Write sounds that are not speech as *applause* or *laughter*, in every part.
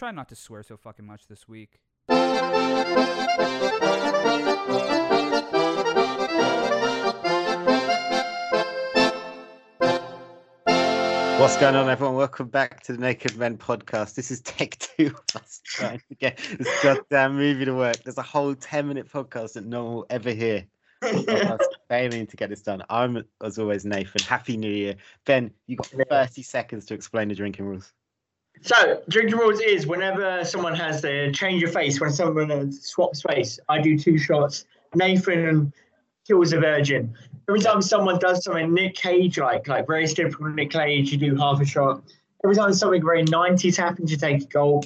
Try not to swear so fucking much this week. What's going on, everyone? Welcome back to the Naked Men podcast. This is take two of us trying to get this goddamn movie to work. There's a whole 10 minute podcast that no one will ever hear. I was *laughs* failing to get this done. I'm, as always, Nathan. Happy New Year. Ben, you got 30 seconds to explain the drinking rules. So, drinking rules is whenever someone has to change your face, when someone uh, swaps face, I do two shots. Nathan kills a virgin. Every time someone does something Nick Cage like, like very typical Nick Cage, you do half a shot. Every time something very 90s happens, you take a gulp.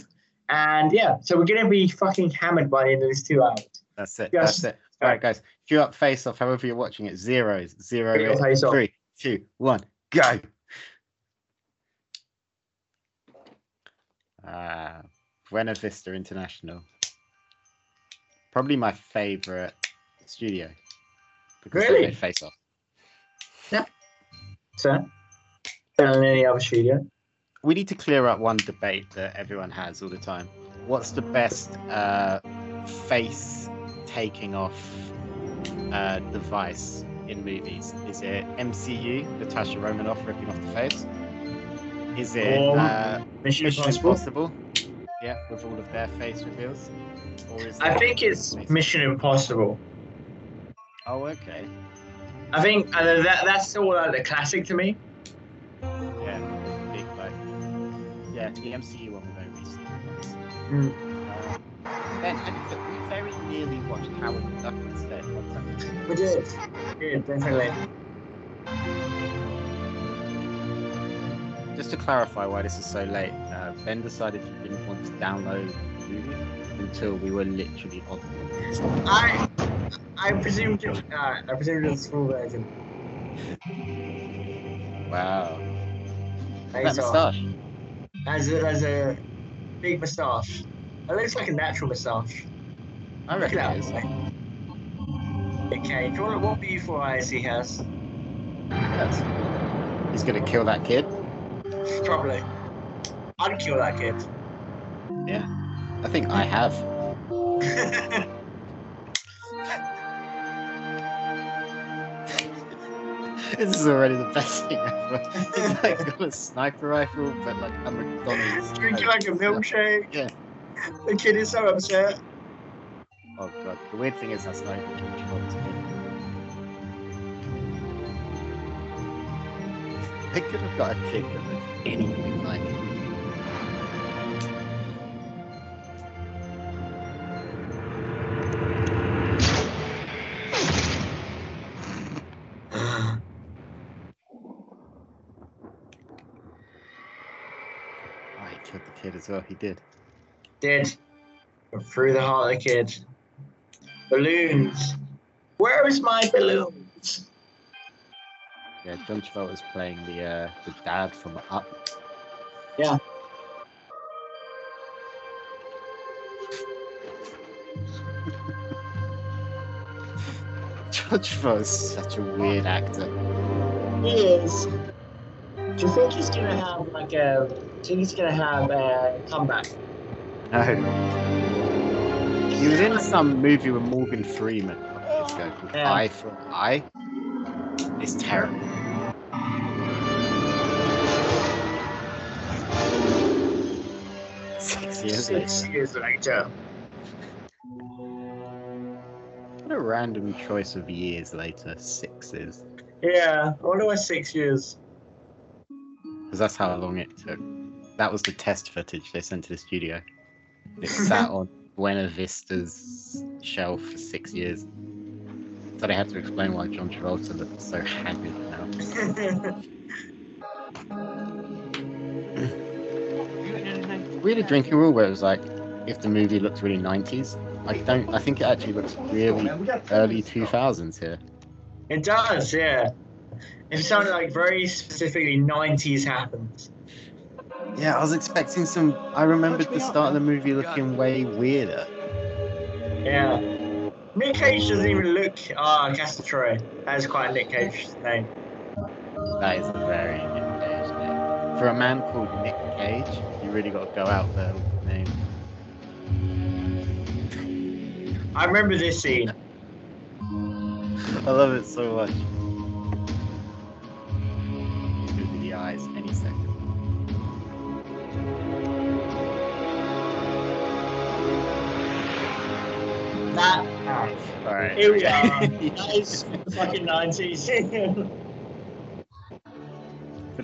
And yeah, so we're going to be fucking hammered by the end of this two hours. That's it. Yes. That's it. All right, guys. Queue up face off, however you're watching it. Zeros. Zero. Queue up is Face Off. Three, two, one, go. Uh, Buena Vista International. Probably my favorite studio. Because Really? face off. Yeah. So, better than any other studio. we need to clear up one debate that everyone has all the time. What's the best uh, face taking off uh, device in movies? Is it MCU, Natasha Romanoff ripping off the face? Is it Or uh, Mission Mission Impossible. Impossible? Yeah, with all of their face reveals. Or is I think it's Mission Impossible. Oh, okay. I think uh, that that's all uh, the classic to me. Yeah, big like. Yeah, the MCU one we very recently. Mm. Uh, Ben, I think we very nearly watched Howard the Duck instead. What's that? We did. Yeah, definitely. Just to clarify why this is so late, uh, Ben decided he didn't want to download the movie until we were literally on the I I presumed it. Uh, I presumed it was full version. Wow. That moustache. As a, as a big moustache. It looks like a natural moustache. I reckon it is. Okay, want what beautiful eyes he has? Yes. He's gonna kill that kid. Probably. I'd kill that kid. Yeah. I think I have. *laughs* This is already the best thing ever. He's like got a sniper rifle, but like a McDonald's. Drinking like a milkshake. Yeah. The kid is so upset. Oh god. The weird thing is that's not even control to me. They could have got a kid that looked anything he killed the kid as well. He did. Did. Through the heart of the kid. Balloons. Where is my balloons? Yeah, John Travolta's playing the uh, the dad from Up. Yeah. John Travolta's such a weird actor. He is. Do you think he's gonna have like a? Do you think he's gonna have a comeback? No. He was in some movie with Morgan Freeman years ago Yeah. Eye for Eye. It's terrible. Six years later. Six years later. What a random choice of years later. sixes. Yeah, I wonder why six years. Because that's how long it took. That was the test footage they sent to the studio. It sat *laughs* on Buena Vista's shelf for six years. So they had to explain why John Travolta looked so haggard now. *laughs* a drinking rule where it was like, if the movie looks really 90s, I don't. I think it actually looks really early 2000s here. It does, yeah. It sounded like very specifically 90s happens. Yeah, I was expecting some. I remembered the start of the movie looking way weirder. Yeah. Nick Cage doesn't even look. Ah, oh, Castor Troy. That is quite a Nick Cage name. That is a very Nick Cage name. For a man called Nick Cage, really got to go out there the. I remember this scene. I love it so much. Movie the eyes any second. That. All right. Here we *laughs* are. that is fucking 90s. *laughs*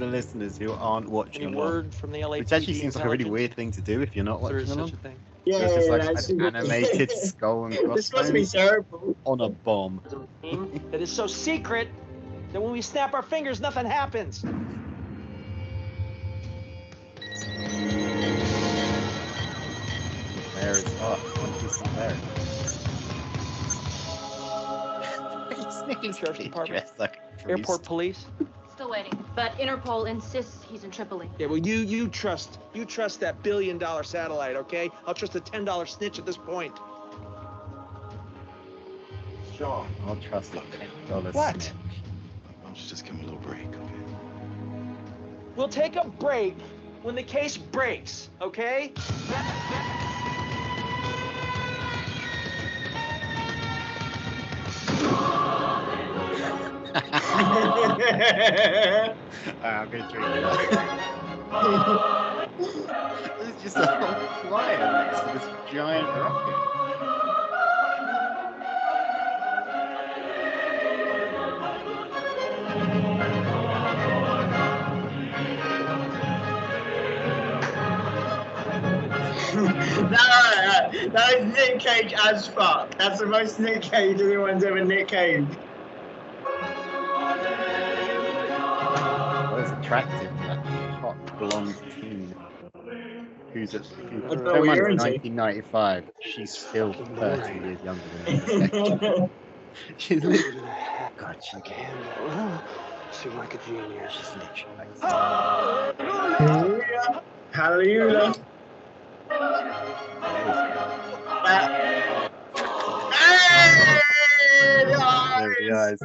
For the listeners who aren't watching along, word from the LAPD? which actually seems like a really weird thing to do if you're not watching is such a thing. yeah, So it's just like that's- an animated *laughs* skull and This must be crossbones terrible. on a bomb. Hmm? That is so secret that when we snap our fingers, nothing happens. There it's hot. It's there. Sheriff's Department. Dressed like a priest. Airport police. Still waiting, but Interpol insists he's in Tripoli. Yeah, well, you you trust you trust that billion dollar satellite, okay? I'll trust a ten dollar snitch at this point. Sean, I'll trust it. Dollars What? snitch. why don't you just give me a little break, okay? We'll take a break when the case breaks, okay? I'm gonna drink it. There's just a whole flyer next to this giant rocket. *laughs* no, that is Nick Cage as fuck. That's the most Nick Cage anyone's ever Nick Cage. Attractive, that hot blonde teen. Who's at who, What bear in were mind, you it's into? 1995. She's still 30 years younger than me. *laughs* She's literally. God, she can. Seem like a genius. She's literally like. Hallelujah. Hallelujah. That- Hey, There he is.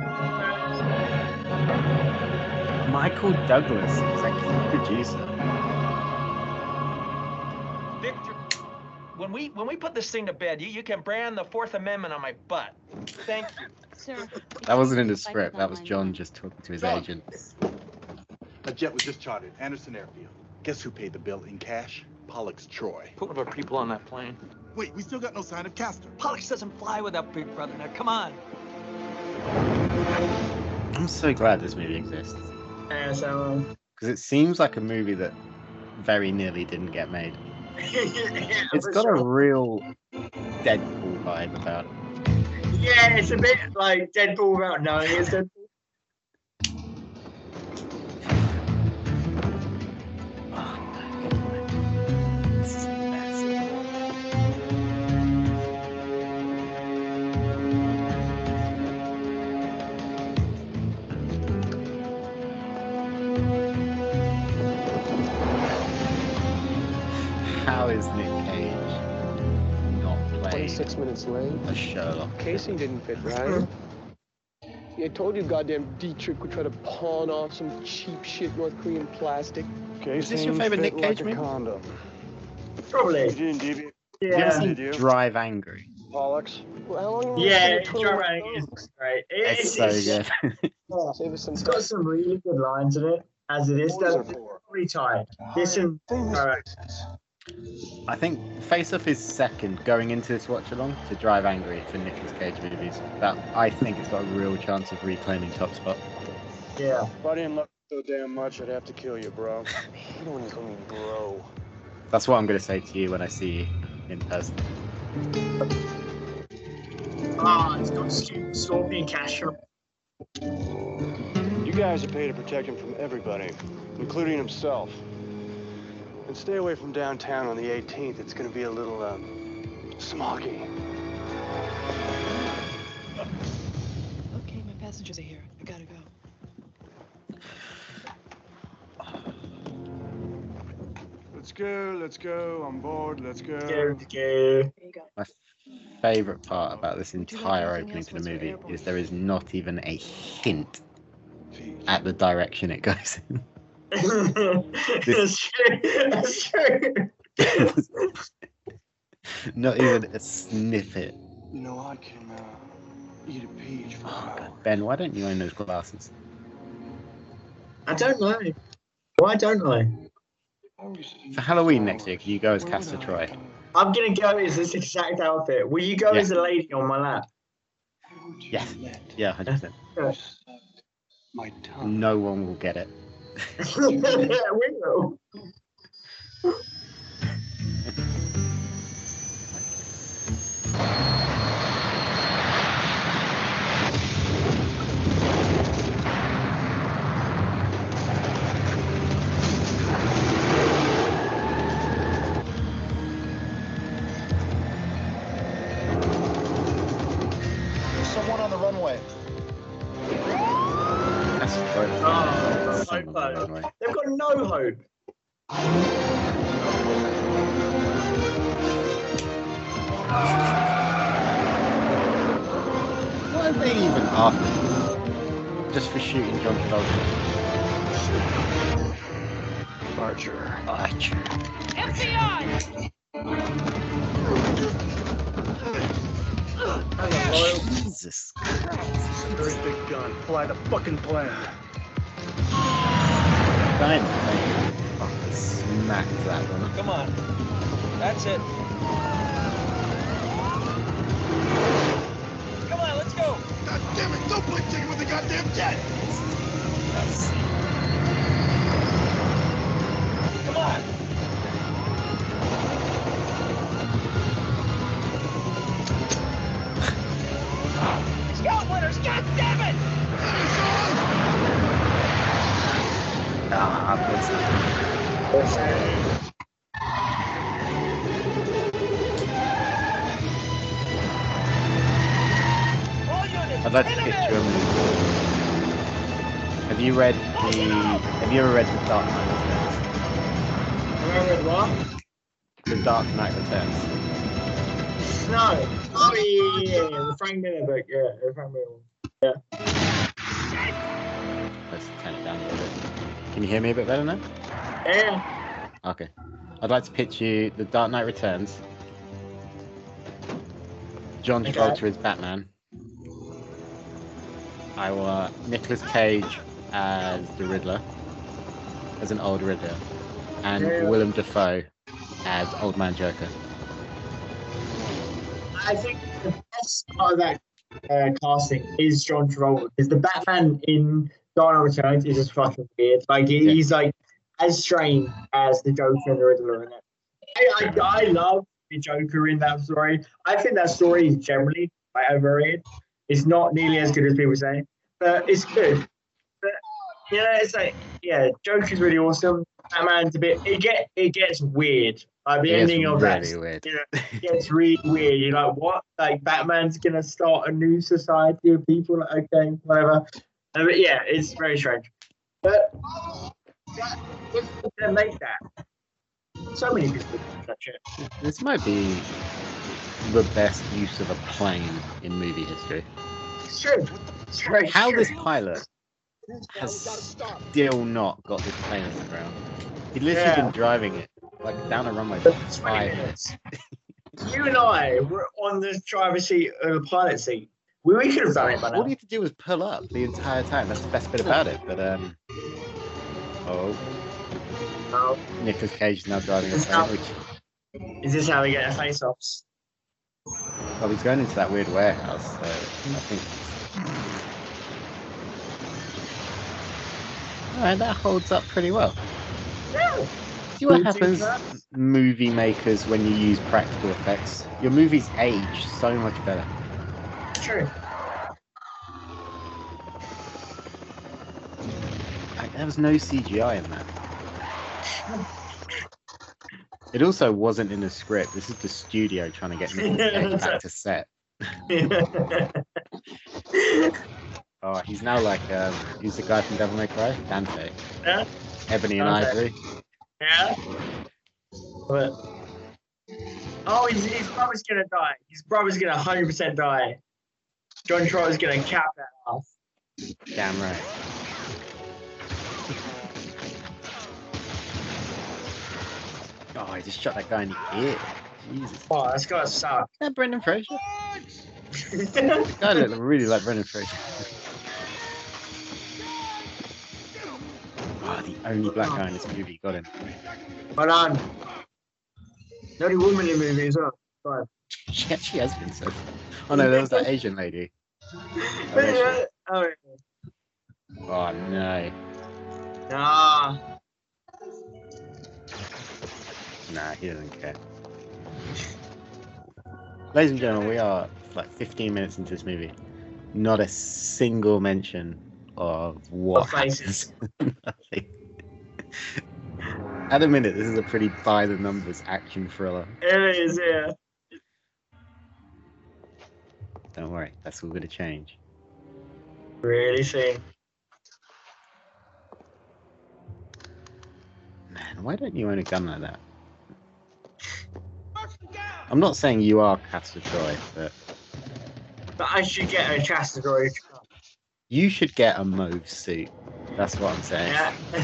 Michael Douglas, executive producer. Victor, when we when we put this thing to bed, you, you can brand the Fourth Amendment on my butt. Thank you. Sir. That wasn't in the script. That was John just talking to his agent. A jet was just chartered, Anderson Airfield. Guess who paid the bill in cash? Pollux Troy. Put one of our people on that plane. Wait, we still got no sign of Castor. Pollux doesn't fly without Big Brother. Now, come on. I'm so glad this movie exists So, um, because it seems like a movie that very nearly didn't get made. yeah, *laughs* It's got sure. a real Deadpool vibe about it. Yeah, it's a bit like Deadpool without knowing it's Deadpool. Playing 26 minutes late. a Sherlock? Casing didn't fit right. *laughs* I told you goddamn Dietrich would try to pawn off some cheap shit North Korean plastic. Is this your favorite Nick Cage movie? condom. Probably. didn't deviate. Have Yeah. seen Did you? Drive Angry? Pollux. Well, how long Yeah, gonna twiddle John my Rankin is great. It- It's so good. yeah, Save us some It's got some really good lines in it, as it is. What is That's it for? pretty tight. Listen, alright. I think Face Off is second going into this watch along to Drive Angry for Nicolas Cage movies. That I think it's got a real chance of reclaiming top spot. yeah. If I didn't love you so damn much, I'd have to kill you, bro. *laughs* You don't want to call me bro. That's what I'm going to say to you when I see you in person. Ah, it's got Sc- Scorpion Cash. You guys are paid to protect him from everybody, including himself. And And stay away from downtown on the 18th. It's gonna be a little, um, smoggy. Okay, my passengers are here. I gotta go. Let's go, let's go, on board, let's go. Go, go. There you go. Favorite part about this Would you like entire opening to the movie is there is not even a hint at the direction it goes in. That's true. That's true. not even a snippet. You know, I can, uh, eat a peach for Oh, God. Ben, why don't you own those glasses? I don't know. Why don't I? For Halloween next year, can you go as Castor Troy? I'm gonna go as this exact outfit. Will you go Yeah. as a lady on my lap? Yeah. Yeah, 100%. My tongue. No one will get it. Yeah, *laughs* we will. *laughs* Someone even after? Just for shooting John Travolta. Archer. Archer. Jesus Christ. Very big gun. Fly the fucking plane. Diamond. Oh, smacked that one. Come on. That's it. Come on, let's go. God damn it! Don't play chicken with the goddamn jet! Come on. Scout winners, god damn it! ah, that's All I'd like to pin 'em pitch you a movie. Have you read the? Have you ever read The Dark Knight Remember what? Returns? The Dark Knight Returns. No. Oh yeah, yeah, yeah. The Frank Miller book. Yeah, the Frank Miller. One. Yeah. Let's turn it down a little bit. Can you hear me a bit better now? Yeah. Okay. I'd like to pitch you The Dark Knight Returns. John Okay. Travolta is Batman. I want Nicolas Cage as the Riddler, as an old Riddler, and Yeah. Willem Dafoe as Old Man Joker. I think the best part of that uh, casting is John Travolta because the Batman in Dark Knight Returns is just fucking weird. Like he- Yeah. he's like as strange as the Joker and the Riddler in it. I, I, I love the Joker in that story. I think that story is generally like overrated. It's not nearly as good as people say, but it's good. But you know, it's like yeah, Joker's really awesome. Batman's a bit. It get it gets weird. Like the It ending of that really weird. yeah, gets really weird. You're like, what? Like Batman's gonna start a new society of people? Like, okay, whatever. Uh, but yeah, it's very strange. But that, make that? So many people touch it. This might be the best use of a plane in movie history. It's true. It's very How true. this pilot has still not got this plane off the ground. He'd literally Yeah. been driving it like down a runway for 20 five minutes. You and I were on the driver's seat or the pilot seat. We, we could have done it by now. All you had to do was pull up the entire time. That's the best bit about it. But um, oh, Oh, Nicolas Cage is now driving a plane. Which, is this how we get our face offs? Well, he's going into that weird warehouse. So I think. Alright, that holds up pretty well. Yeah. See what Would happens, movie makers, when you use practical effects. Your movies age so much better. True. Like, there was no CGI in that. *laughs* It also wasn't in the script. This is the studio trying to get Cage *laughs* back to set. *laughs* Oh, he's now like um, who's the guy from Devil May Cry? Dante. Yeah. Ebony and Dante. Ivory. yeah. But oh, his, his brother's gonna die. His brother's gonna hundred percent die. John Travolta's gonna cap that off. Damn right. Oh, he just shot that guy in the ear. Jesus. Oh, that's gotta suck. that Brendan Fraser? *laughs* The guy looked really like Brendan Fraser. Oh, the only black guy in this movie got him. Hold on. The only woman in the movie as well. Fine. She actually has been so. Oh no, there was that Asian lady. *laughs* Oh, Oh, oh no. nah. Nah, he doesn't care. Ladies and gentlemen, we are like 15 minutes into this movie. Not a single mention of what faces. happens. Nothing. *laughs* At a minute, this is a pretty by the numbers action thriller. It is, yeah. Don't worry, that's all going to change. Really soon. Man, why don't you own a gun like that? I'm not saying you are Castor Troy, but But I should get a chastity. you should get a mauve suit. That's what I'm saying. Yeah. *laughs*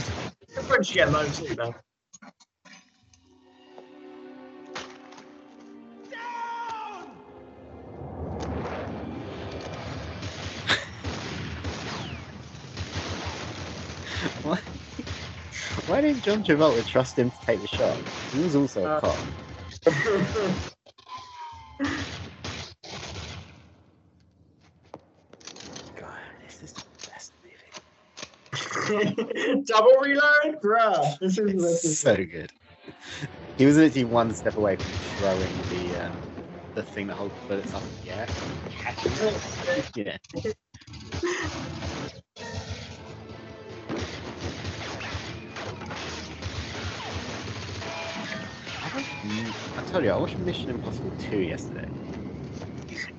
Everyone should get loads too, though. Why? Why didn't John Travolta trust him to take the shot? He was also a Uh, cop. God, this is the best movie. *laughs* Double reload, bruh. This is this It's is so good. He was literally one step away from throwing the um, the thing that holds bullets up in the air. *laughs* Yeah. I told you, I watched Mission Impossible 2 yesterday.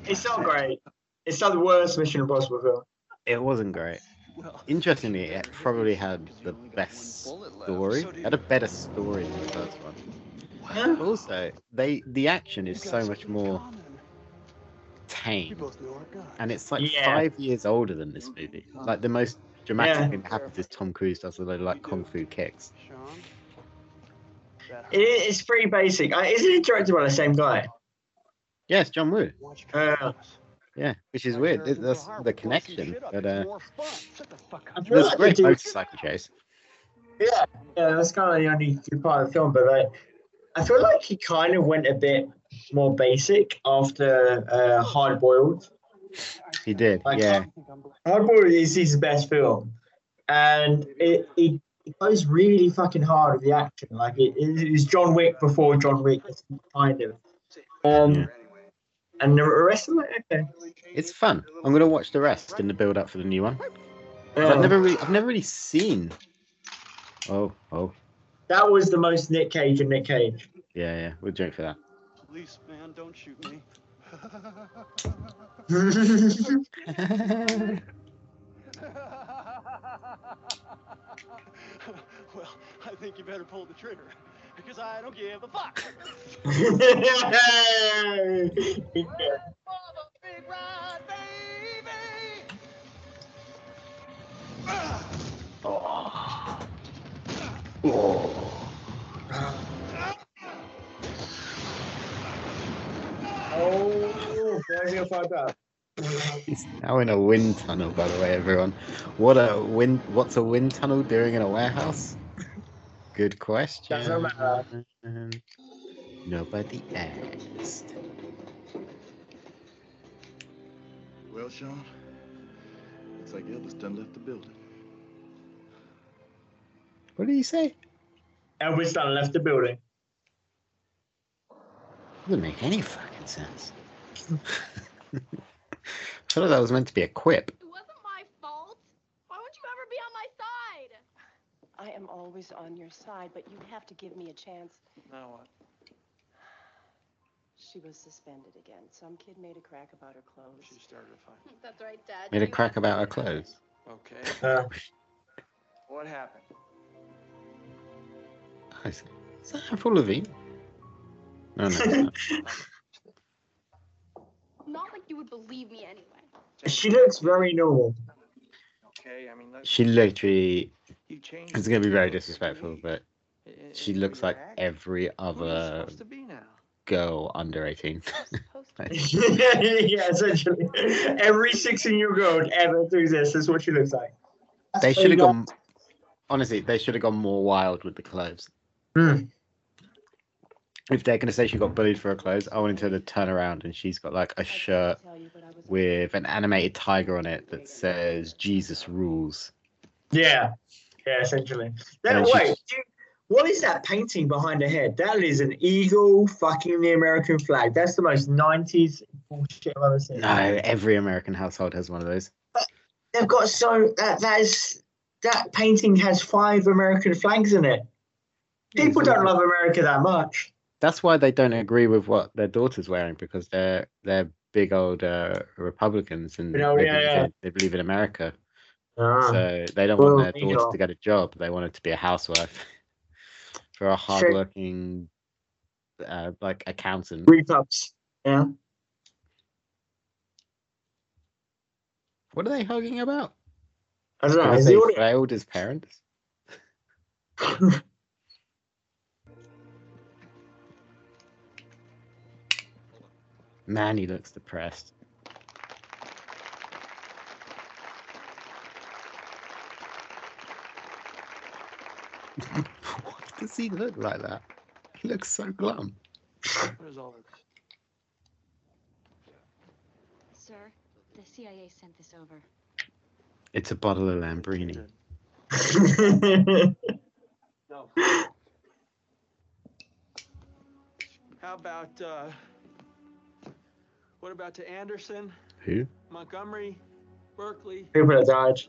It's not great. It's not the worst Mission Impossible film. It wasn't great. Interestingly, it probably had the best story. It had a better story than the first one. Yeah. Also, they the action is so much more tame, and it's like Yeah. five years older than this movie. Like the most dramatic Yeah. thing that happens is Tom Cruise does a load of like kung fu kicks. It, it's pretty basic. Uh, isn't it directed by the same guy? Yes, John Woo. Uh, Yeah, which is weird. It- That's the connection. But uh, I feel there's a great motorcycle chase. Yeah, yeah, that's kind of the only good part of the film. But like, I feel like he kind of went a bit more basic after uh, Hard Boiled. He did. Like, Yeah. Hard Boiled is his best film, and it, it, it goes really fucking hard with the action. Like it, it is John Wick before John Wick, kind of. Um, Yeah. and the rest of it, okay. It's fun. I'm gonna watch the rest in the build up for the new one. Yeah. I've never really, I've never really seen. Oh, oh, That was the most Nick Cage and Nick Cage. yeah, yeah. We'll drink for that. Police man, don't shoot me. *laughs* *laughs* *laughs* *laughs* well, I think you better pull the trigger because I don't give a fuck. Big *laughs* ride, baby. oh, there's your find out. He's now in a wind tunnel, by the way, everyone. What a wind? What's a wind tunnel doing in a warehouse? Good question. Doesn't matter. Nobody asked. Well, Sean, looks like Elvis done left the building. What did he say? Elvis done left the building. Doesn't make any fucking sense. *laughs* I thought that was meant to be a quip. It wasn't my fault. Why won't you ever be on my side? I am always on your side, but you have to give me a chance. Now what? She was suspended again. Some kid made a crack about her clothes. She started a fight. *laughs* That's right, Dad. Made a crack about her clothes. Okay. *laughs* Uh, What happened? Is is that Avril Lavigne? No, no. *laughs* it's not. Not like you would believe me anyway. she looks very normal. Okay, I mean, She literally. you changed. It's going to be very disrespectful, but i- i- she looks like every Who are you other supposed to be now? girl under 18. *laughs* *laughs* Yeah, essentially. Every 16 year old ever to exist is what she looks like. they should have gone. Honestly, they should have gone more wild with the clothes. Hmm. If they're going to say she got bullied for her clothes, I wanted her to turn around and she's got like a I can't shirt you, but I was with an animated tiger on it that says Jesus rules. Yeah, yeah, essentially. Then And wait, dude, what is that painting behind her head? That is an eagle fucking the American flag. That's the most 90s bullshit I've ever seen. No, every American household has one of those. But They've got so that that is that painting has five American flags in it. People don't love America that much. That's why they don't agree with what their daughter's wearing because they're they're big old uh, Republicans and Oh, they, yeah, believe yeah. In, they believe in America. Ah. So they don't Well, want their daughter to get a job. They want her to be a housewife *laughs* for a hardworking, uh, like accountant. Repups. Yeah. What are they hugging about? I don't know. Is they audience- failed as parents? *laughs* Man, he looks depressed. *laughs* what does he look like that? He looks so glum. What is all this? Sir, the CIA sent this over. It's a bottle of Lambrini. *laughs* *laughs* No. How about, uh, what about to Anderson, Who? Montgomery, Berkeley? Who People that died.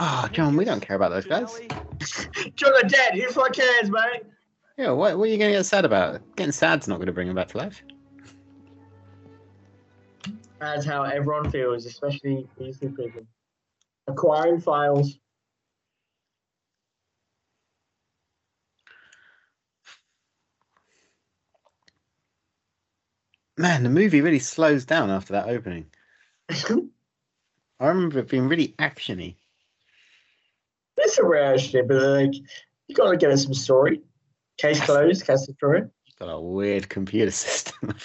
Oh, John, we don't care about those guys. Janelli? *laughs* John are dead. Who fuck cares, mate? Yeah, what, what are you going to get sad about? Getting sad's not going to bring him back to life. That's how everyone feels, especially these two people. Acquiring files. Man, the movie really slows down after that opening. *laughs* I remember it being really actiony. It's a rare shit, but like, you gotta get us some story. Case closed, case destroyed. Got a weird computer *laughs* system. *laughs*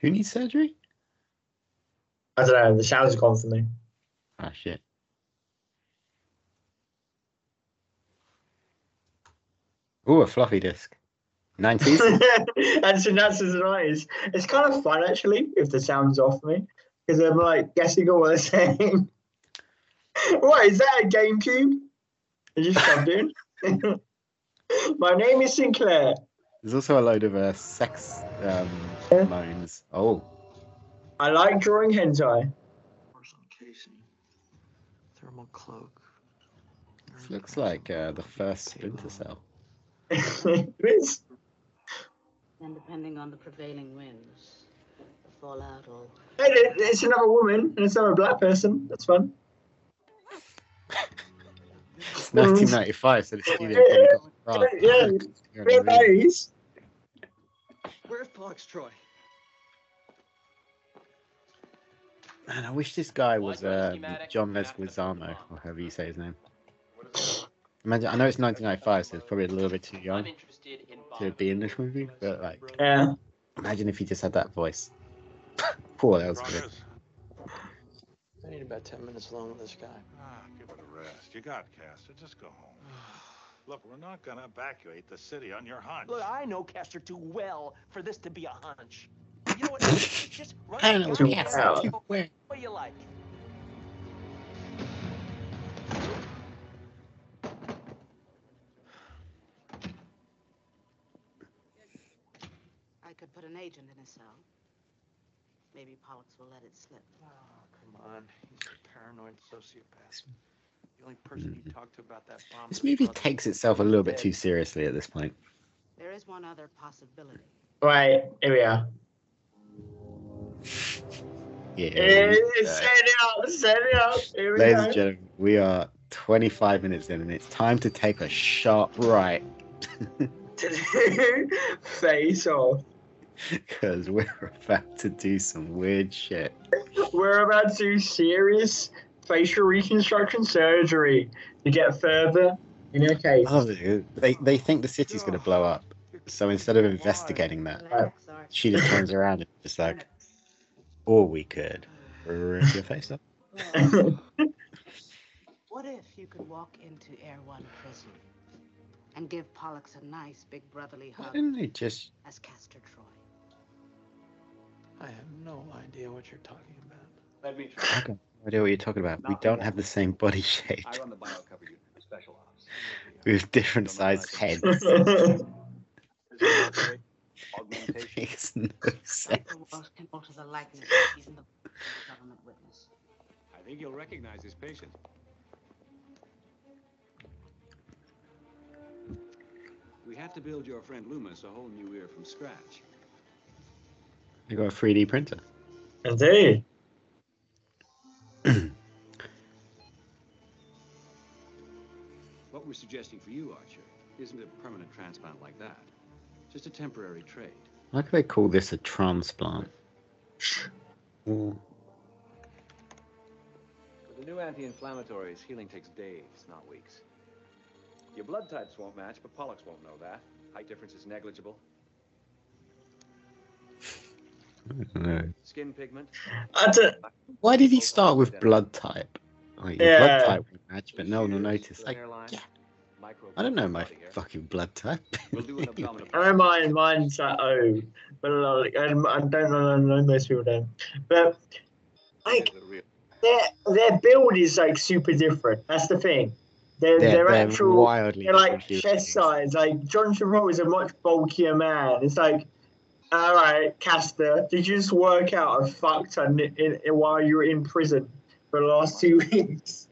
Who needs surgery? I don't know, the sound's gone for me. Ah, shit. Ooh, a floppy disk. 90s? and so that's as nice. It's kind of fun actually if the sound's off me. Because I'm like guessing what they're saying. *laughs* what is that a GameCube? You just shoved in. My name is Sinclair. There's also a load of uh, sex um, Yeah. moans. Oh, I like drawing hentai. Casing. Thermal cloak. this looks like uh, the first Splinter Cell. *laughs* it is. And depending on the prevailing winds, the fallout will Hey, it- It's another woman and it's another black person. That's fun. It's 1995, so it's studio Yeah, probably got yeah, robbed. yeah. Real days. Where's Pollux Troy? Man, I wish this guy was uh, John Leguizamo, or however you say his name. Imagine, I know it's 1995, so it's probably a little bit too young to be in this movie, but like, Yeah. imagine if he just had that voice. *laughs* Poor, that was good. I need about 10 minutes alone with this guy. Ah, give it a rest. You got Castor. Just go home. *sighs* Look, we're not gonna evacuate the city on your hunch. Look, I know Castor too well for this to be a hunch. You know what? Just run I don't know. Where? What do you like? I could put an agent in a cell. Maybe Pollux will let it slip. Oh, come on. He's a paranoid sociopath. The only person he talked to about that bomb. This movie takes itself a little bit too seriously at this point. There is one other possibility. Right, here we are. Yeah. Eh, we- uh, Set it up, set it up. Ladies go. and gentlemen, we are 25 minutes in and it's time to take a sharp right to *laughs* Face off. *laughs* because we're about to do some weird shit. We're about to do serious facial reconstruction surgery to get further in her case. Oh, they, they think the city's going to blow up. So instead of investigating that, she just turns around and just like, or we could rip your face up. *laughs* What if you could walk into Erewhon prison and give Pollux a nice big brotherly hug? Why hug didn't they just. as Castor Troy? I have no idea what you're talking about. Let me I got no idea what you're talking about. We don't have the same body shape. I run the biocover unit for special ops. *laughs* We have different sized heads. Augmentation. *laughs* Makes no sense. Dr. Walsh the likeness of even the government witness. I think you'll recognize this patient. We have to build your friend Loomis a whole new ear from scratch. You got a 3D printer. Indeed. *clears throat* What we're suggesting for you, Archer, isn't a permanent transplant like that. Just a temporary trade. Why could they call this a transplant? Ooh. With the new anti-inflammatories, healing takes days, not weeks. Your blood types won't match, but Pollux won't know that. Height difference is negligible. I. Skin pigment. I don't, Why did he start with blood type? Like, your Yeah. blood type will match, but no one will notice. Like, yeah. Micro- I don't know my body fucking blood type. *laughs* We'll do an abdominal. *laughs* I don't oh, mine's at O, but like, I, I don't know, I know most people don't. But like their their build is like super different. That's the thing. Their They're- their they're actual wildly they're like different chest size. Like John Travolta is a much bulkier man. It's like, all right, Castor, did you just work out a fuck ton in, in, while you were in prison for the last two *laughs* weeks?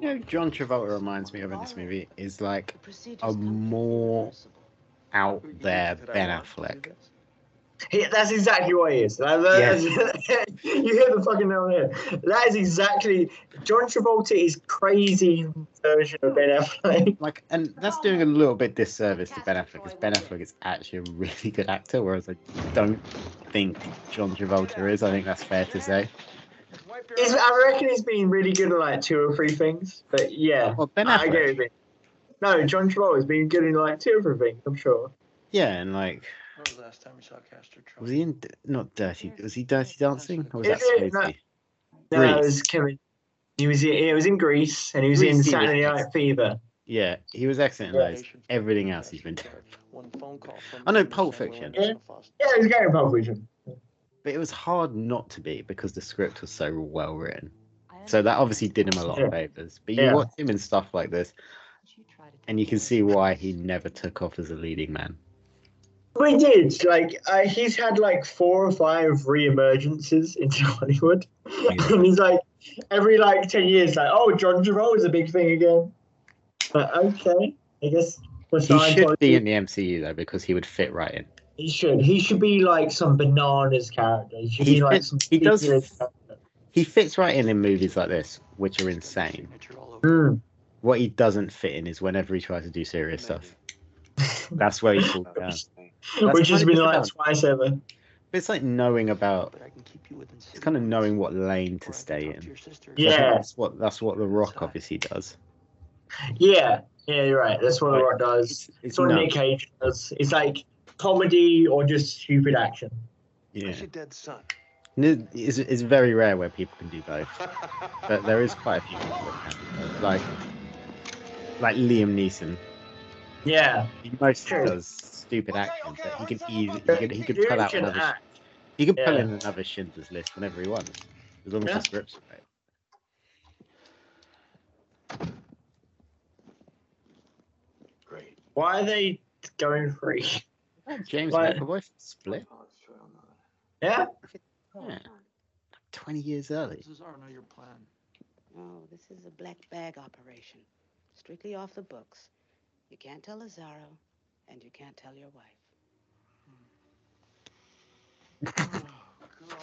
You know, John Travolta reminds me of in this movie is like a more out there Ben want to do Affleck. this? He, that's exactly what he is. That- that- *laughs* you hear the fucking nail there. That is exactly. John Travolta is crazy version of Ben Affleck. *laughs* Like, and that's doing a little bit disservice to Ben Affleck because Ben Affleck is actually a really good actor, whereas I don't think John Travolta is. I think that's fair to say. He's, I reckon he's been really good at like two or three things. But yeah, Well, Ben I Affleck, get it. No, John Travolta's been good in like two or three things. I'm sure. yeah, and like, When was the last time you saw Castor Troy? was he in? not Dirty? Was he Dirty Dancing? Or was Is that it? No. No, it was Kevin. He was in, he was in Grease and he was Grease, in he was Saturday excellent. Night Fever. Yeah, he was excellent in those. Everything else he's been doing. One phone call from I know, Pulp Fiction. Anderson Foster. Yeah, he's was going Pulp Fiction. But it was hard not to be because the script was so well written. So that obviously did him a lot of favors. But you Yeah. watch him in stuff like this, and you can see why he never took off as a leading man. We did. Like uh, he's had like four or five re-emergences into *laughs* Hollywood, and he's like every like ten years, like, oh, John Travolta's a big thing again. But okay, I guess. for He should be in the MCU though because he would fit right in. He should. He should be like some bananas character. He should He be like fits- some. he does- character. He fits right in in movies like this, which are insane. Hmm. What he doesn't fit in is whenever he tries to do serious stuff. That's where *laughs* he falls down. That's Which has been like twice ever. But it's like knowing about. I can keep you within It's kind of knowing what lane to Or I can stay in. Yeah. That's what that's what the Rock obviously does. Yeah, yeah, you're right. That's what The Rock does. It's It's what Nick. Cage does. It's like comedy or just stupid action. Yeah. Where's your dead son? It's, it's very rare where people can do both, but there is quite a few people that can. Like, like Liam Neeson. Yeah. He mostly True. does stupid action, but he can easily he could, he could pull out another. act. He could pull Yeah. in another Schindler's List whenever he wants, as long as Yeah. the script's right. Great. Why are they going free? *laughs* James What? McAvoy from Split. Oh, yeah. Yeah. 20 years early. This is our know your plan. No, this is a black bag operation. Strictly off the books. You can't tell Lazarro, and you can't tell your wife. Oh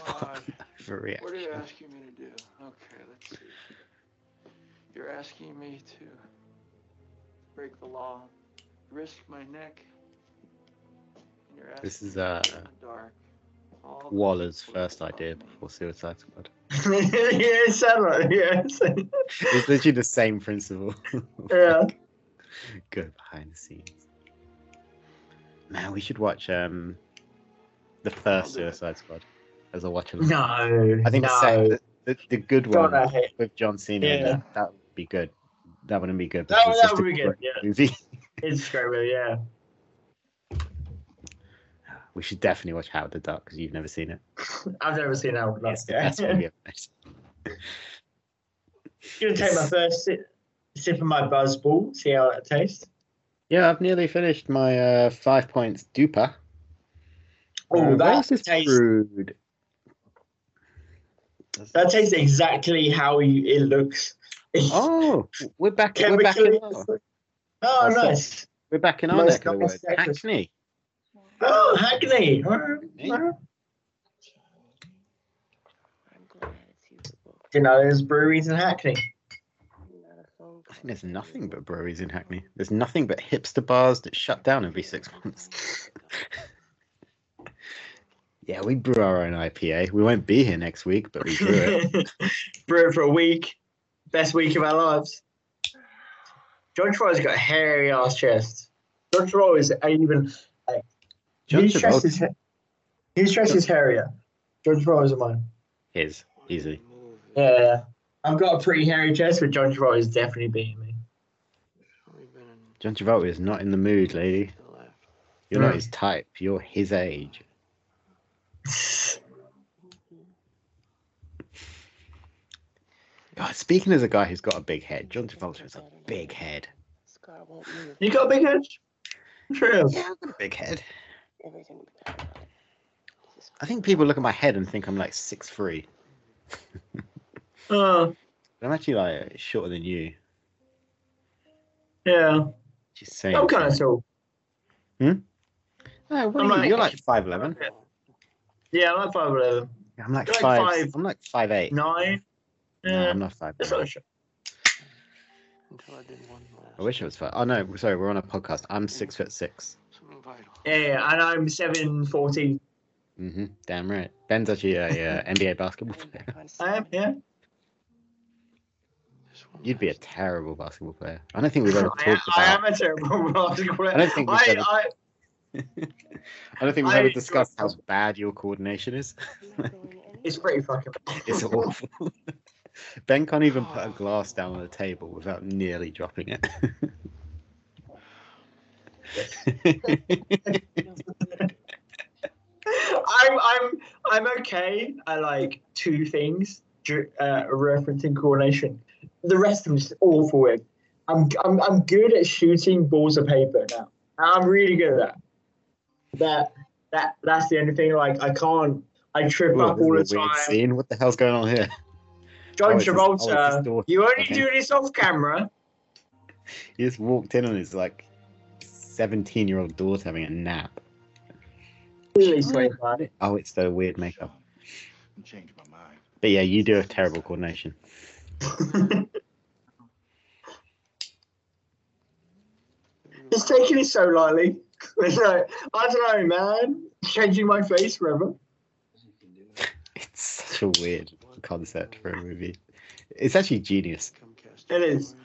God. *laughs* For real. What are you asking me to do? Okay, let's see. You're asking me to break the law, risk my neck. And You're asking This is uh, go in the dark. All the Waller's first idea before Suicide Squad. *laughs* yeah, it sounded like yes. It's literally the same principle. *laughs* yeah. Go behind the scenes. Man, we should watch um the first. Suicide Squad as a watch along. No. I think the, no. sec- the, the the good one with John Cena. Yeah. it, that would be good. That wouldn't be good. That- because it's that would be good, yeah. Movie. It's great, yeah. We should definitely watch Howard the Duck because you've never seen it. *laughs* I've never seen. It's the best movie ever made. Gonna take my first sip, sip of my buzzball, see how that tastes. Yeah, I've nearly finished my uh, five points duper. Oh, Uh, that tastes brewed? that tastes exactly how you, it looks. Oh, we're back. We're back in our, *laughs* Oh, That's it. nice. we're back in our Nice, neck of the woods. Hackney. Oh, Hackney. Hey. You know, there's breweries in Hackney. I think there's nothing but breweries in Hackney. There's nothing but hipster bars that shut down every six months. *laughs* yeah, we brew our own IPA. We won't be here next week, but we brew it. *laughs* Brew it for a week. Best week of our lives. John Travolta's got a hairy ass chest. John Travolta is even. John his chest Travolta- is ha- his is hairier. John Travolta's mine. His, easily. Yeah, I've got a pretty hairy chest, but John Travolta is definitely beating me. John Travolta is not in the mood, lady. You're not Mm. his type. You're his age. God, speaking as a guy who's got a big head, John Travolta has a big head. You got a big head? True. Yeah, I've got a big head. I think people look at my head and think I'm like six three. Oh, *laughs* I'm actually like shorter than you. yeah. Just saying. I'm kind of tall. Hmm? No, what are you? like- You're like five eleven. Yeah, I'm like five eleven. I'm like You're like five. five- I'm like five eight. Nine. No, Yeah. I'm not five. That's not a sh- I did one last. I wish I was five. Oh no, sorry, we're on a podcast. I'm six foot six. Something vital. Yeah, yeah, and I'm seven forty. Mm-hmm. Damn right. Ben's actually a uh, *laughs* NBA basketball player. I am. Yeah. You'd be a terrible basketball player. I don't think we've ever *laughs* talked I about. am a terrible *laughs* basketball player. I don't think we've I, ever- I, I don't think we've I ever discussed how bad your coordination is. it's pretty fucking. It's awful. ben can't even put a glass down on the table without nearly dropping it. I'm I'm I'm okay at like two things uh, referencing coordination. The rest of them is awful. With. I'm I'm I'm good at shooting balls of paper now. I'm really good at that. That that that's the only thing. Like I can't. I trip Whoa, up all the this is a weird time. scene. What the hell's going on here? John Oh, his- oh, Travolta, you only Okay. do this off camera. He just walked in on his like seventeen-year-old daughter having a nap. Really sweet, man. Oh, it's the weird makeup. Change my mind. But yeah, you do have terrible coordination. *laughs* He's taking it so lightly. *laughs* Like, I don't know, man. Changing my face forever. It's such a weird concept for a movie. It's actually genius. It is.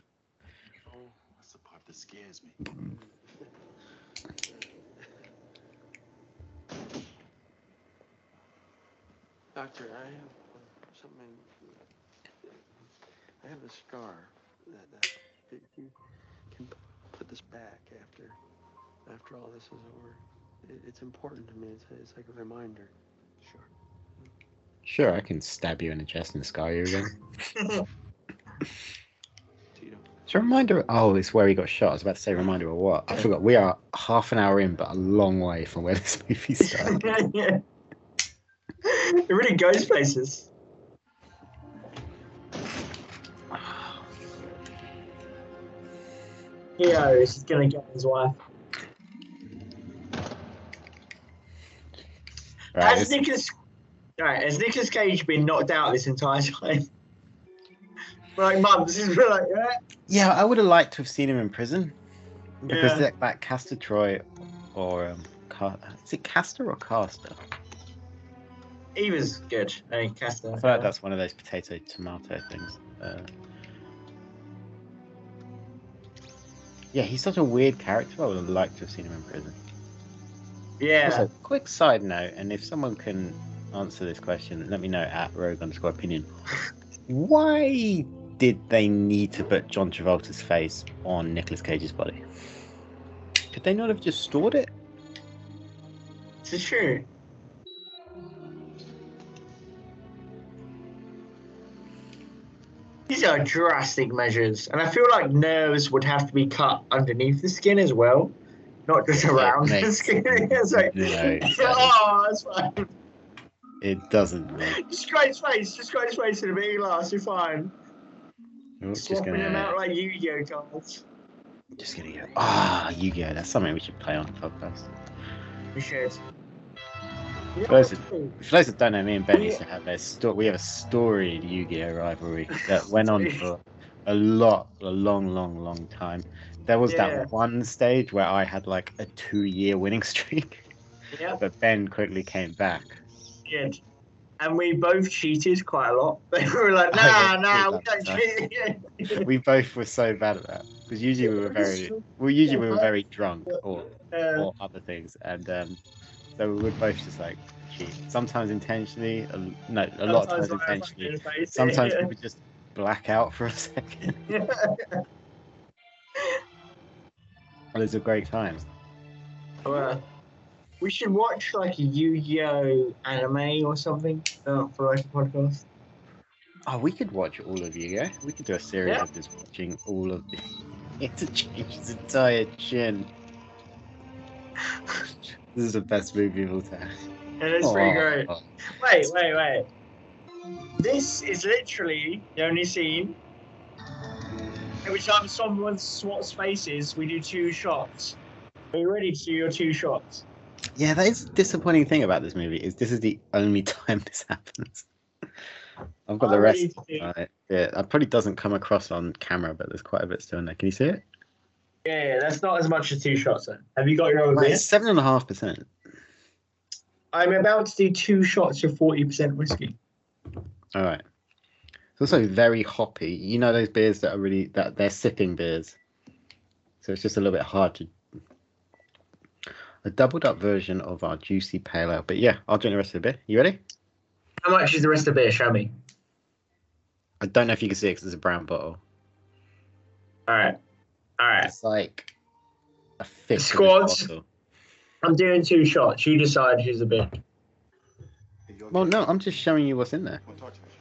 That's the part that scares me. Mm. Doctor, I have uh, something. I have a scar that, that, that you can p- put this back after after all this is over. It, it's important to me. It's, it's like a reminder. Sure. Sure, I can stab you in the chest and scar you again. Tito. *laughs* It's a reminder. Oh, it's where he got shot. I was about to say reminder of what? I forgot. We are half an hour in, but a long way from where this movie started. *laughs* *laughs* yeah. It really goes places. Theo is gonna get his wife. Right, Has Nicholas, right, has Nicolas Cage been knocked out this entire time? *laughs* For like months, he's been like, yeah. Yeah, I would have liked to have seen him in prison because Yeah. that, that Castor Troy or um, Car- is it Castor or Caster? He was good. I mean, Castor. I feel like that's one of those potato tomato things. Uh, yeah, he's such a weird character. I would have liked to have seen him in prison. Yeah. Also, quick side note, and if someone can answer this question, let me know at Rogue underscore opinion. *laughs* Why did they need to put John Travolta's face on Nicolas Cage's body? Could they not have just stored it? It's true. These are drastic measures, and I feel like nerves would have to be cut underneath the skin as well, not just around the skin. *laughs* it's like, no *laughs* oh, that's fine. It doesn't. Make, Just got his face, just got his face in a big glass, you're fine. Just Swapping them out like Yu-Gi-Oh cards. just gonna go. Ah, Yu-Gi-Oh! That's something we should play on the podcast. We should. For those, that, for those that don't know, me and Ben used to have a sto- We have a storied Yu-Gi-Oh rivalry *laughs* that went on for a lot, a long, long, long time. There was Yeah. that one stage where I had like a two-year winning *laughs* streak, Yeah, but Ben quickly came back. good. And we both cheated quite a lot. *laughs* we were like, nah, nah, we don't cheat. We both were so bad at that because usually we were very, well, usually we were very drunk or or other things, and um, so we would both just like. Sometimes intentionally, a, no, a lot of times intentionally. Sometimes yeah. we just black out for a second. *laughs* Those are great times. Well, we should watch like a Yu-Gi-Oh anime or something uh, for like a podcast. Oh, we could watch all of you, yeah? We could do a series Yeah. of just watching all of the. *laughs* He had to change his entire chin. *laughs* this is the best movie of all time. And it's pretty Aw. great. Wait, wait, wait. This is literally the only scene. Every time someone swaps faces, we do two shots. Are you ready to do your two shots? Yeah, that is the disappointing thing about this movie is this is the only *laughs* time this happens. I've got the I'm rest. ready to Right. Yeah, that probably doesn't come across on camera, but there's quite a bit still in there. Can you see it? Yeah, yeah, that's not as much as two shots then. Have you got your own? Beer? seven and a half percent. I'm about to do two shots of 40% whiskey. All right. It's also very hoppy. You know those beers that are really that they're sipping beers, so it's just a little bit hard to. A doubled up version of our juicy pale ale, but yeah, I'll drink the rest of the beer. You ready? How much is the rest of the beer? Show me. I don't know if you can see it because it's a brown bottle. All right. All right. It's like a fifth. of Squads. I'm doing two shots. You decide who's the beer. Well, no, I'm just showing you what's in there.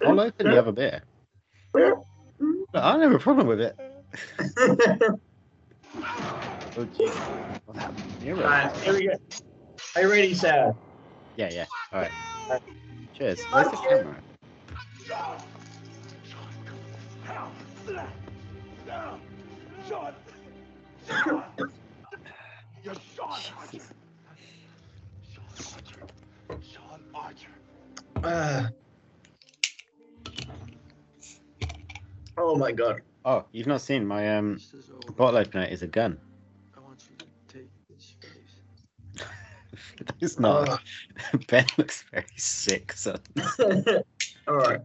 I'll open the other beer. But I don't have a problem with it. *laughs* oh, geez. Well, you're All right. right, here we go. Are you ready, sir? Yeah, yeah. All right. Cheers. Where's the camera? You're Sean Archer. Sean Archer. Sean Archer. Uh, oh my god. Oh, you've not seen my um bottle opener is a gun. I want you to take this face. *laughs* it's not. Oh. *laughs* ben looks very sick, son. *laughs* All right.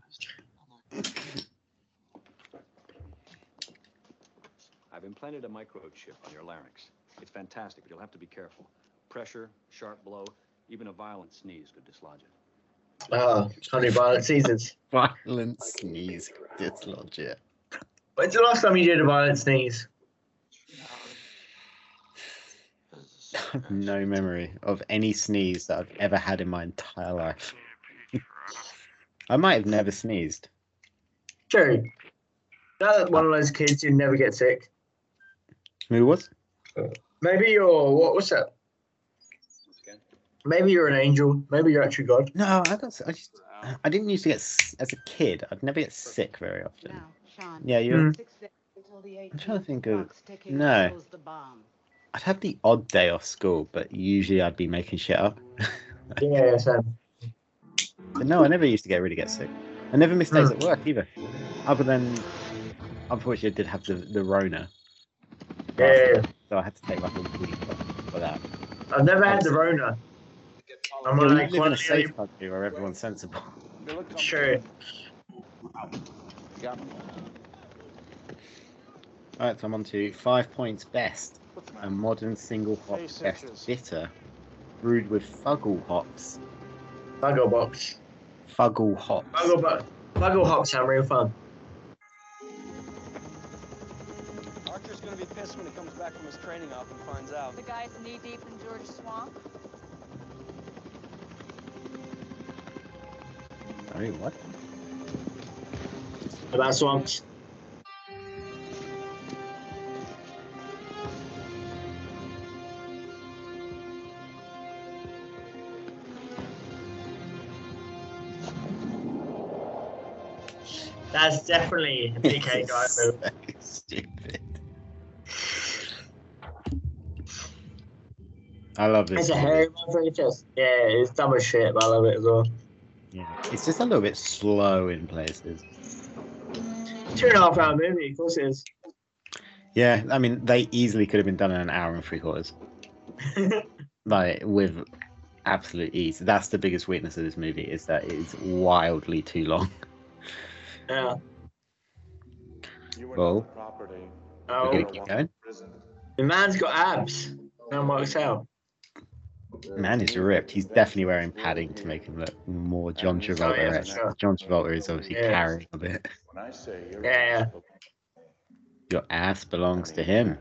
I've implanted a microchip on your larynx. It's fantastic, but you'll have to be careful. Pressure, sharp blow, even a violent sneeze could dislodge it. Oh, honey violent sneezes. *laughs* Violent sneeze. Dislodge it. When's the last time you did a violent sneeze? I have no memory of any sneeze that I've ever had in my entire life. *laughs* I might have never sneezed. True. That's one of those kids who never get sick. Who was? Maybe you're what? What's that? Maybe you're an angel. Maybe you're actually God. No, I got. I just. I didn't used to get as a kid. I'd never get sick very often. Sean, Yeah, you're. Hmm. six days until the I'm trying to think of. No. goes the bomb. I'd have the odd day off school, but usually I'd be making shit up. *laughs* Yeah, Sam. But no, I never used to get really get sick. I never missed days hmm. at work either. Other than, unfortunately, I did have the the Rona, Yeah, yeah, yeah. so I had to take like a week off for that. I've never had the Rona. I'm Yeah, we like live one in a of the only- safe country where everyone's sensible. Sure. Alright, so I'm on to five points best. A modern single hop Face best bitter, brewed with fuggle hops. Buggle box. Fuggle hops. Buggle box. Buggle hops sound real fun. Archer's gonna when he comes back from his training op and finds out. The guy's knee deep in George Swamp. Sorry, what? About swamps. That's definitely a PK guy *laughs* move. Stupid. I love this. It's a movie. hairy motherfucker chest. Yeah, it's dumb as shit, but I love it as well. Yeah, it's just a little bit slow in places. Two and a half hour movie, of course it is. Yeah, I mean, they easily could have been done in an hour and three quarters. *laughs* like with absolute ease. That's the biggest weakness of this movie is that it is wildly too long. Yeah. Well, Property. Oh. we're Oh, gonna keep going. the man's got abs. No works out. Man is ripped. He's definitely wearing padding to make him look more John Travolta. Oh, yeah, sure. John Travolta is obviously Yeah. carrying a bit. When I say you're Yeah, Your ass belongs to him.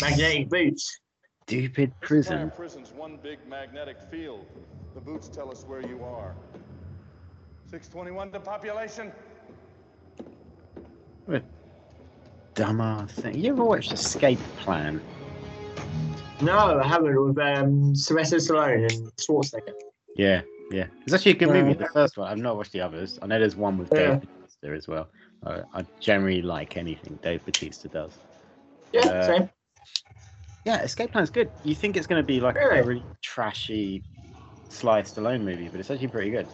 Magnetic boots. Stupid prison. entire prison's one big magnetic field. The boots tell us where you are. 621 the population. What a dumbass thing. You ever watched Escape Plan? No, I haven't with um, Sylvester Stallone and Schwarzenegger. Yeah, yeah. It's actually a good movie. Uh, The first one. I've not watched the others. I know there's one with Yeah. Dave Bautista as well. I, I generally like anything Dave Bautista does. Yeah, Uh, same. Yeah, Escape Plan's good. You think it's going to be like Really? a really trashy Sly Stallone movie, but it's actually pretty good.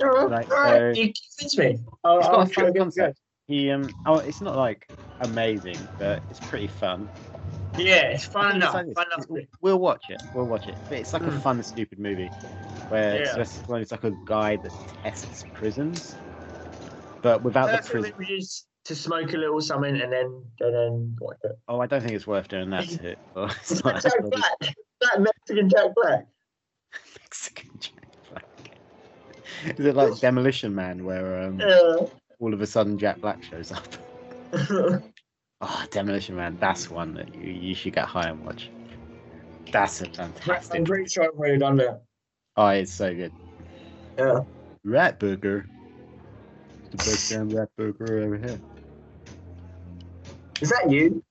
Alright, like, alright, so- you convinced me. I'll, It's I'll got a fun concept. He um, oh, it's not like amazing, but it's pretty fun. Yeah, it's fun enough. like. Fun enough. We'll watch it. We'll watch it. But it's like a Mm. fun, stupid movie where Yeah. Sylvester Stallone is like a guy that tests prisons, but without the prison. to smoke a little something and then and then watch it. Oh, I don't think it's worth doing that to it. Well, it's not Jack Black. That Mexican Jack Black. *laughs* Mexican Jack Black. Is it like Demolition Man, where um, Yeah. All of a sudden Jack Black shows up? Oh, *laughs* Demolition Man, that's one that you, you should get high and watch. That's a I'm fantastic. pretty sure I've already done that. Oh, it's so good. Yeah. Rat Burger. The best damn rat burger over here. Is that you?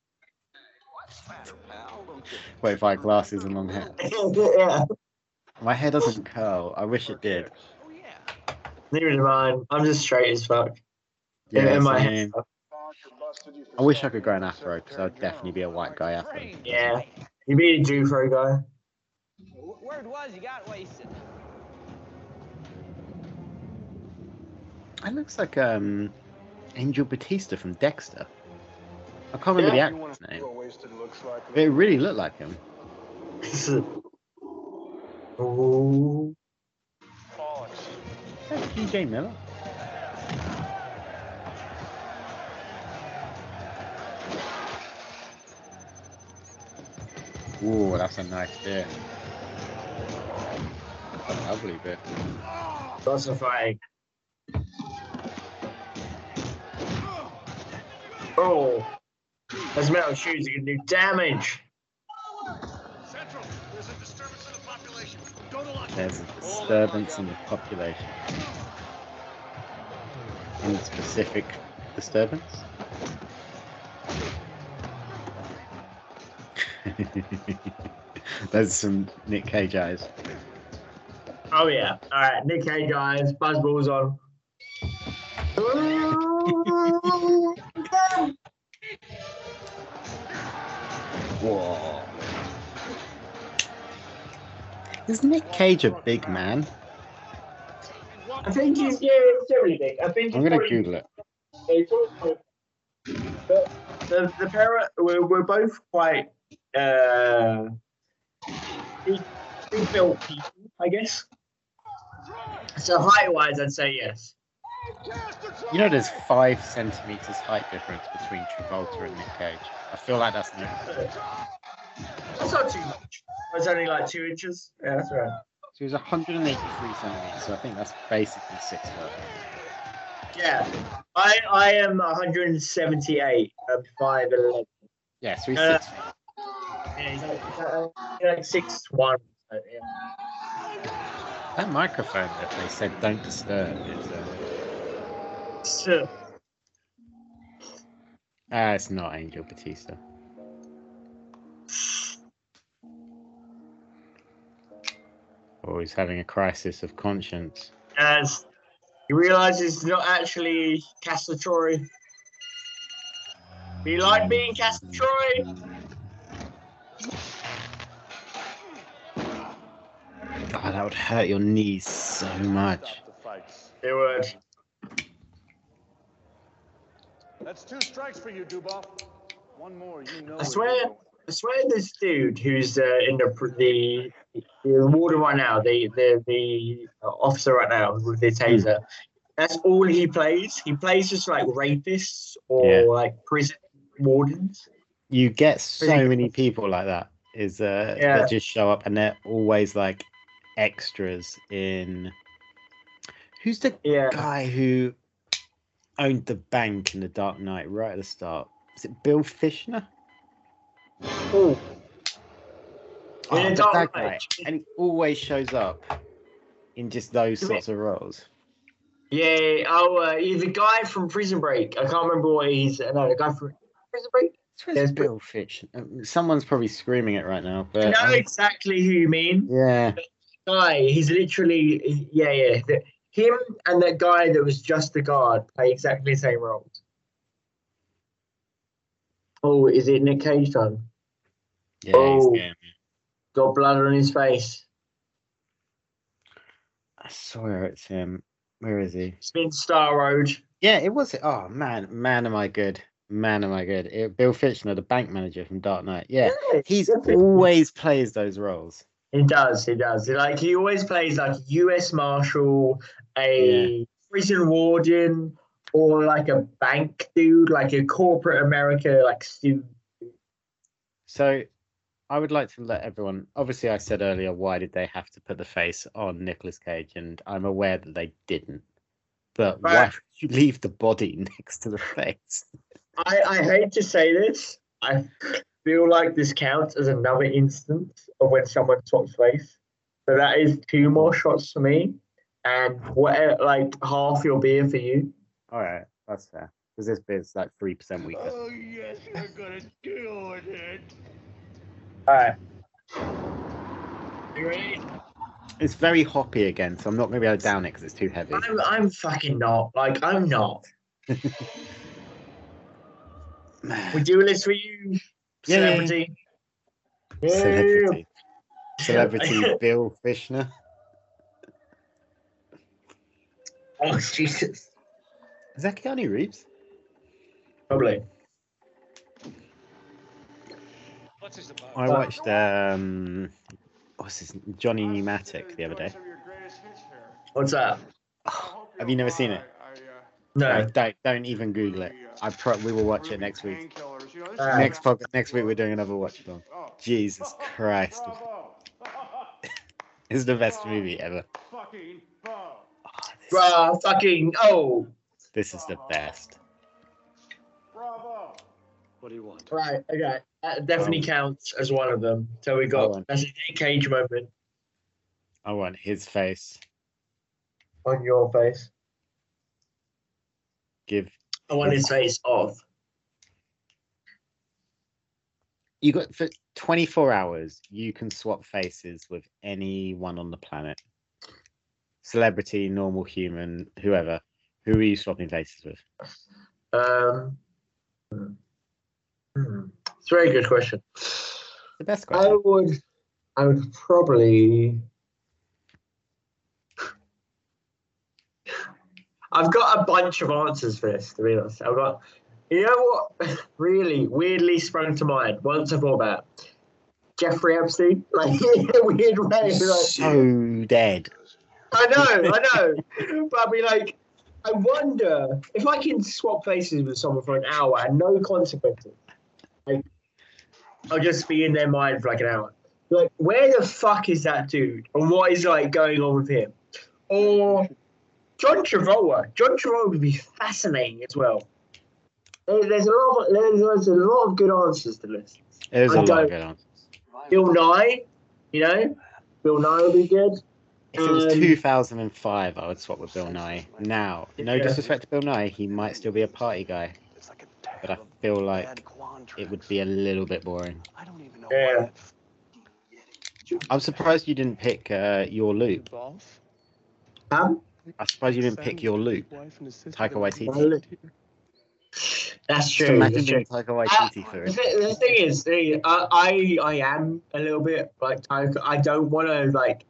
Wait, had glasses and long hair. *laughs* yeah. My hair doesn't curl. I wish it did. Neither do mine. I'm just straight as fuck. In- Yeah, in my same. head. I wish I could grow an afro because I'd definitely be a white guy afro. Yeah. You be a Jew for a guy. Word was you got wasted. It looks like um Angel Batista from Dexter. I can't remember Yeah. the actor's name. But it really looked like him. *laughs* Ooh. Is that Miller? Ooh, that's a nice bit. A lovely bit. Fighting. Oh. Those metal shoes are gonna do damage. Central, there's a There's a disturbance in the population. Any specific disturbance? *laughs* There's some Nick Cage eyes. Oh yeah. All right, Nick Cage guys, buzzballs on. Whoa. Is Nick Cage a big man? I think he's yeah, generally big. I think I'm he's gonna probably- Google it. The the, the pair we're, we're both quite uh big, big built people, I guess. So height wise, I'd say yes. You know, there's five centimeters height difference between Travolta and Nick Cage. I feel like that's new. That's not too much. It's only like two inches. Yeah, that's right. So he was 183 centimeters, so I think that's basically six foot. Yeah, I I am 178. I'm five eleven. Yeah, so he's Uh, six. Yeah, he's like, he's like, six one. So, yeah. That microphone that they said don't disturb is. Uh, So, ah, it's not Angel Batista. Oh, he's having a crisis of conscience. as he realizes it's not actually Castor Troy. He like being Castor Troy. God, that would hurt your knees so much. It would. That's two strikes for you, Dubov. One more, you know. I swear, I swear, this dude who's uh, in the pr- the the warden right now, the the the officer right now with the taser. That's all he plays. He plays just like rapists or Yeah. like prison wardens. You get so many people like that. Is uh, Yeah. that just show up and they're always like extras in. Who's the guy who owned the bank in the Dark Knight right at the start? Is it Bill Fichtner? Oh, Oh, In the Dark guy. Knight. And he always shows up in just those sorts of roles. Yeah. Oh, uh, he's the guy from Prison Break. I can't remember what he's. No, the guy from Prison Break. There's Bill Fish. um, Someone's probably screaming it right now, I but know um, exactly who you mean. yeah, guy. He's literally yeah, yeah. The, him and that guy that was just the guard play exactly the same roles. Oh, is it Nick Cage time? yeah, oh, he's game. got blood on his face. I swear it's him. Where is he? It's been Star Road. Yeah, it was. Oh man, man, am I good? Man, am I good? It, Bill Fichtner, the bank manager from Dark Knight. Yeah, he's always plays those roles. He does. He does. Like he always plays like U.S. Marshal, a prison warden, or like a bank dude, like a corporate America like suit. So, I would like to let everyone. Obviously, I said earlier, why did they have to put the face on Nicolas Cage? And I'm aware that they didn't. But why Right. would you leave the body *laughs* next to the face? I, I hate to say this. I feel like this counts as another instance of when someone swaps face. So that is two more shots for me, and what like half your beer for you. All right, that's fair. Because this beer's like three percent weaker. Oh, yes, we're gonna do it. All right. You ready? It's very hoppy again, so I'm not going to be able to down it because it's too heavy. I'm I'm fucking not. Like I'm not. *laughs* we do this for you, celebrity. Celebrity. Celebrity *laughs* Bill Fichtner. Oh Jesus. Is that Keanu Reeves? Probably. What's this about? I watched um, what's his Johnny Mnemonic the other day. What's that? Have you never seen it? No. don't don't even Google it. I pro- we will watch it next week. Alright. Next pod- next week we're doing another watch along. Jesus *laughs* Christ, it's *laughs* the best movie ever. Oh, Bruh, fucking oh. This is the best. Bravo. What do you want? Right, okay. That definitely Oh. counts as one of them. So we got that's a Nick Cage moment. I want his face. On your face. Give I want his face off. you got for 24 hours. You can swap faces with anyone on the planet. Celebrity, normal human, whoever. Who are you swapping faces with? Um. Hmm. It's a very good question. The best question. I would, I would probably. I've got a bunch of answers for this. To be honest, I've got. You know what? *laughs* Really, weirdly sprung to mind once I thought about it. Jeffrey Epstein, *laughs* like *laughs* in a weird way. Like, So dead. I know, I know. But I'd be like, I wonder if I can swap faces with someone for an hour and no consequences. Like, I'll just be in their mind for like an hour. Like, where the fuck is that dude? And what is like going on with him? Or John Travolta. John Travolta would be fascinating as well. There's a lot of there's, there's a lot of good answers to this. There's I a lot don't- of good answers. Bill Nye, you know, Bill Nye would be good. If it was Um, 2005, I would swap with Bill Nye. Now, no Yeah. disrespect to Bill Nye, he might still be a party guy. But I feel like it would be a little bit boring. I don't even know yeah. I'm surprised you didn't pick uh, your loop. Um, I'm surprised you didn't pick your loop. Taika Waititi. That's true. imagine that's being true. Taika Waititi uh, for The, it. thi- the thing is, the- I, I I am a little bit like Taika. I don't want to like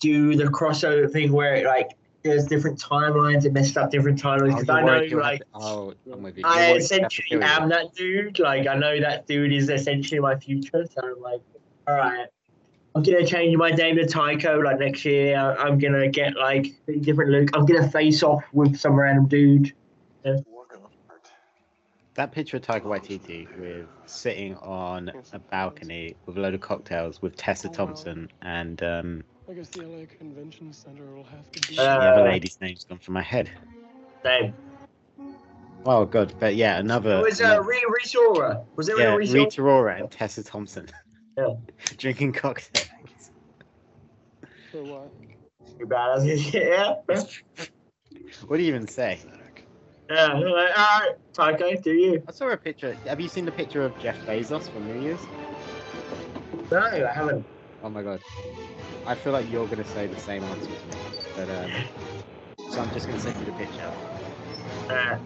do the crossover thing where it, like there's different timelines and messed up different timelines Oh, because you're I know you'll like to- oh, I'm with you. I You're worried you'll have to essentially kill am that dude. Like I know that dude is essentially my future. So I'm like, all right, I'm gonna change my name to Taika. Like next year, I- I'm gonna get like a different look. I'm gonna face off with some random dude. Yeah. That picture of Taika Waititi with sitting on a balcony with a load of cocktails with Tessa Thompson and um, I guess the LA Convention Center will have to be. the other Uh, lady's name's gone from my head. Same. Oh god, but yeah, another. It was uh, Rita Rita Ora. Was it yeah, Rita Rita? Rita Ora and Tessa Thompson *laughs* Yeah. drinking cocktails. *laughs* For what? Too bad. *laughs* yeah. What do you even say? Yeah. they're Like, all right, Taika, do you? I saw a picture. Have you seen the picture of Jeff Bezos from New Year's? No, I haven't. Oh my god. I feel like you're gonna say the same answer as me. But um so I'm just gonna send you the picture. Uh,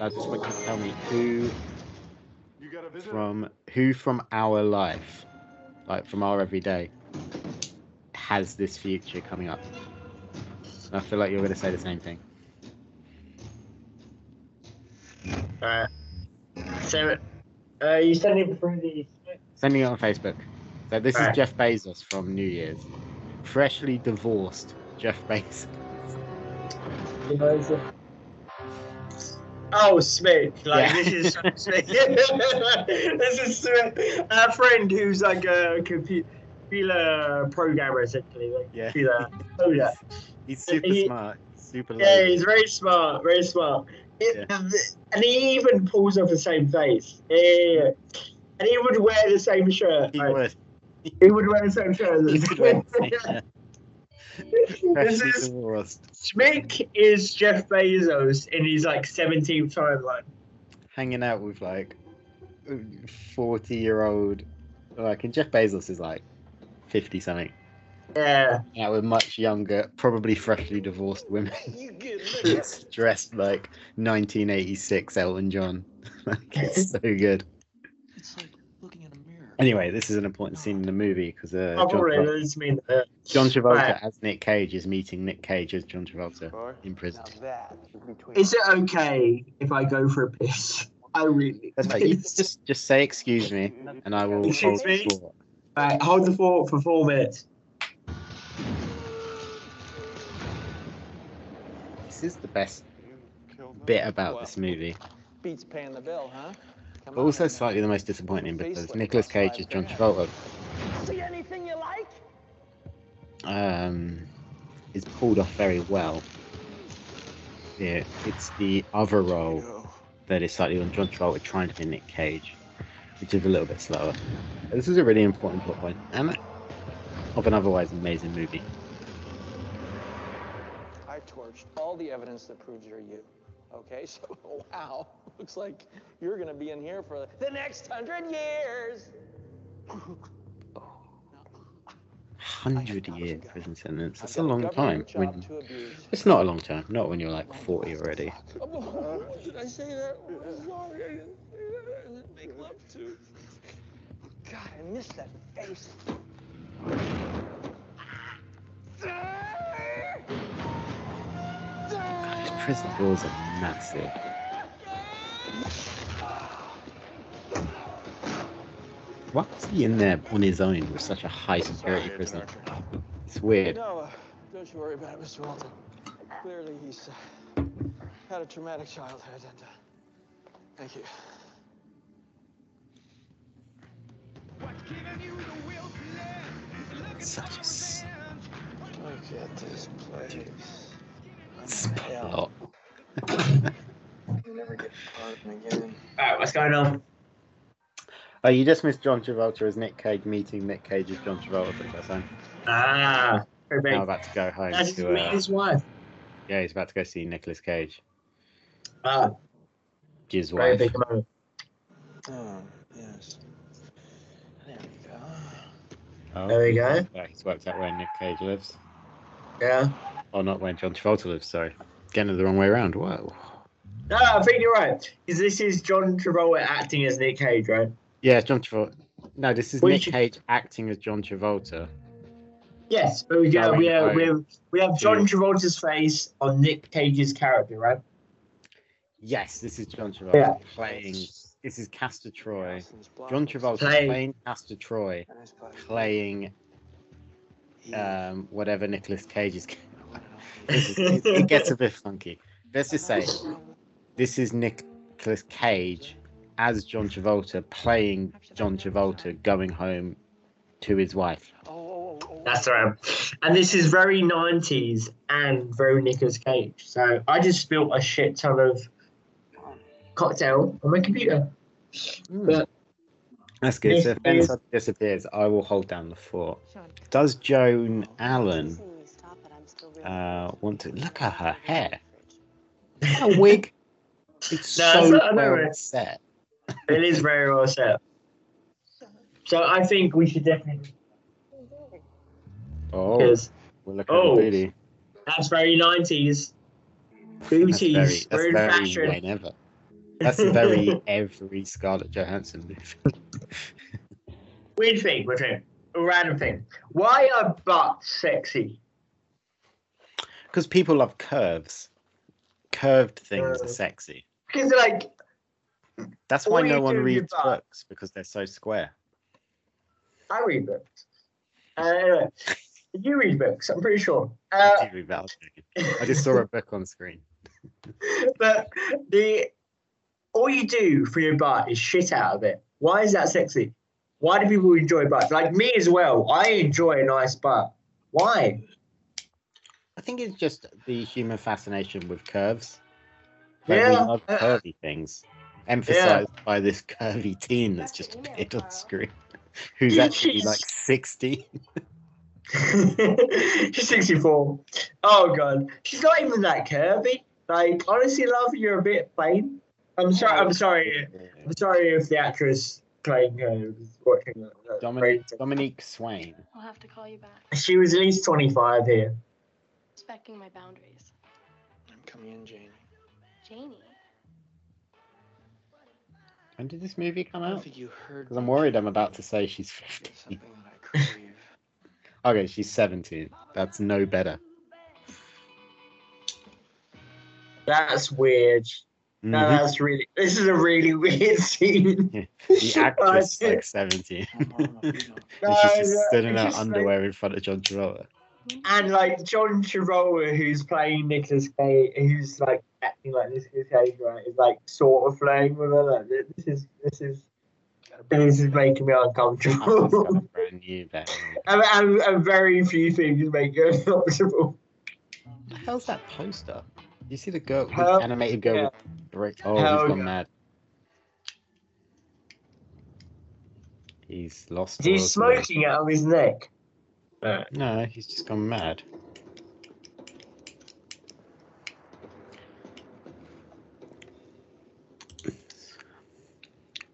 I just want you to tell me who from who from our life, like from our everyday, has this future coming up. And I feel like you're gonna say the same thing. uh, so, uh, you send it through the. Sending it on Facebook. So this is Jeff Bezos from New Year's. Freshly divorced Jeff Bezos. You know, Oh, Smith. Like, Yeah. this is Smith. *laughs* this is Smith. Our friend who's like a computer programmer, essentially. Like, Yeah. computer. Oh, yeah. He's super He- smart, super Yeah, he's very smart, very smart. It- And he even pulls off the same face. Yeah, yeah, yeah. And he would wear the same shirt. He like, would. He would wear the same shirt. *laughs* this is divorced. Smick is Jeff Bezos in his like 17th timeline. Hanging out with like forty year old like and Jeff Bezos is like fifty something. Yeah. Yeah, with much younger, probably freshly divorced women. *laughs* *laughs* Dressed like 1986 Elton John. *laughs* like, it's so good. Anyway, this is an important scene in the movie because uh, I've John, already Tra- noticed. Uh, John Travolta Right. as Nick Cage is meeting Nick Cage as John Travolta in prison. Is it okay if I go for a piss? *laughs* I really. That's right. You just just say excuse me, and I will Excuse hold the me? floor. Right, hold the fort for four minutes. This is the best bit about this movie, Beats paying the bill, huh? Come but also slightly the most disappointing because Nicolas Cage is John Travolta See anything you like? um, is pulled off very well. Yeah, it's the other role that is slightly on John Travolta trying to be Nick Cage, which is a little bit slower. This is a really important plot point, and of an otherwise amazing movie. I torched all the evidence that proves you're you. Okay, *laughs* so wow, looks like you're gonna be in here for the next hundred years. Hundred year prison sentence. That's a long time. When it's not a long time. Not when you're like forty already. Oh, *laughs* did I say that? I'm sorry. I didn't, I didn't make love to. God, I miss that face. Prison doors are massive. Why he in there on his own with such a high security prison? It's weird. No, uh, don't you worry about it, Mr. Walton. Clearly, he's uh, had a traumatic childhood, and uh, thank you. Such a Look at this place. Spot. You never get pardoned again. Alright, what's going on? Oh, you just missed John Travolta as Nick Cage meeting Nick Cage as John Travolta. Think That's saying. Ah, very big. Now about to go home That's to. Uh, his wife. yeah, he's about to go see Nicolas Cage. Ah, His very wife. big moment. Oh, yes. There we go. Oh, There we go. yeah, he's worked out where Nick Cage lives. Yeah. Or not where John Travolta lives, sorry. Getting it the wrong way around. Whoa. No, I think you're right. Because this is John Travolta acting as Nick Cage, right? Yeah, John Travolta. No, this is Well, you Nick should- Cage acting as John Travolta. Yes, but we go. We have, we have we have John Travolta's face on Nick Cage's character, right? Yes, this is John Travolta Yeah. playing. This is Castor Troy. John Travolta Play- playing Castor Troy, playing um, whatever Nicolas Cage is. It, it gets a bit funky. Let's just say this is Nicolas Cage as John Travolta playing John Travolta going home to his wife. That's right. And this is very 90s and very Nicolas Cage. So I just spilled a shit ton of cocktail on my computer. Hmm. But That's good. So if Ben suddenly disappears, I will hold down the fort. Does Joan Allen uh, want to look at her hair? *laughs* A wig. It's No, so not- know well it. set. it is very well set. So I think we should definitely. Oh, looking Oh. at the booty. That's very 90s. That's Booties, very, that's very fashion. whenever. That's very *laughs* every Scarlett Johansson movie. Weird thing him. A random thing. Why are butts sexy? Because people love curves. Curved things are sexy. Because like That's why no one do with your reads books because they're so square. I read books. Uh, you read books. I'm pretty sure. Uh, I read that, I was joking. I just saw a *laughs* book on screen. but the all you do for your butt is shit out of it. Why is that sexy? Why do people enjoy butts? Like me as well. I enjoy a nice butt. Why? I think it's just the human fascination with curves. Like, we Yeah. love uh, uh, curvy things. Emphasized by this curvy teen that's just appeared on screen. *laughs* Who's Yeah, actually she's- like 60. *laughs* She's 64. Oh god, she's not even that curvy. Like honestly, love, you're a bit plain. I'm sorry. I'm sorry. I'm sorry if the actress playing her was watching that. that Dominique, Dominique Swain. I'll have to call you back. She was at least 25 here. Respecting my boundaries. I'm coming in, Jamie. Jamie. When did this movie come I out? think you heard Because I'm worried I'm about to say she's *laughs* 50. Something that I crave. Okay, she's 17. That's no better. That's weird. No, Mhm. that's really. This is a really weird *laughs* scene. *laughs* The actress is like 17. and she's No, just no, stood in her just like- underwear in front of John Travolta. Mm-hmm. And like John Travolta, who's playing Nicolas Cage, who's like acting like Nicolas Cage, right, is like sort of flirting with her. Like, this is this is this is making me uncomfortable. got a brand new *laughs* and, and, and very few things make you uncomfortable. What the hell's that poster? You see the girl, the Hell- animated girl yeah. with brick. Oh, Hell he's gone yeah. mad. He's lost. He's all of the- smoking out of his neck. No, he's just gone mad.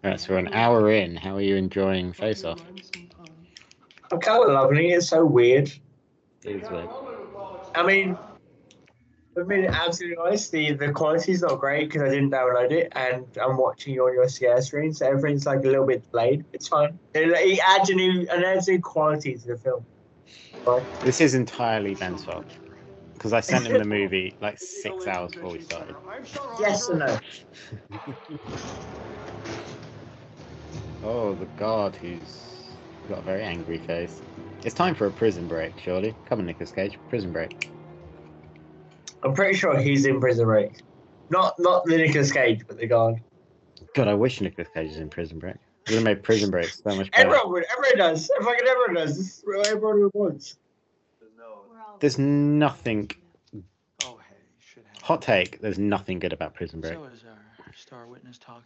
Alright, so we're an hour in. How are you enjoying Face Off? I'm kind of loving it. It's so weird. It is weird. I mean, I've been absolutely honest. The, the quality's not great because I didn't download it, and I'm watching it on your screen, so everything's like a little bit delayed. It's fine. It, it adds a new, an adds new quality to the film. Right. This is entirely Ben's fault. Because I sent him the *laughs* movie like six hours before we started. Yes or no? *laughs* Oh, the guard who's got a very angry face. It's time for a prison break, surely. Come on, Nicolas Cage, prison break. I'm pretty sure he's in prison break. Not not the Nicolas Cage, but the guard. God, I wish Nicolas Cage was in prison break. It would have made prison break so much better. Everyone would. Everyone does. Fucking everyone does. This is what everyone wants. There's nothing. Hot take. There's nothing good about Prison Break. So is our star witness talking?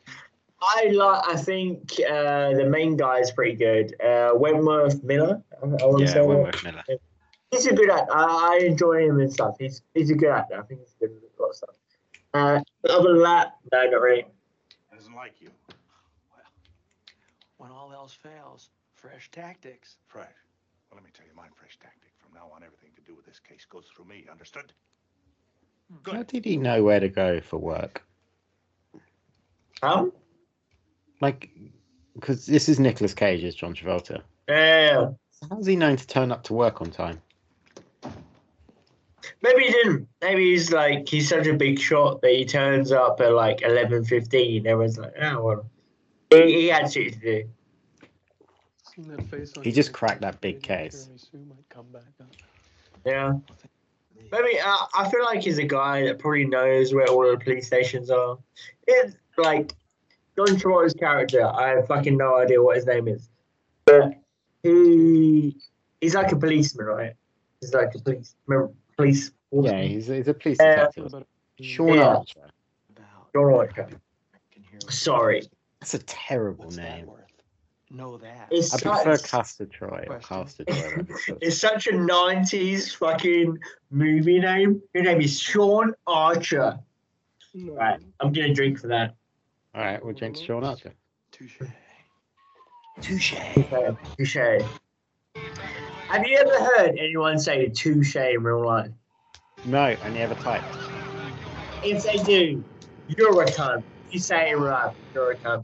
I like. I think uh, the main guy is pretty good. Uh, Wentworth Miller. I, I want to Yeah, say. Wentworth Miller. He's a good actor. I, I enjoy him and stuff. He's he's a good actor. I think he's good at a lot of stuff. Uh, but other than that, no, not really. Doesn't like you. When all else fails, fresh tactics. Fresh. Well, let me tell you my fresh tactic. From now on, everything to do with this case goes through me. Understood? How did he know where to go for work? How? Like, because this is Nicolas Cage as John Travolta. Yeah. How's he known to turn up to work on time? Maybe he didn't. Maybe he's like he's such a big shot that he turns up at like eleven fifteen. Everyone's like, oh well. He, he had shit to do. Face He just cracked that big case. Jeremy Sue might come back. Yeah. Maybe uh, I feel like he's a guy that probably knows where all the police stations are. It's like John Travolta's character. I have fucking no idea what his name is, but he he's like a policeman, right? He's like a police remember, police. Yeah, he's, he's a police Yeah. detective. Sean Yeah. Archer. John Archer. Sorry, That's a terrible name. Know that. It's I prefer such- Castor Troy Castor Troy. *laughs* it's such a '90s fucking movie name. Your name is Sean Archer. Right, I'm gonna drink for that. All right, we'll drink to Sean Archer. Touche. Touche. Touche. Have you ever heard anyone say touche in real life? No, I never typed. If they do, you're a cunt. You say it in real life, you're a cunt.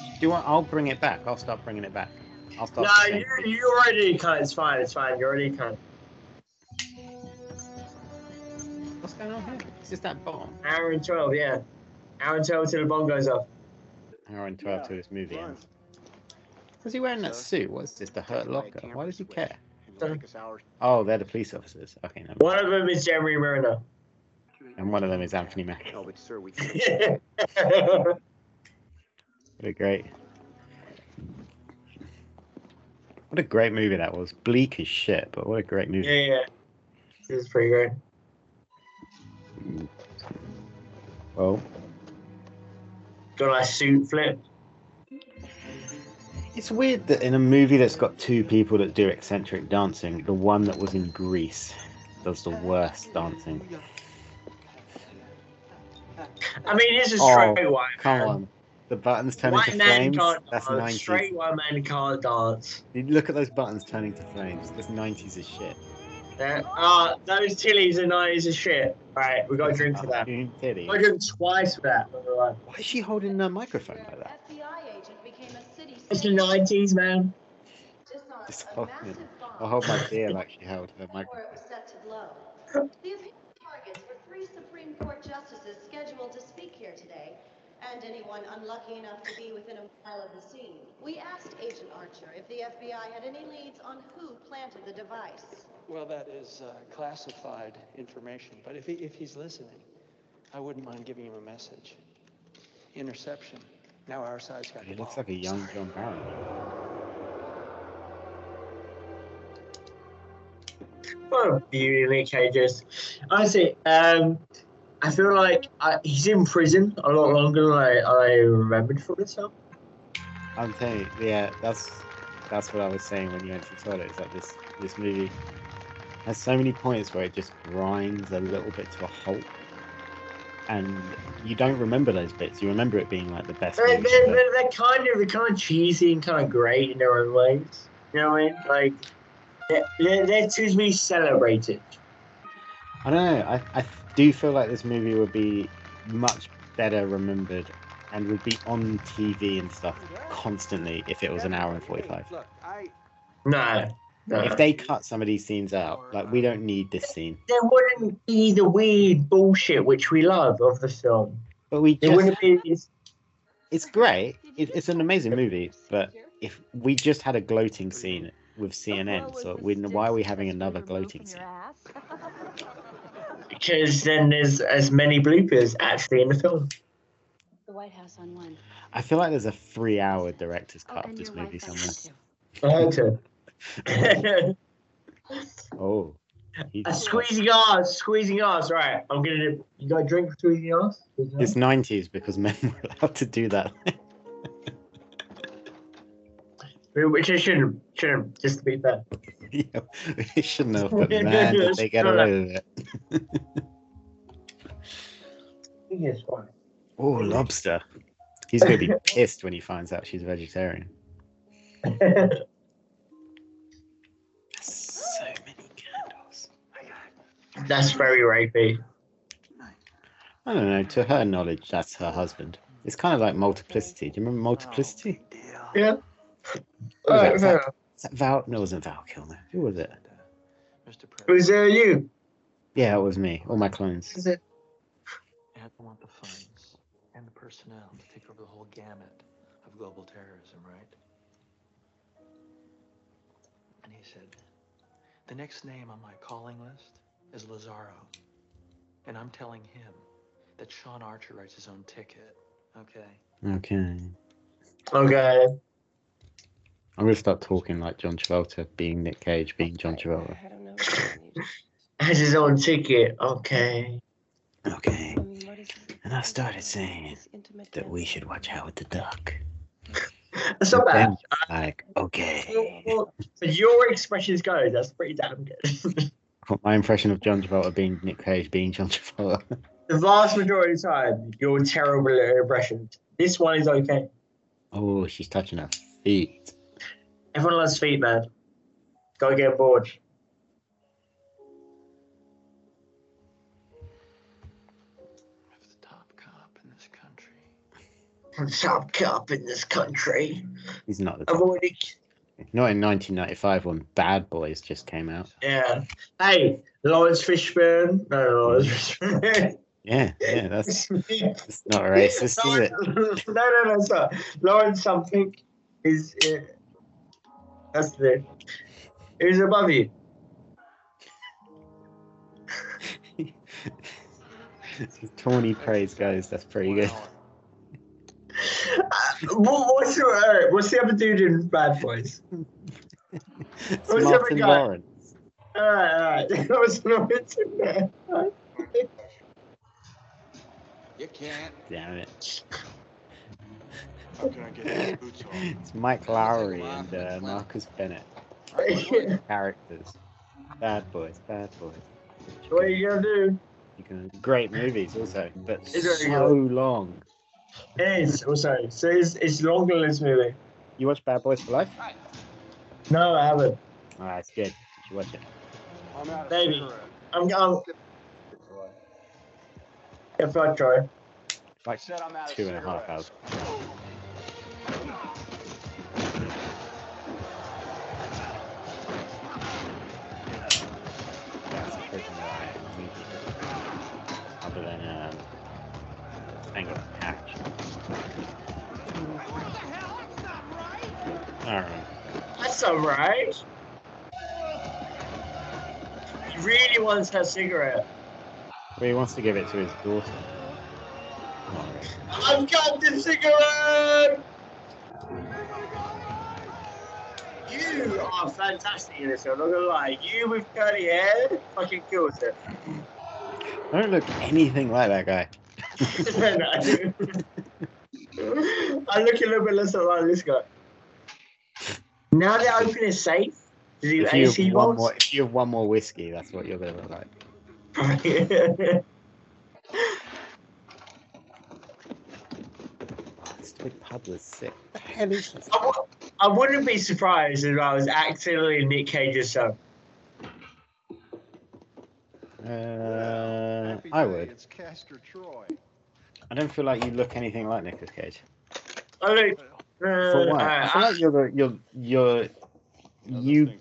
Do you want? I'll bring it back. I'll start bringing it back. I'll start. No, saying- you you already a cunt. It's fine. It's fine. You're already a cunt. What's going on here? Is this that bomb? Hour and twelve, yeah. Hour and twelve till the bomb goes off. Hour and twelve till this movie ends. Was he wearing that suit? What's this? The Hurt Locker? Why does he care? Oh, they're the police officers. Okay, no. One of them is Jeremy Renner. And one of them is Anthony Mackie. Oh, but sir, we *laughs* What a great. What a great movie that was. Bleak as shit, but what a great movie. Yeah, yeah. This is pretty great. Well, Got a suit flip. it's weird that in a movie that's got two people that do eccentric dancing, the one that was in Grease does the worst dancing. I mean, it's a Oh, straight white come man. on. The buttons turning White into man flames. can't That's dance. 90s. Straight white man can't dance. You look at those buttons turning to flames. That's 90s as shit. Yeah. Uh, those tillies are nineties is shit. Right, we got to drink for that. Titty. I drink twice for that. by. Why is she holding the microphone like that? It's the nineties, man. Just hold it. I'll hold my *laughs* beer like she held her microphone. set to blow. The opinion targets were three Supreme Court justices scheduled to speak here today, and anyone unlucky enough to be within a mile of the scene. We asked Agent Archer if the FBI had any leads on who planted the device. Well, that is uh, classified information, but if, he, if he's listening, I wouldn't mind giving him a message. Interception. Now our side's got He the looks ball. like a young John Barron. What a beauty Nick Cage is. Honestly, um, I feel like I, he's in prison a lot longer than I, I remembered for this film. I'm telling you, yeah, that's that's what I was saying when you the toilet. Is that this this movie has so many points where it just grinds a little bit to a halt. and you don't remember those bits. You remember it being like the best. They're, movie they're, ever. they're, they're kind of they're kind of cheesy and kind of great in their own ways. You know what I mean? Like they're, they're, they're to be celebrated. I don't know. I, I do feel like this movie would be much better remembered and would be on TV and stuff constantly if it was an hour and 45. Look, I. No, no. If they cut some of these scenes out, like we don't need this scene. there wouldn't be the weird bullshit which we love of the film. But we There just, wouldn't be. It's, it's great. It, it's an amazing movie. But if we just had a gloating scene with CNN, so we, why are we having another gloating scene? *laughs* because then there's as many bloopers actually in the film. The White House on one. I feel like there's a three-hour director's oh, cut of this movie somewhere. I hope so. *laughs* Oh, he's- A squeezing ass, squeezing ass. Right, I'm gonna. You got a drink for squeezing ass? It's 90s because men *laughs* were allowed to do that. Which I shouldn't. Shouldn't. Just to be fair. *laughs* Yeah, we shouldn't have, *laughs* but man, did they get away with it. *laughs* Yes, fine. Oh, lobster. He's gonna be pissed when he finds out she's a vegetarian. so many candles. That's very rapey. I don't know. To her knowledge, that's her husband. It's kind of like multiplicity. Do you remember multiplicity? Yeah. Who was that? Alright, Was fair was that Val? No, it wasn't Val Kilmer. Who was it? Was uh, you? Yeah, it was me. All my clones. Is it? And I want the funds and the personnel to take over the whole gamut of global terrorism, right? And he said, the next name on my calling list is Lazarro. And I'm telling him that Sean Archer writes his own ticket, okay? Okay. Okay. I'm gonna start talking like John Travolta, being Nick Cage, being John Travolta. Has his own ticket. Okay. Okay. And I started saying that we should watch Howard the Duck. *laughs* That's not bad. Like, okay. Well, As your expressions go, that's pretty damn good. *laughs* My impression of John Travolta being Nick Cage, being John Travolta. *laughs* the vast majority of the time, you're terrible at impressions. This one is okay. Oh, she's touching her feet. Everyone loves feet, man. Gotta get bored. Top cop in this country. Top cop in this country. He's not the top. Avoiding. Not in 1995 when Bad Boys just came out. Yeah. Hey, Laurence Fishburne. No, Laurence Fishburne. Yeah, yeah, that's, *laughs* that's not racist, is it? *laughs* no, no, no, it's not. Lawrence something is. Uh, that's the. Who's above you? Tawny praise guys. That's pretty good. What, what's the uh, what's the other dude in Bad Boys? It's What's the other guy? Lawrence. All right, all right. *laughs* There was Lawrence in there. You can't. Damn it. How can I get these boots off? It's Mike Lowrey and uh, Marcus Bennett. *laughs* Characters. Bad Boys, Bad Boys. what are you gonna do? You can, great movies also, but It's very so good. long. It is also so it's it's longer than this movie. You watch Bad Boys for Life? No, I haven't. Alright, it's good. You should watch it. I'm out of Maybe. cigarette. I'm I'm. If I try. Like I Said I'm out of two and a half hours. That's alright. He really wants that cigarette. But he wants to give it to his daughter. I've got the cigarette! You are fantastic in this, I'm not gonna lie. You with curly hair fucking kills it. I don't look anything like that guy. *laughs* I look a little bit less like this guy. Now the open is safe if AC you. More, if you have one more whiskey, that's what you're going to look like. Stupid pub was sick. The hell is this? I, w- I wouldn't be surprised if I was accidentally Nick Cage's son. Uh, I would. It's Castor Troy. I don't feel like you look anything like Nicolas Cage. I look for Uh, what? I feel uh, like you're the you're you're *laughs* you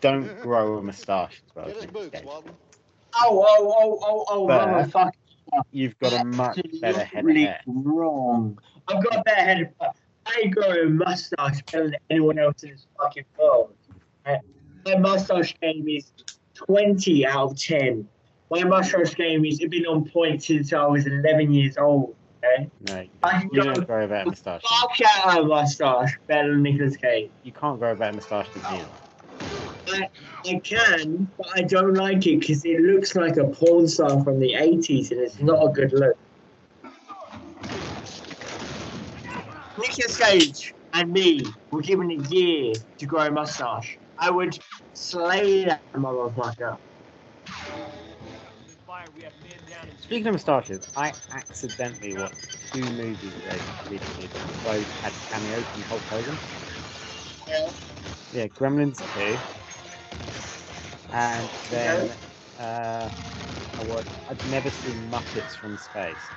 don't *laughs* grow a moustache as well as Nicolas Cage. oh, oh, oh, oh, oh, But- motherfucker. You've got a much better head of hair. wrong. I've got a better head of I ain't got a mustache better than anyone else in this fucking world. Uh, My mustache game is 20 out of 10. My mustache game has been on point since I was 11 years old. Okay? No, I you don't grow a better moustache. fuck out of mustache better than Nicolas Cage. You can't grow a better moustache than you. I, I can, but I don't like it because it looks like a porn star from the 80s and it's not a good look. Nicolas Cage and me were given a year to grow a mustache. I would slay that motherfucker. Speaking of moustaches, I accidentally watched two movies recently that both had cameos from Hulk Hogan. Yeah, Gremlins 2. And then uh, I watched, I'd never seen Muppets from Space.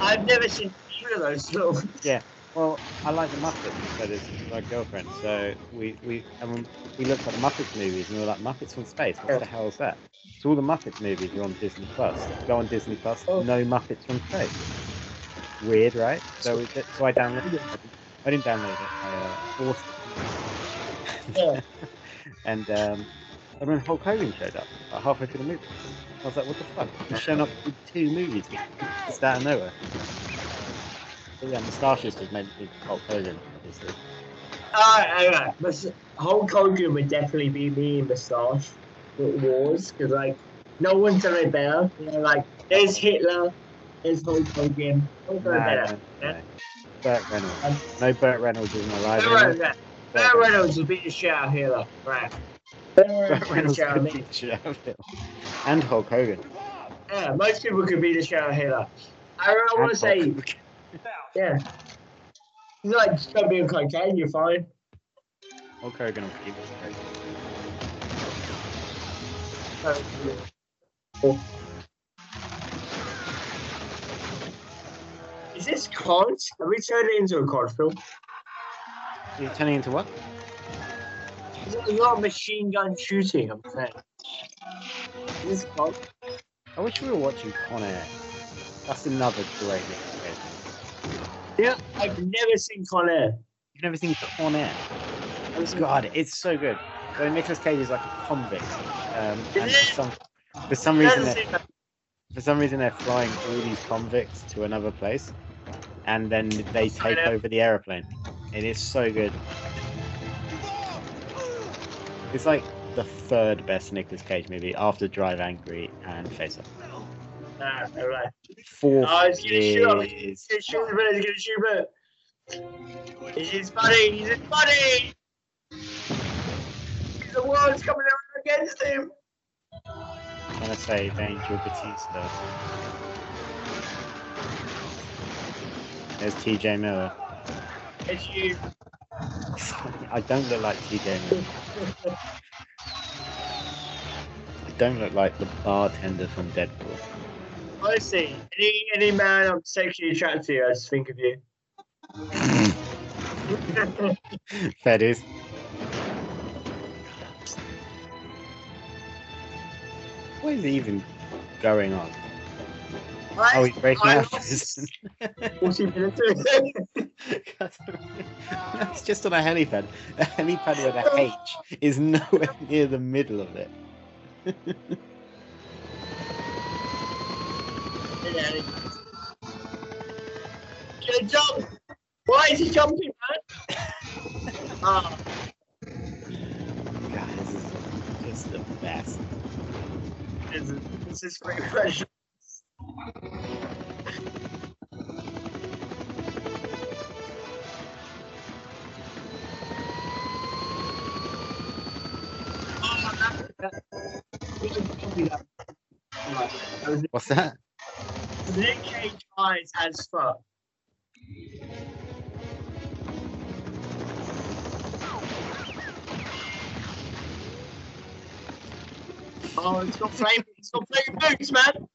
I've never seen either of those films. Yeah, well, I like the Muppets, so does my girlfriend. So we we and we looked at the Muppets movies, and we were like, Muppets from space. What the hell is that? So all the Muppets movies are on Disney Plus. Go on Disney Plus. No Muppets from space. Weird, right? So we, so I downloaded it. I didn't download it. I uh, forced it. Yeah. *laughs* and um, and then Hulk Hogan showed up like, halfway through the movie. I was like, what the fuck? He's shown up with two movies It's out of nowhere. Yeah, moustaches just made me think of Hulk Hogan, obviously. Ah, alright, alright. Hulk Hogan would definitely be me in moustache with wars because, like, no one's done it better. You know, like, there's Hitler, there's Hulk Hogan. No one's done it No, better. no, no. Burt Reynolds. Um, no Burt Reynolds isn't alive Burt. Reynolds, Burt Reynolds would beat the shit out of Hitler. Right. Burt Reynolds Burt would beat the Reynolds could beat the shit out of. And Hulk Hogan. Yeah, most people could beat the shit out of Hitler. I, I want to say, yeah. He's like, just don't be a cocaine, you're fine. Hulk gonna keep it. Oh. Is this COD? Have we turned it into a COD film? You're turning into what? Is it a lot of machine gun shooting? I'm saying. Is this COD? I wish we were watching Con Air. That's another great. Yeah, I've never seen Con Air. You've never seen Con Air? God, it's so good. So Nicolas Cage is like a convict. Um, and for some, for some reason, they're, for some reason they're flying all these convicts to another place, and then they take over the aeroplane. It is so good. It's like the third best Nicolas Cage movie after Drive Angry and Face Off. Ah, alright. Fourth Oh, he's gonna shoot him. He's gonna shoot him. He's gonna shoot him. He's his buddy. He's his buddy. The world's coming around against him. I'm gonna say Angel Batista. There's TJ Miller. It's you. *laughs* I don't look like TJ Miller. *laughs* I don't look like the bartender from Deadpool. Honestly, any any man I'm sexually attracted to, I just think of you. *laughs* Fair dues. What is even going on? Oh, he's breaking I out. lost *laughs* 40 minutes. *laughs* That's just on a helipad. A helipad with a H is nowhere near the middle of it. A jump! Why is he jumping, man? Ah, God, this is just the best. this is, this is great pressure. What's that? Nick Cage eyes as fuck. Oh, it's got flame. It's got flame boots, man.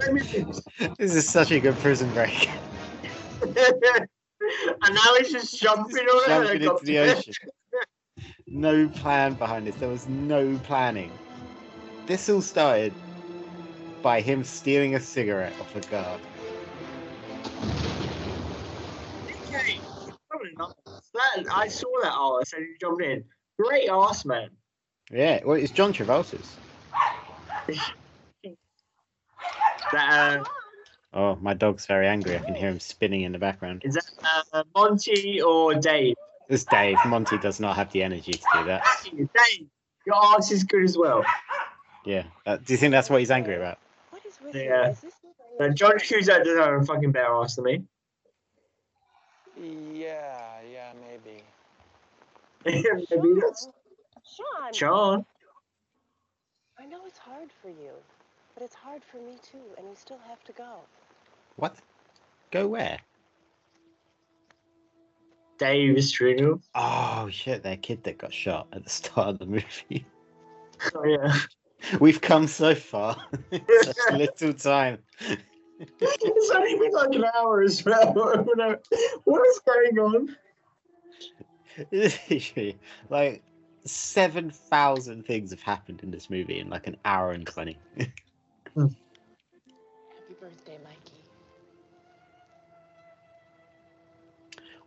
Flame boots. *laughs* This is such a good prison break. *laughs* and now he's just jumping on a Jumping into the ocean. No plan behind this. There was no planning. This all started by him stealing a cigarette off a guard. Okay. That, I saw that arse and he jumped in. Great arse, man. Yeah, well, it's John Travolta's. That, uh, Oh, my dog's very angry. I can hear him spinning in the background. is that uh, Monty or Dave? It's Dave. Monty does not have the energy to do that. Dave, your arse is good as well. Yeah. Uh, do you think that's what he's angry about? Yeah. Uh, John Cusack doesn't have a fucking better arse than me. Yeah, yeah, maybe. *laughs* Maybe that's Sean. Sean. I know it's hard for you, but it's hard for me too, and we still have to go. What? Go where? Dave's funeral. Oh shit! That kid that got shot at the start of the movie. Oh yeah. We've come so far. *laughs* in Such *laughs* little time. it's only been like an hour as well. *laughs* what is going on? Literally, like seven thousand things have happened in this movie in like an hour and twenty. Happy birthday, Mikey.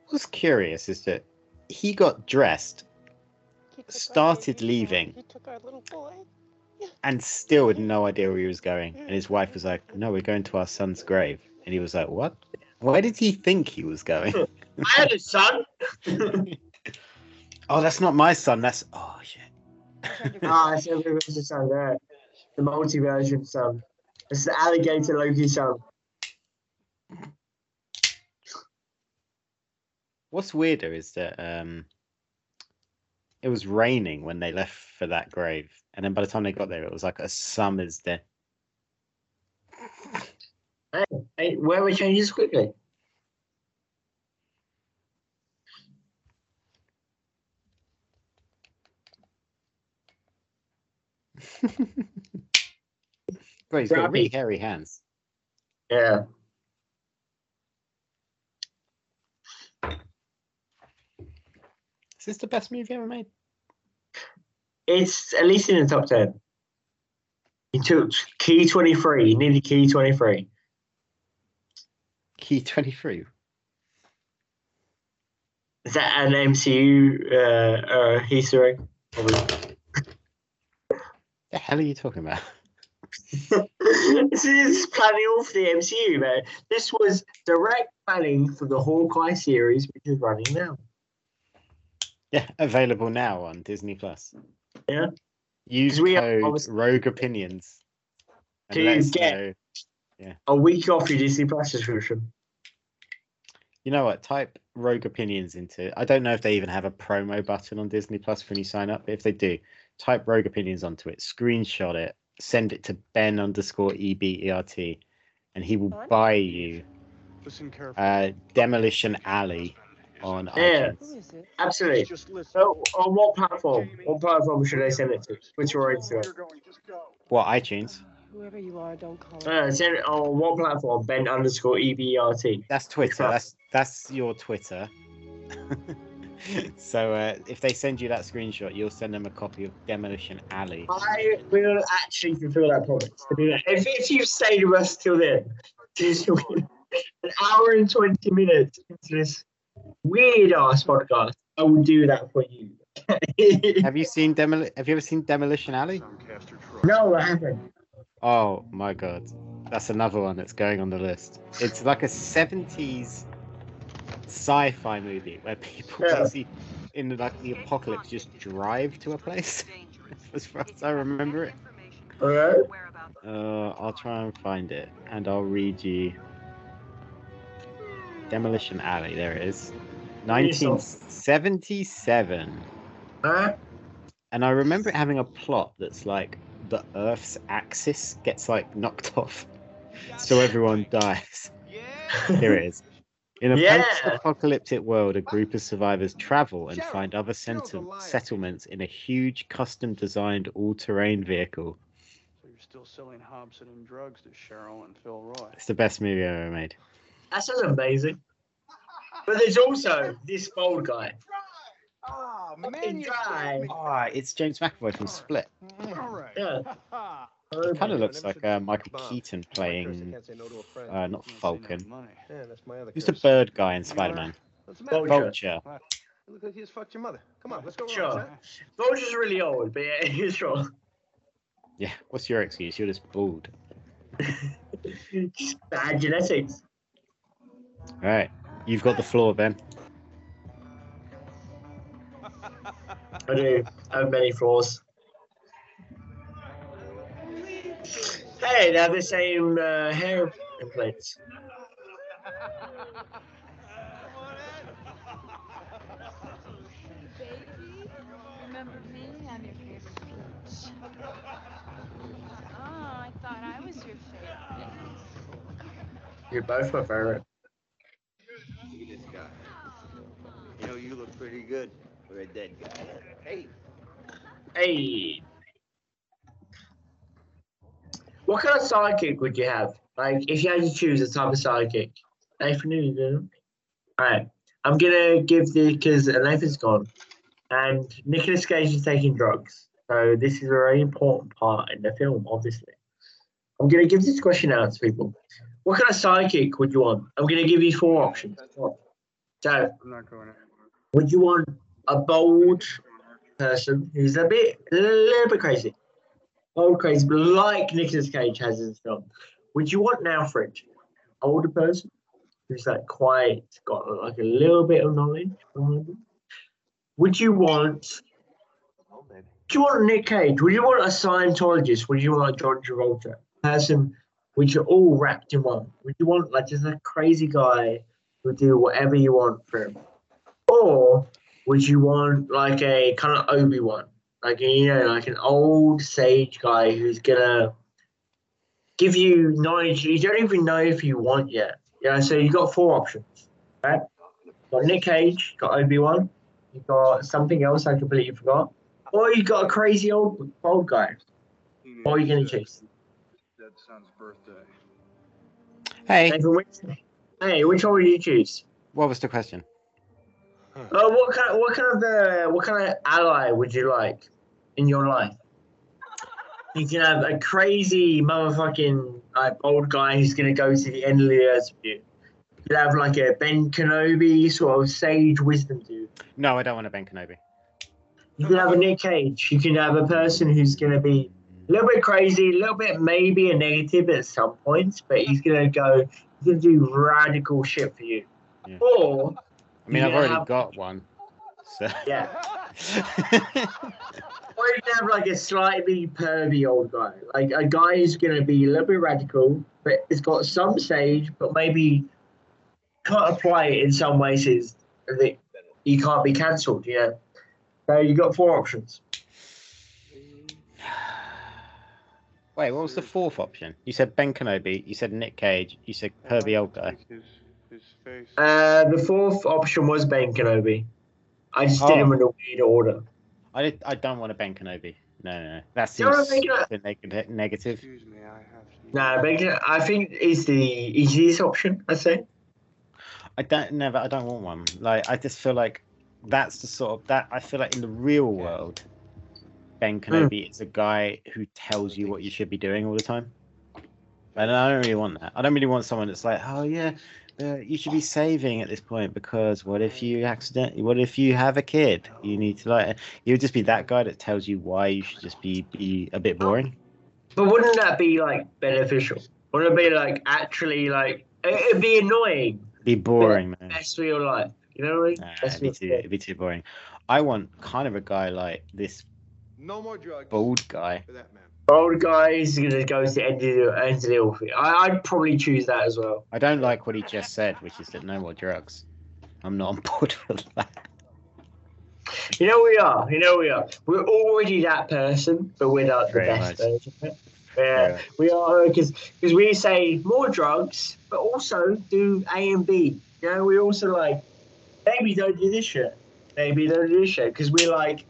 What's curious is that he got dressed, started leaving, He took our little boy. And still had no idea where he was going. And his wife was like, "No, we're going to our son's grave." And he was like, "What? Where did he think he was going?" *laughs* I had a son. *laughs* oh, that's not my son. That's oh shit. *laughs* ah, it's everyone's son there. The multi-version son. It's the alligator Loki son. What's weirder is that um, it was raining when they left for that grave, and then by the time they got there, it was like a summer's day. Hey, hey, where we changes quickly. *laughs* But he's got really hairy hands. Yeah. This the best movie ever made? It's at least in the top 10. He took key 23, he needed key 23. Key twenty three. Is that an MCU uh, uh, Easter egg? Probably. The hell are you talking about? *laughs* this is planning all for the MCU, man. This was direct planning for the Hawkeye series, which is running now. Yeah, available now on Disney Plus. Yeah. Use we are code obviously- Rogue Opinions. To let us get- know- Yeah. A week off your Disney Plus subscription. You know what? Type Rogue Opinions into. I don't know if they even have a promo button on Disney Plus when you sign up. But if they do, type Rogue Opinions onto it, screenshot it, send it to Ben underscore E B E R T, and he will buy you Listen carefully. uh, Demolition Alley on Yeah, iTunes. absolutely. So, on what platform? What platform should I send it to? which Twitter or Instagram? What iTunes? Whoever you are, don't call Uh, send it on what platform? Ben underscore E B E R T. That's Twitter. That's that's your Twitter. *laughs* so uh, if they send you that screenshot, you'll send them a copy of Demolition Alley. I will actually fulfill that promise. To do that. If, if you've stayed with us till then, *laughs* an hour and 20 minutes into this weird ass podcast, I will do that for you. *laughs* have you seen Demol? Have you ever seen Demolition Alley? No, I haven't. Oh my god, that's another one that's going on the list. It's like a '70s sci-fi movie where people Yeah. basically in like the apocalypse just drive to a place. *laughs* as far as I remember it. Alright. Uh, I'll try and find it, and I'll read you. Demolition Alley. There it is. 1977. Huh? And I remember it having a plot that's like the Earth's axis gets like knocked *laughs* off, so everyone dies. Here it is. In a Yeah. post-apocalyptic world, a group of survivors travel and find other settle- settlements in a huge, custom-designed all-terrain vehicle. So you're still selling Hobson and drugs to Cheryl and Phil Roy. It's the best movie I've ever made. That sounds amazing. But there's also this old guy. Oh, Fucking dry. Ah, it's James McAvoy from Split. All right. Yeah. It kind of looks like uh, Michael Keaton playing, uh, not Falcon. Yeah, that's Who's the bird guy in Spider-Man? What's the matter? Vulture. You look like you just fucked your mother. Come on, let's go. Sure. Vulture's really old, but yeah, *laughs* he's sure. Yeah. What's your excuse? You're just bald. *laughs* Bad genetics. All right. You've got the floor, Ben. I do. I have many floors. Hey, they have the same uh, hair implants. Baby, remember me? I'm your favorite peach. Oh, I thought I was your favorite. You're both my favorite. Know, you look pretty good for a dead guy. Hey. Hey. What kind of sidekick would you have? Like, if you had to choose a type of sidekick. Nathan, you do. Alright. I'm gonna give the because Nathan's gone, and Nicolas Cage is taking drugs. So this is a very important part in the film, obviously. I'm gonna give this question out to people. What kind of sidekick would you want? I'm gonna give you four options. So, I'm not going would you want a bold person who's a bit, a little bit crazy? Bold, crazy, like Nicolas Cage has in his film. Would you want an Alfred? Older person who's like quite got like a little bit of knowledge. Would you want? Would you want Nick Cage? Would you want a Scientologist? Would you want a John Travolta? Person which are all wrapped in one. Would you want like just a crazy guy who do whatever you want for him? Or would you want like a kind of Obi Wan, like you know, like an old sage guy who's gonna give you knowledge you don't even know if you want yet? Yeah, so you got four options, right? You got Nick Cage, you got Obi Wan, you got something else I completely forgot, or you got a crazy old old guy. Mm-hmm. What are you gonna choose? Dead son's birthday. Hey. Hey, which one would you choose? What was the question? Uh, what kind of what kind of uh, what kind of ally would you like in your life? You can have a crazy motherfucking like old guy who's gonna go to the end of the earth with you. You could have like a Ben Kenobi sort of sage wisdom dude. No, I don't want a Ben Kenobi. You can have a Nick Cage. You can have a person who's gonna be a little bit crazy, a little bit maybe a negative at some points, but he's gonna go. He's gonna do radical shit for you. Yeah. Or I mean, you I've already have- got one. So. Yeah. *laughs* Or you have like a slightly pervy old guy, like a guy who's going to be a little bit radical, but it's got some sage, but maybe can't apply it in some ways is that he can't be cancelled. Yeah. So you got four options. Wait, what was the fourth option? You said Ben Kenobi. You said Nick Cage. You said pervy old guy. Uh, the fourth option was Ben Kenobi. I just did Oh. them in a weird order. I did, I don't want a Ben Kenobi. No, no, no. That You seems wanna make it super neg- negative. No, Ben Ken- I think is the easiest option. I say. I don't never. I don't want one. Like I just feel like that's the sort of that I feel like in the real world, Ben Kenobi is a guy who tells you what you should be doing all the time. And I don't really want that. I don't really want someone that's like, oh yeah, uh, you should be saving at this point because what if you accidentally, what if you have a kid? You need to like, you would just be that guy that tells you why you should just be be a bit boring. But wouldn't that be like beneficial? Wouldn't it be like actually like it- it'd be annoying? Be boring, man. Best for your life. You know what I mean? Nah, Best it'd be too, it'd be too boring. I want kind of a guy like this No more drugs. bald guy. For that man. Old guy is gonna go to the end of the end of the hill. I, I'd probably choose that as well. I don't like what he just said, which is that no more drugs. I'm not on board *laughs* with that. You know we are. You know we are. We're already that person, but we're not the best version. of it. Yeah, we are because because we say more drugs, but also do A and B. You know, we also like maybe don't do this shit. Maybe don't do this shit because we're like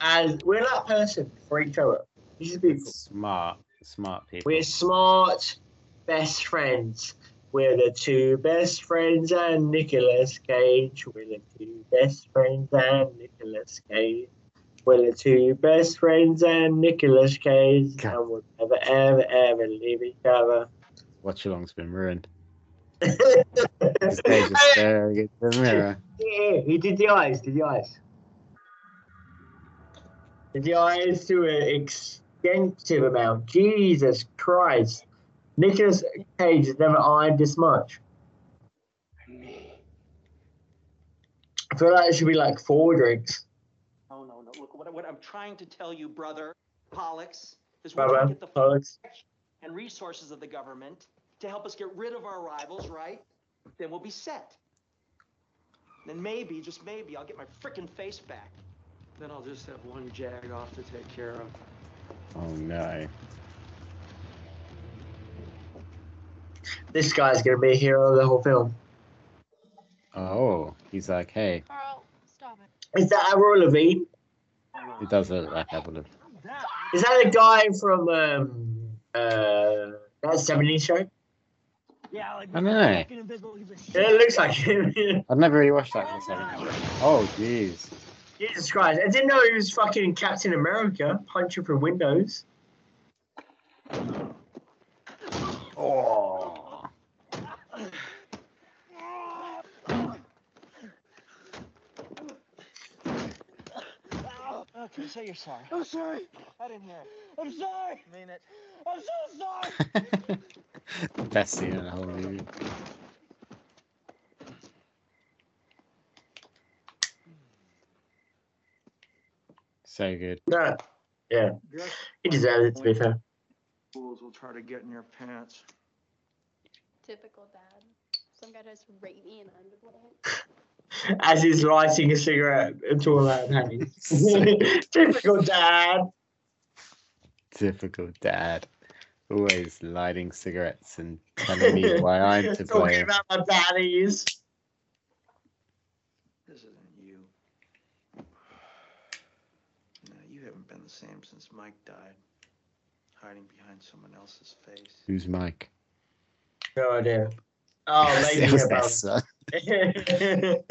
as we're that person for each other. These are people. Smart, smart people. We're smart best friends. We're the two best friends and Nicolas Cage. We're the two best friends and Nicolas Cage. We're the two best friends and Nicolas Cage. And we'll never, ever, ever leave each other. Watch along's been ruined. *laughs* Page is staring at the mirror. Yeah, he did the eyes. Did the eyes. Did the eyes to an extensive amount. Jesus Christ. Nicolas Cage has never eyed this much. I feel like it should be like four drinks. Oh no, no. Look, what, what I'm trying to tell you, brother Pollux, is we're Brother trying to get the Pollux. and resources of the government to help us get rid of our rivals, right? Then we'll be set. Then maybe, just maybe, I'll get my frickin' face back. Then I'll just have one jag off to take care of. Oh no. This guy's gonna be a hero of the whole film. Oh, he's like, hey, Carl, stop it. Is that Avril Lavigne? It does look like Evelyn. Is that a guy from um uh that 70s show? Yeah, like I know. Yeah, it looks like him. *laughs* I've never really watched that for seven Oh, jeez. Jesus Christ. I didn't know he was fucking Captain America punching through windows. Oh. Can you say you're sorry? I'm sorry. I didn't hear it. I'm sorry. mean it. I'm so sorry. *laughs* Best scene in the whole movie. So good. No. Yeah. He deserves it to be fair. Fools will try to get in your pants. Typical dad. Some guy tries to rape me and I'm the one. As he's lighting a cigarette into a loud hand. *laughs* Typical dad. Typical dad. Always lighting cigarettes and telling me why I'm to blame. *laughs* Talking blame. about my daddies. This isn't you. No, you haven't been the same since Mike died. Hiding behind someone else's face. Who's Mike? No idea. *laughs* Oh, maybe It was about. son. *laughs* Talking.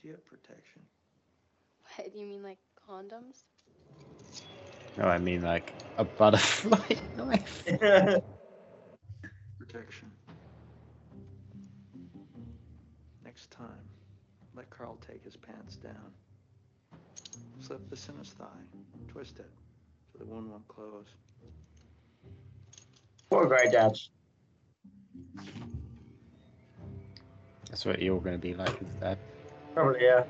Do you have protection? What, do you mean like condoms? No, I mean like a butterfly *laughs* knife. Protection. Next time, let Carl take his pants down. Slip this in his thigh. Twist it so the wound won't close. Poor a great dad. That's what you're going to be like as dad. Probably, yeah.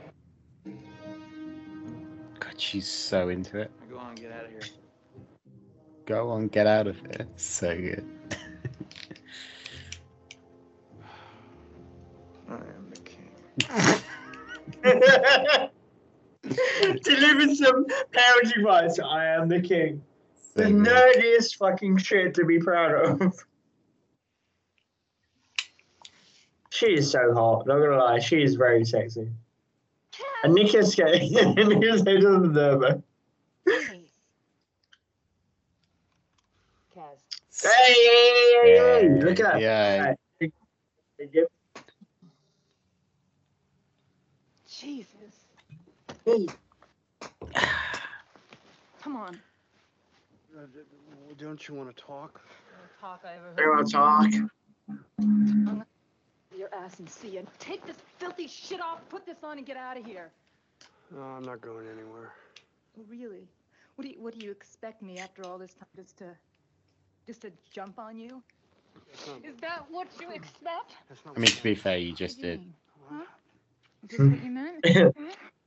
God, she's so into it. Go on, get out of here. Go on, get out of here. So good. *sighs* I am the king. *laughs* *laughs* *laughs* Delivered some parenting advice. I am the king. The So good. nerdiest fucking shit to be proud of. She is so hot, not gonna lie, she is very sexy. And Nicolas Cage, Nicolas Cage doesn't deserve her. Kaz. Hey, hey, hey, hey, hey, look at that. Yeah. Hey, hey, Jesus. Hey. Come on. Uh, Don't you want to talk? Talk I ever They heard. wanna talk. Your ass and see you. Take this filthy shit off, put this on, and get out of here. No, I'm not going anywhere. Oh, really? What do you What do you expect me after all this time just to just to jump on you? Not, Is that what you expect? I mean, to be fair, you just did. Huh? Is this what you meant? *laughs*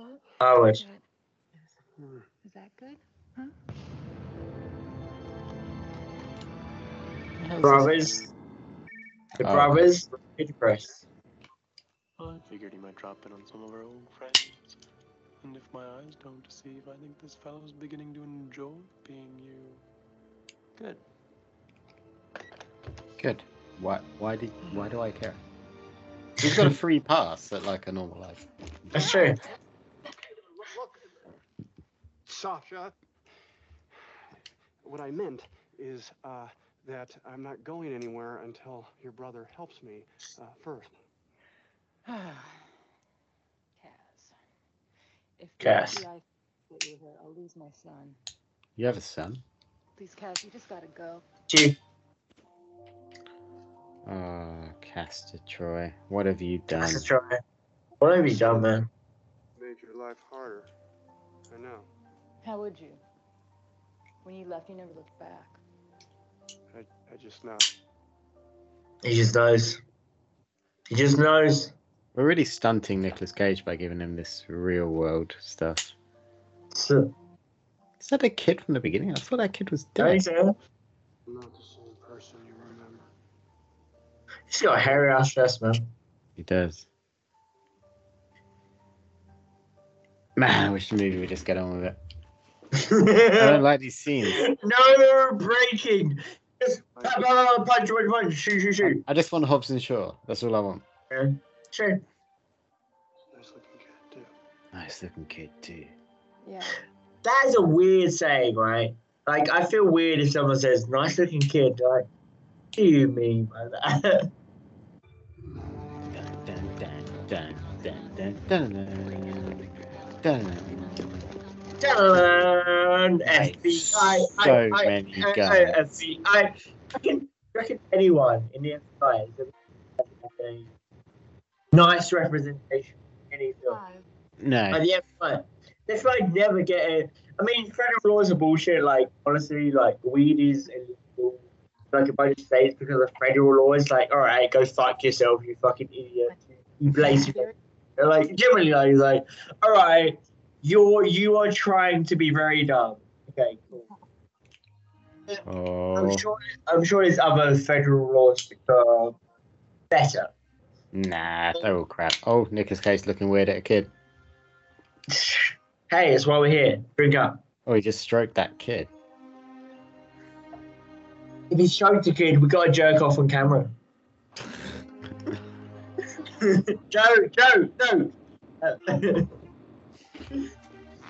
Huh? That- I would. Is that good? Huh? Brothers. The Oh. brothers. Good press. I figured he might drop in on some of our old friends. And if my eyes don't deceive, I think this fellow's beginning to enjoy being you. Good. Good. Why? Why did? Why do I care? *laughs* He's got a free pass at like a normal life. That's true. Sasha, what I meant is uh, that I'm not going anywhere until your brother helps me uh, first. *sighs* Kaz. If the Kaz. FBI you're here, I'll lose my son. You have a son? Please, Kaz, you just gotta go. Gee. Oh, Castor Troy, what have you done? That's Troy. What have you done, man? Made your life harder. I know. How would you? When you left, you never looked back. I, I just know. He just knows. He just knows. We're really stunting Nicolas Cage by giving him this real world stuff. So, Is that a kid from the beginning? I thought that kid was dead. think not the same person you remember. He's got a hairy ass chest, man. He does. Man, I wish the movie would just get on with it. I don't like these scenes. No, they're breaking. Just blah, blah, blah, punch, punch, punch, shoot, shoot, shoot. I just want Hobbs and Shaw. That's all I want. Yeah. Sure. Nice looking kid, too. Nice looking kid too. Yeah. That is a weird saying, right? Like, I feel weird if someone says, nice looking kid. Like, what do you mean by that? Dun, dun, dun, dun, dun, dun, dun, dun. Dun, FBI. So I, I, many I, guns. FBI. I reckon, reckon anyone in the FBI is a nice representation in any film. No. Like the FBI. The FBI never get it. I mean, federal laws are bullshit. Like, honestly, like, weed is illegal. Like, a bunch of states because of federal laws. Like, alright, go fuck yourself, you fucking idiot. You blaze. Like, generally, like, it's like, alright, you're, you are trying to be very dumb. Okay, cool. Oh, I'm sure, I'm sure there's other federal laws that are better. nah, they're all crap. Oh, Nicolas Cage looking weird at a kid. Hey, that's why we're here. Drink up. Oh, he just stroked that kid. If he stroked a kid, we got to jerk off on camera. *laughs* *laughs* Joe, Joe, no. *laughs* Uh,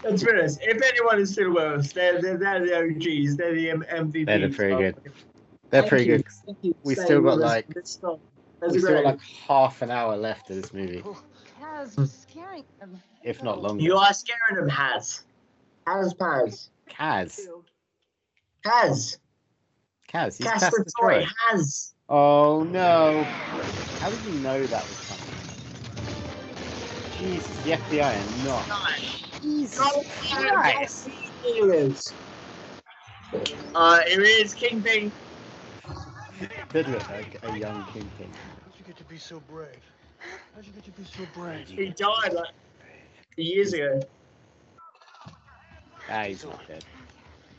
Let's be honest. If anyone is still with us, they're, they're, they're the OGs. They're the MVPs. They're pretty good. They're Thank pretty you. good. Thank you We staying still got like this long. That's we still got like half an hour left of this movie, Kaz, you're scaring them. if not longer. You are scaring them, Haz. Haz Paz. Kaz, Haz. Kaz, he's Casper Castor Troy. Troy. Haz. Oh no! How did you know that was coming? Jesus, the FBI are not. Jesus Christ! Christ. Uh, it is Kingpin. Did look like a young kingpin. How'd you get to be so brave? How'd you get to be so brave? He died like years ago. Ah, he's not dead.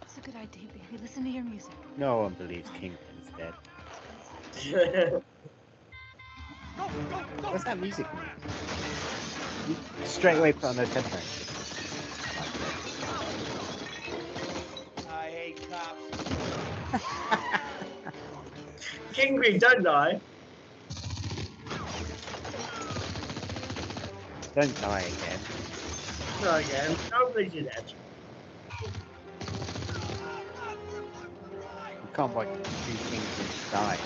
It's a good idea, baby. Listen to your music. No one believes Kingpin's dead. *laughs* What's that music? You straight away put on those headphones. I hate cops. *laughs* Kingpin don't die. Don't die again. No, again. Nobody did that. You can't wait watch two Kingpins die.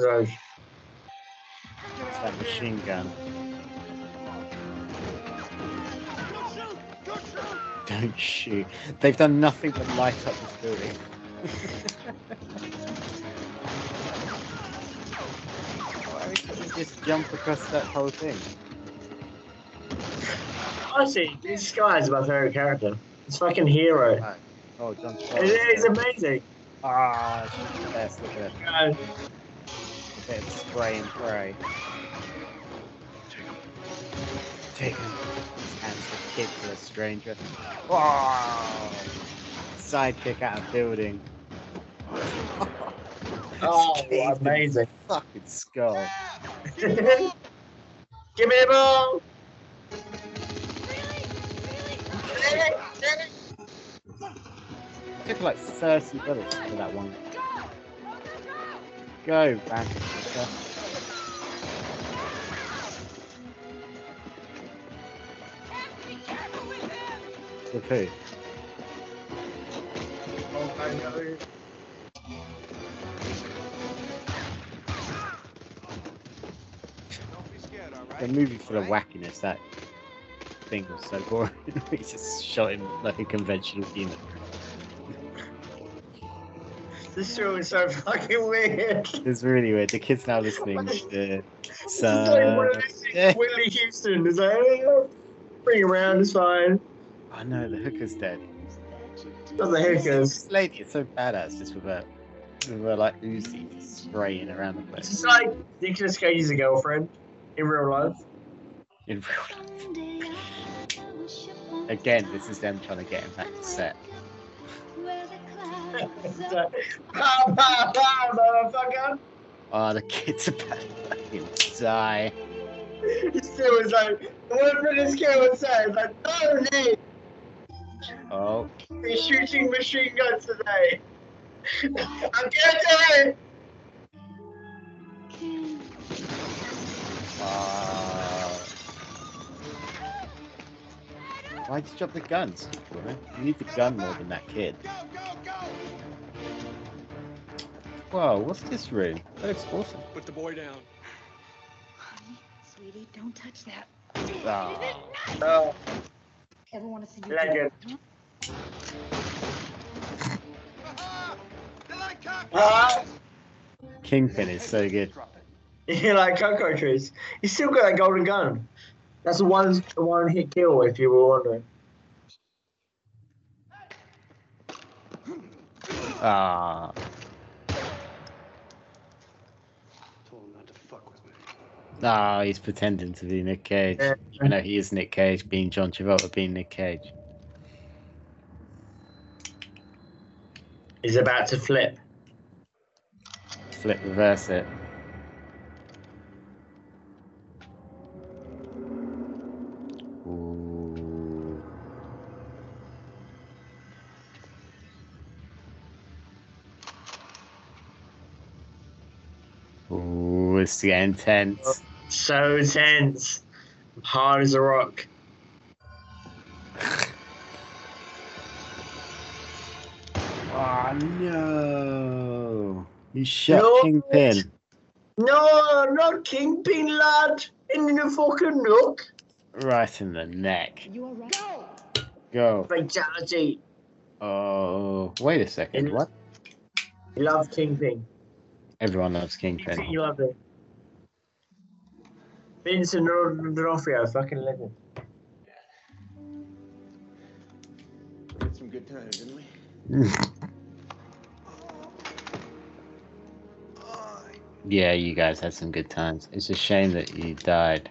Don't. it's that machine gun. Don't shoot. They've done nothing but light up this building. Why would you just jump across that whole thing? Honestly, this guy is my favorite character. It's fucking hero. Oh, John It is amazing. Ah, she's the best. Look at it. Bit spray and pray. Take him. backhands the kid to a stranger. Whoa! Sidekick out of building. *laughs* Oh, amazing. Fucking skull. *laughs* Give me the ball. Took like 30 bullets for that one. Go, back. Oh, The movie full of wackiness, that thing was so boring. *laughs* we just shot him like a conventional human. This show is so fucking weird. It's really weird. The kids now listening to It's like one of some. those things, Whitney Houston is like, oh, bring him around, it's fine. I know the hooker's dead. Not the hookers. This lady is so badass just with her, with her like Uzi spraying around the place. It's like Nicolas Cage's a girlfriend in real life. In real life. Again, this is them trying to get him back to set. It's pow, pow, pow, motherfucker. Oh, the kid's are about to fucking die. He still was like, whatever this kid would say, like, no, Oh, we're shooting machine guns today. I'm gonna do it. uh... Why'd you drop the guns? woman? You need the gun more than that kid. Whoa, what's this room? That looks awesome. Put the boy down. Honey, Sweetie, don't touch that. Ah. Oh, Ever want to see you legend. Huh? Ah, Kingpin is so good. *laughs* you like cocoa trees. He's still got that golden gun. That's a one, one hit kill, if you were wondering. Ah, Told him not to fuck with me. ah, he's pretending to be Nick Cage. Yeah. I know he is Nick Cage, being John Travolta, being Nick Cage. He's about to flip. Flip, reverse it. Ooh, it's getting tense. So tense. Hard as a rock. Oh *laughs* no! You shot No. Kingpin. No, not Kingpin, lad. In the fucking nook. Right in the neck. You all right? Go. Go. Fatality. Oh, wait a second. What? You love Kingpin. Everyone loves Kingpin. You love it. Vincent D'Onofrio, fucking legend. We had some good times, didn't we? yeah, you guys had some good times. It's a shame that you died.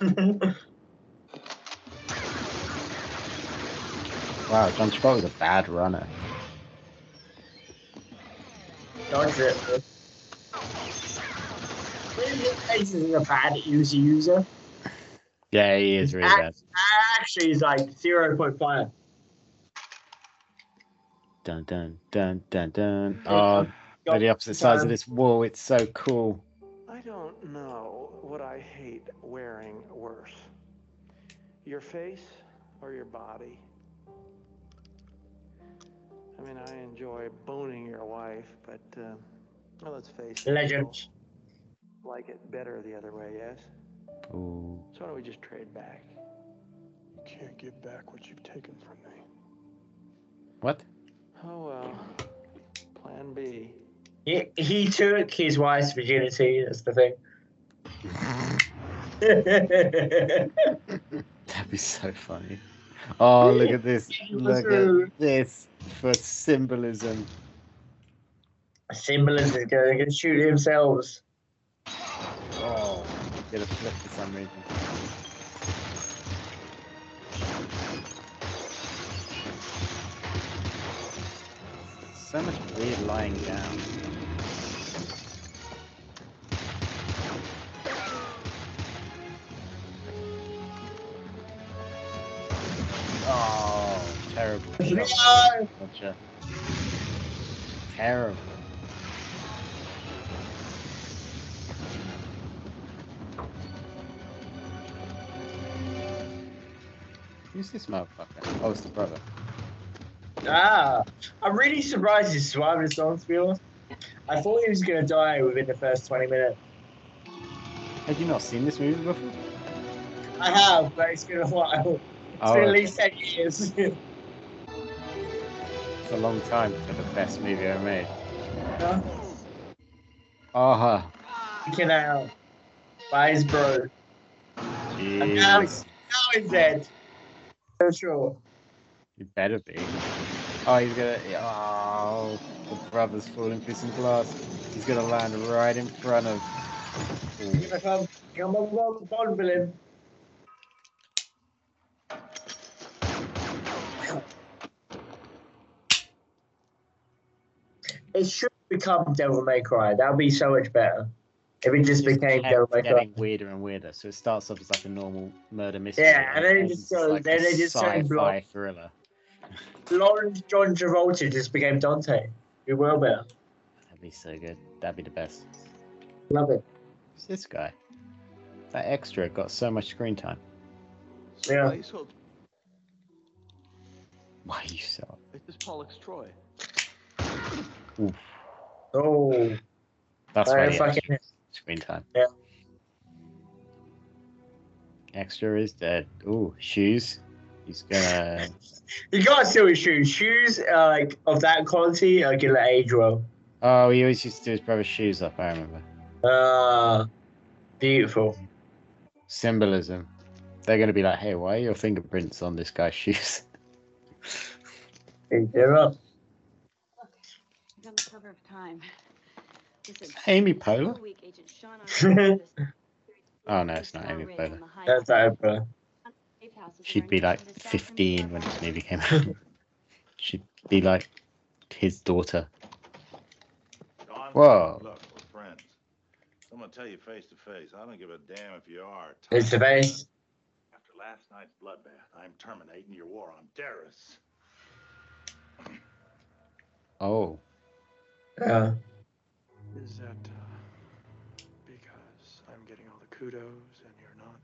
*laughs* Wow, John Travolta was a bad runner. Dodge it. Ace is a bad user user. Yeah, he is really bad. Actually, he's like 0.5. Dun dun dun dun dun. Oh, they're the opposite sides of this wall. It's so cool. I don't know what I hate wearing worse. Your face or your body? I mean, I enjoy boning your wife, but, uh, well, let's face it. Legend. People Like it better the other way, yes? Ooh. So why don't we just trade back? You can't give back what you've taken from me. What? Oh, well. Plan B. He, he took his wife's virginity, that's the thing. *laughs* That'd be so funny. Oh, look at this. *laughs* Look at this for symbolism. Symbolism is going to shoot themselves. Oh, get a flip for some reason. So much weird lying down. Oh, terrible. Gotcha. Terrible. Who's this motherfucker? Oh, it's the brother. Ah, I'm really surprised he's survived this long, to be honest. I thought he was going to die within the first 20 minutes. Have you not seen this movie before? I have, but it's been a while. It's Oh, been at least 10 years. *laughs* It's a long time for the best movie ever made. Huh? Ah, Freaking out. By his bro. And now, jeez. now he's dead. Sure. You better be. Oh, he's gonna. Oh, the brother's falling through some glass. He's gonna land right in front of. I come. Come on, Bond villain. It should become Devil May Cry. That would be so much better. If it just became kept Devil May Cry. getting weirder and weirder. So it starts off as like a normal murder mystery. Yeah, and then it just goes- like then a it just turns sci-fi block. thriller. Lawrence John Travolta just became Dante. Be will be. That'd be so good. That'd be the best. Love it. Who's this guy? That extra got so much screen time. Yeah. Place hope. Why are you so? This is Pollux Troy. Oof. Oh. That's Very why he fucking- extra screen time. Yeah. Extra is dead. Ooh, shoes. He's gonna. *laughs* You gotta steal his shoes. Shoes uh, like of that quality are gonna age well. Oh, he always used to do his brother's shoes up. I remember. Ah, beautiful. Symbolism. They're gonna be like, "Hey, why are your fingerprints on this guy's shoes?" Pick them up. He's on the cover of Time. Listen, Amy for Poehler? A week, Agent Sean Arnold Oh no, it's not Amy Poehler. That's Oprah. She'd be like 15 when this movie came out. She'd be like his daughter. Don, Whoa. Look, we're friends. I'm gonna tell you face to face. I don't give a damn if you are. Face to face. After last night's bloodbath, I'm terminating your war on Darius. Oh, Yeah. Is that uh, because I'm getting all the kudos and you're not?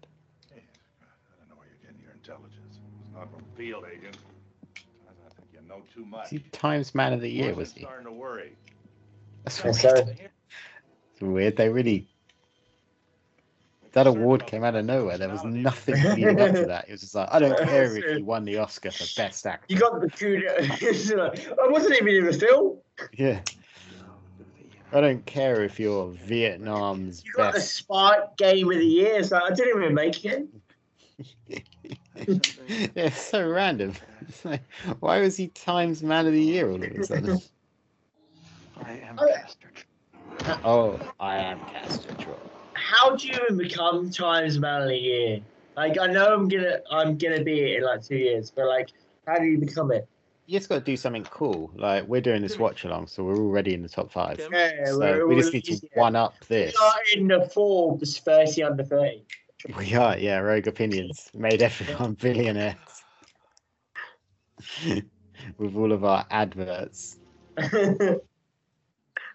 Yes, I don't know where you're getting your intelligence. It's not from field agent. I I think you know too much. is he Times Man of the Year? Was are he? starting to worry. That's Yes, weird. sir. It's weird. They really. That award came out of nowhere. There was nothing leading up to *laughs* that. It was just like, I don't care if you won the Oscar for Best Actor. You got the kudos. *laughs* I wasn't even in the film. Yeah. I don't care if you're Vietnam's You got the best. Spark Game of the Year. So I didn't even make it. *laughs* it's so random. It's like, why was he Times Man of the Year all of a sudden? *laughs* I am Oh, Castor. Oh, I am Castor Troy. How do you even become Times Man of the Year? Like I know I'm gonna I'm gonna be it in like two years, but like how do you become it? You just got to do something cool. Like we're doing this watch along, so we're already in the top five. Yeah, So we're we just need to one up this. We are in the Forbes 30 under 30. We are, yeah. Rogue Opinions made everyone *laughs* billionaires *laughs* with all of our adverts. *laughs*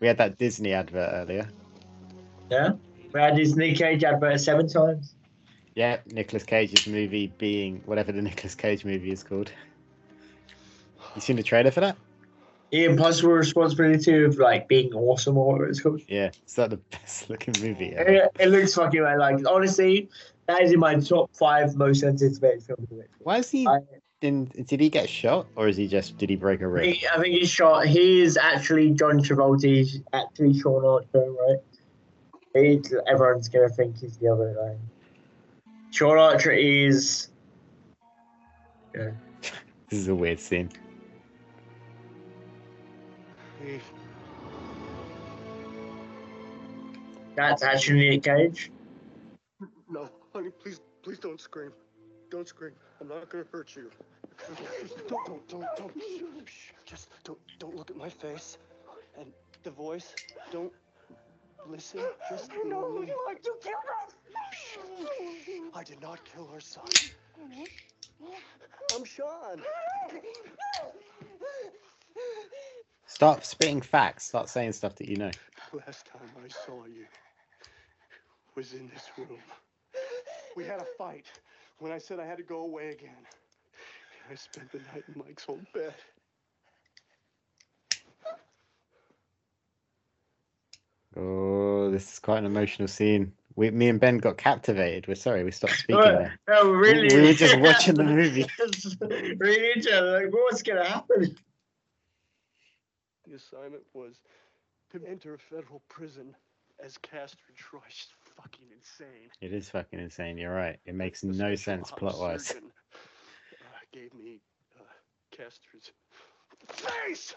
We had that Disney advert earlier. yeah. We had this Nick Cage advert seven times. Yeah, Nicolas Cage's movie being whatever the Nicolas Cage movie is called. You seen the trailer for that? The impossible responsibility of like being awesome or whatever it's called. Yeah, is that the *laughs* best looking movie. ever. It, it looks fucking right. Like honestly, that is in my top five most anticipated films. of it. Why is he? In, did he get shot, or is he just did he break a rib? He, I think he's shot. He is actually John Travolta. He's actually Sean Archer, right? He, everyone's gonna think he's the other guy. Sean Archer is. Yeah. *laughs* This is a weird scene. That's actually Nick Cage. No, honey, please, please don't scream. Don't scream. I'm not gonna hurt you. Don't, don't, don't, don't. Shh, Just don't, don't look at my face. And the voice, don't listen. Just You know who normally- you are. You killed her. I did not kill her son. *laughs* I'm Sean. *laughs* Stop spitting facts. Start saying stuff that you know. Last time I saw you was in this room. We had a fight when I said I had to go away again. I spent the night in Mike's old bed. Oh, this is quite an emotional scene. We, me and Ben got captivated. We're sorry, we stopped speaking Oh, there. oh, really? We were just watching the movie. Reading each other, like, what's gonna happen? The assignment was to enter a federal prison as Castor Troy. She's fucking insane. It is fucking insane. You're right. It makes no sense Ops plot wise. surgeon, uh, gave me uh, Castor's face.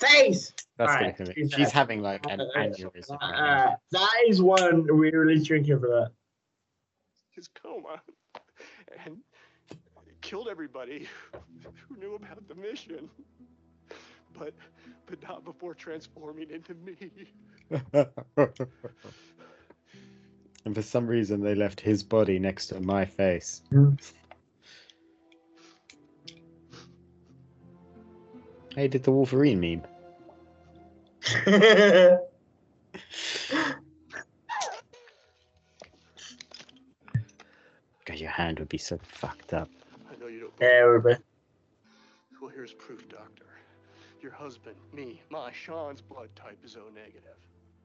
Face. That's Alright, gonna she's come She's having like an Uh, aneurysm. right now. Uh, that is one we were really drinking for that. His coma, and killed everybody who knew about the mission. But, but not before transforming into me. *laughs* and for some reason, they left his body next to my face. Hey, did the Wolverine meme? *laughs* God, your hand would be so fucked up. I know you don't. Yeah, we're. Well, here's proof, Doctor. Your husband, me, my Sean's blood type is O negative.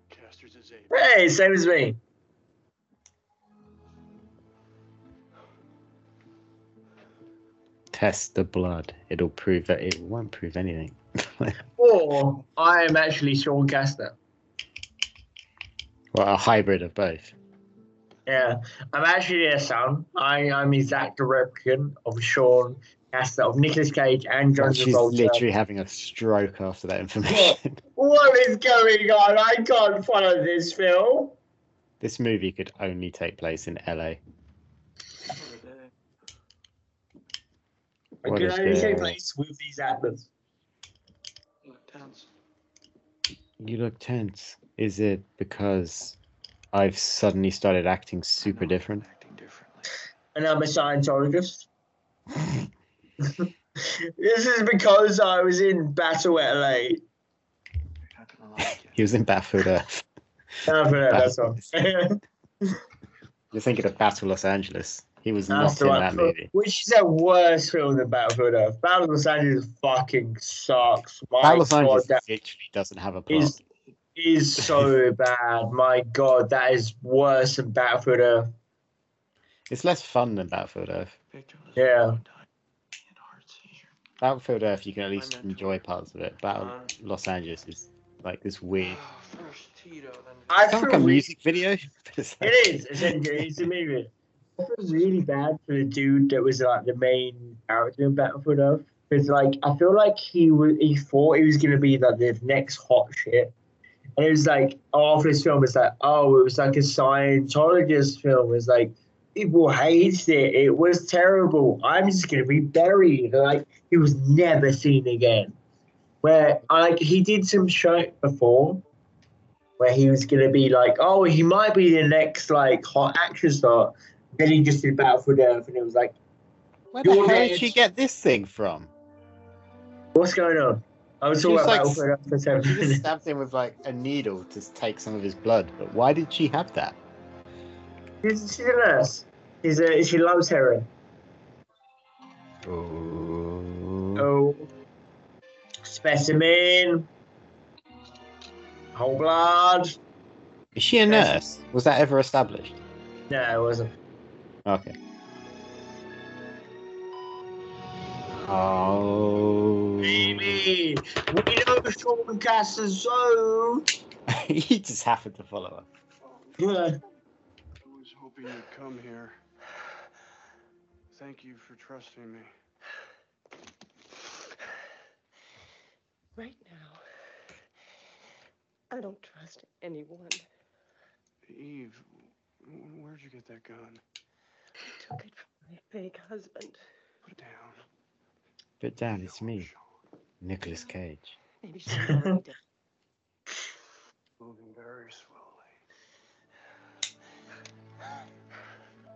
Castor's is A. Hey, same as me. Test the blood. It'll prove that it won't prove anything. *laughs* Or I am actually Sean Castor. well, a hybrid of both. Yeah, I'm actually their son. I, I'm his actor replicant of Sean Castor, of Nicolas Cage and John She's Travolta. literally having a stroke after that information. *laughs* What is going on? I can't follow this film. this movie could only take place in LA. I What can is only take place with these actors. You look tense. Is it because I've suddenly started acting super different? Acting differently. And I'm a Scientologist. *laughs* *laughs* this is because I was in Battle at LA. He was in Battlefield Earth. Battle at that's all. *laughs* You're thinking of Battle Los Angeles. He was That's not in that movie. Which is a worse film than Battlefield Earth. Battle Los Angeles fucking sucks. My Battle Los God, Angeles that literally doesn't have a plot. is is so *laughs* bad. My God, that is worse than Battlefield Earth. It's less fun than Battlefield Earth. Yeah. Battlefield Earth, you can at least enjoy parts of it. Battle Los Angeles is like this weird. *sighs* I It's feel like a really- music video. It's *laughs* like- It is. Essentially, it's a movie. I feel really bad for the dude that was like the main character in Battlefield Earth because like I feel like he was he thought he was gonna be like the next hot shit, and it was like after this film it's like oh it was like a Scientologist film. It was like people hated it. It was terrible. I'm just gonna be buried. Like he was never seen again. Where like he did some shit before where he was gonna be like, oh, he might be the next like hot action star. Then he just did Battlefield Earth, and it was like, Where the hell dead. did she get this thing from? what's going on? I was talking about like- Battlefield Earth for seven minutes. stabbed him with like a needle to take some of his blood. But why did she have that? She's, she's a nurse. She's a, she loves heroin. Oh. Oh, specimen, whole blood. Is she a nurse? Was that ever established? No, it wasn't. Okay. Oh. Baby, we know Sean Castor so. *laughs* he just happened to follow her. Yeah. I was hoping you'd come here. Thank you for trusting me. Right now, I don't trust anyone. Eve, where'd you get that gun? I took it from my fake husband. Put it down. But Dan, it's me, Nicolas Cage. Maybe she'll *laughs* already did. Moving very slowly.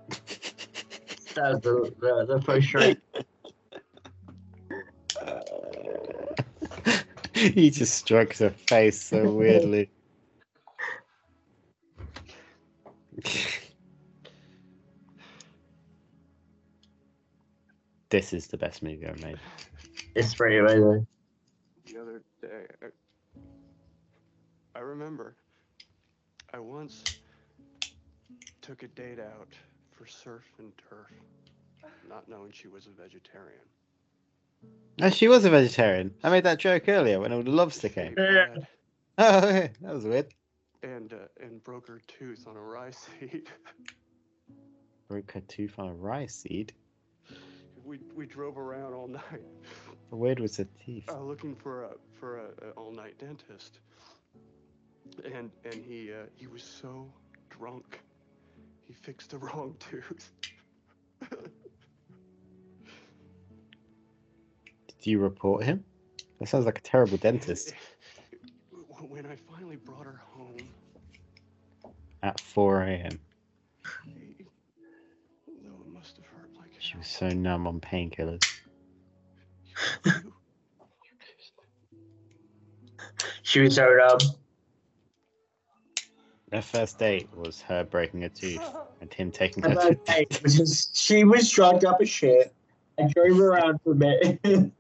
*laughs* That's the the, the first shot. *laughs* he just strokes her face so weirdly. *laughs* this is the best movie I've made. It's pretty amazing. The other day, I, I remember I once took a date out for surf and turf, not knowing she was a vegetarian. No, she was a vegetarian. I made that joke earlier when all the lobster came. Yeah. *laughs* Oh, that was weird. And uh, and broke her tooth on a rice seed. *laughs* Broke her tooth on a rice seed. we we drove around all *laughs* night, How weird was her teeth? uh, looking for a for a, a all night dentist. And and he uh, he was so drunk, he fixed the wrong *laughs* tooth. Did you report him? That sounds like a terrible dentist. *laughs* When I finally brought her home, At 4 a.m. though it must have hurt like She was so numb on painkillers. *laughs* She was so dumb. Their first date was her breaking a tooth *laughs* and him taking And her to that day was just, she was drugged up as shit. I drove around for a bit. *laughs*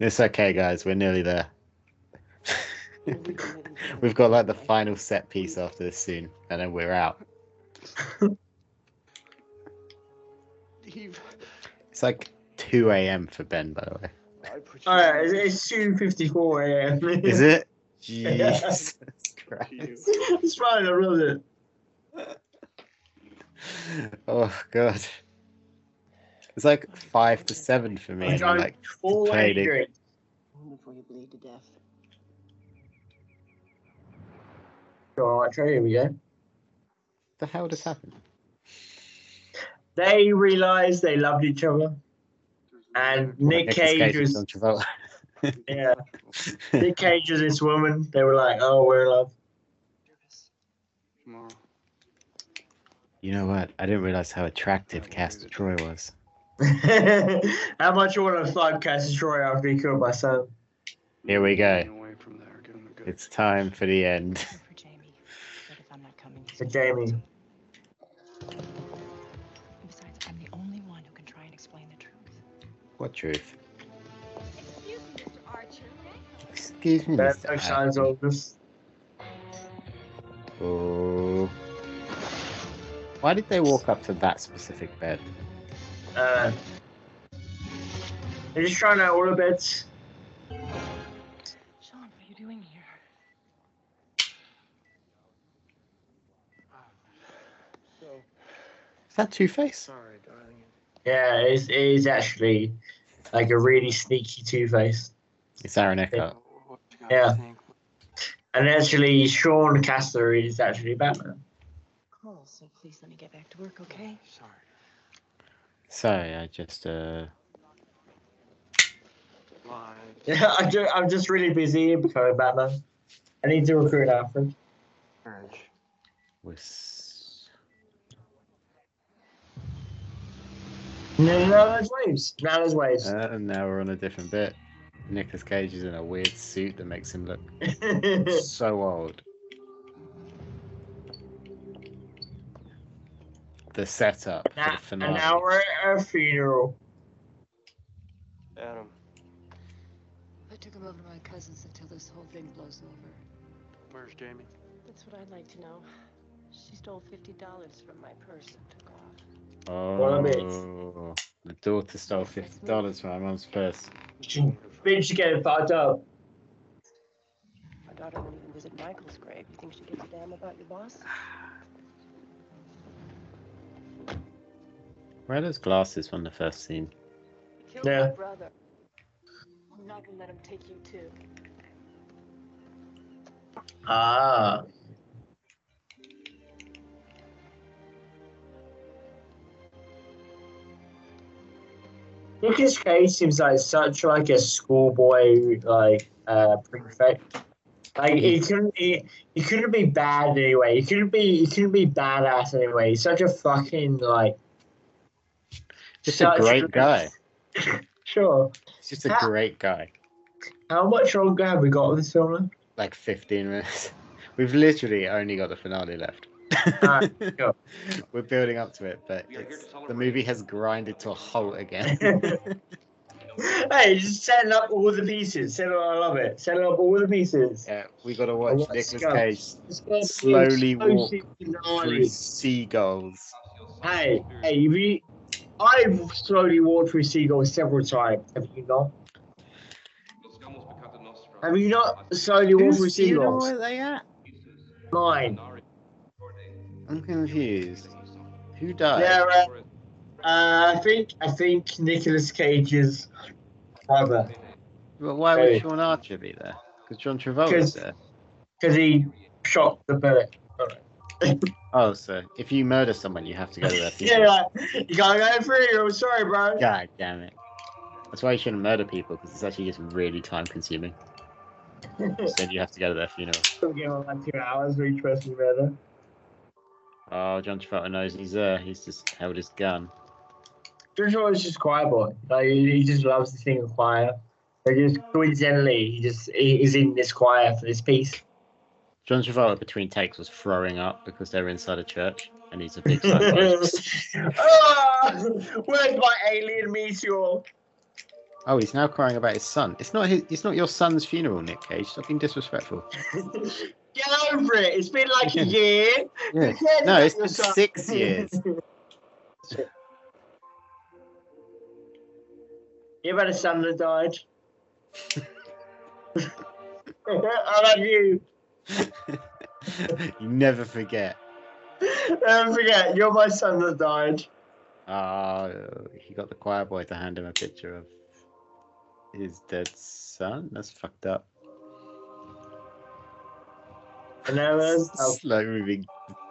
It's okay, guys. We're nearly there. *laughs* We've got like the final set piece after this soon, and then we're out. Eve, It's like 2 a.m. for Ben, by the way. I put you Alright, it's, it's two fifty four a.m. *laughs* Is it? Yeah. Jesus Christ. *laughs* it's fine, I love it. Oh god. It's like five to seven for me. I'm and I'm trying like full complaining. drink. Before you bleed to death. Alright, here we go. the hell just happened? They realised they loved each other. And Nick Cage Cage was *laughs* yeah. *laughs* Nick Cage was this woman. They were like, Oh, we're in love. You know what? I didn't realize how attractive Castor Troy was. *laughs* How much you want to fuck Cassie Troy after he killed my son? Here we go. Away from there, give him a good. It's time for the end. For Jamie. But if I'm not coming, For Jamie. What truth? Excuse me, Mr. Archer. Excuse me, That's Mr. no signs Hackney. of this. Oh. Why did they walk up to that specific bed? Uh, they're just trying to order the bits. Sean, what are you doing here? Is So Is that Two Face? sorry, darling. Yeah, it's, it is actually like a really sneaky Two Face. It's Aaron Eckhart. What you got Yeah. And actually, Sean Castor is actually Batman. Cool, so please let me get back to work, okay? Sorry. Sorry, I just uh Yeah, I'm just, I'm just really busy becoming Batman. I need to recruit Alfred. Marriage. No, no, there's waves. Now there's waves. uh, now we're on a different bit. Nicolas Cage is in a weird suit that makes him look *laughs* so old. The setup for now, the and now we're at a funeral. Adam, I took him over to my cousin's until this whole thing blows over. where's Jamie? That's what I'd like to know. She stole fifty dollars from my purse and took off. Oh, the daughter stole fifty dollars from my mum's purse. Bitch, you getting fucked up. My daughter won't even visit Michael's grave. You think she gives a damn about your boss? Where are those glasses from the first scene? Killed Yeah. my brother. I'm not gonna let him take you too. Ah. Nicolas Cage seems like such like a schoolboy like uh prefect. Like he couldn't be, he couldn't be bad anyway. He couldn't be he couldn't be badass anyway. He's such a fucking like Just a great guy. *laughs* Sure. He's just a Ha- great guy. How much longer have we got of this film? Like 15 minutes. *laughs* We've literally only got the finale left. Alright, *laughs* go. We're building up to it, but it's, the movie has grinded to a halt again. *laughs* hey, just setting up all the pieces. Setting up, I love it. Setting up all the pieces. yeah, we got to watch Let's go. Cage Let's go. slowly walk through seagulls. Hey, hey, you be, I've slowly walked through seagulls several times. Have you not? Have you not slowly walked through Who's- do you know seagulls? where they at? Mine. I'm confused. Who died? Yeah, uh, uh, I think I think Nicolas Cage's brother. But why would Sean Archer be there? Because John Travolta's there. Because he shot the bullet. *laughs* Oh, so if you murder someone, you have to go to their *laughs* funeral. Yeah, you gotta go through. I'm sorry, bro. God damn it. That's why you shouldn't murder people, because it's actually just really time consuming. *laughs* Instead, you have to go to their funeral. Give him like two hours for each person you murder. Oh, John Travolta knows he's there. He's just held his gun. Joshua is just quiet boy. Like he he just loves the thing of choir. Like just coincidentally, he just he is in this choir for this piece. John Travolta, between takes, was throwing up because they were inside a church, and he's a big sci-fi. *laughs* ah, where's my alien meteor? oh, he's now crying about his son. It's not his. It's not your son's funeral, Nick Cage. Stop being disrespectful. *laughs* Get over it. It's been like a year. Yeah. No, it's been yourself. six *laughs* years. You have had a son that died. *laughs* I love you. *laughs* you never forget. Don't forget, you're my son that died. Oh, he got the choir boy to hand him a picture of his dead son. That's fucked up. And now there's, oh, Slow moving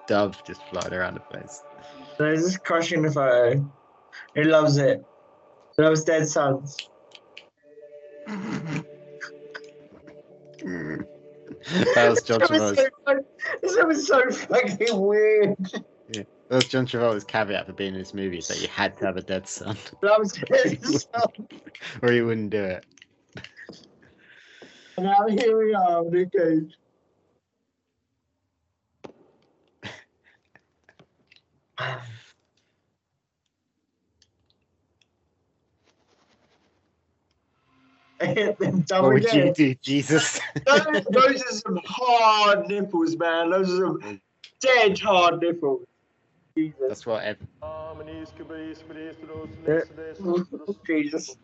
dove just flying around the place. there's just crushing the photo. He loves it. He loves dead sons. *laughs* That was John Travolta's. This was so fucking weird. Yeah, that was John Travolta's caveat for being in this movie is that you had to have a dead son, *laughs* Loves dead *laughs* sons. or you wouldn't do it. And now here we are, Nick Cage. Done What would you again. do, Jesus? *laughs* those, those are some hard nipples, man. Those are some dead hard nipples. Jesus. That's what. Ev- Jesus.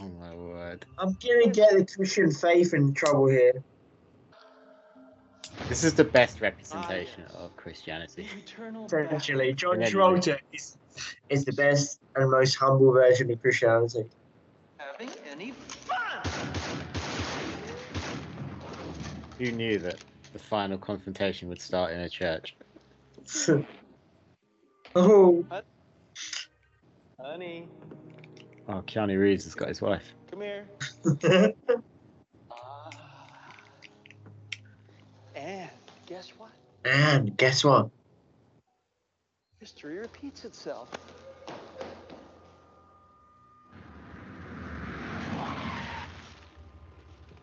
oh my word! I'm gonna get the Christian faith in trouble here. This is the best representation of Christianity. Essentially, John Yeah, Travolta is, is the best and most humble version of Christianity. Having any fun? Who knew that the final confrontation would start in a church? *laughs* oh, Honey, Oh, Keanu Reeves has got his wife. come here. *laughs* And guess what? and guess what? History repeats itself.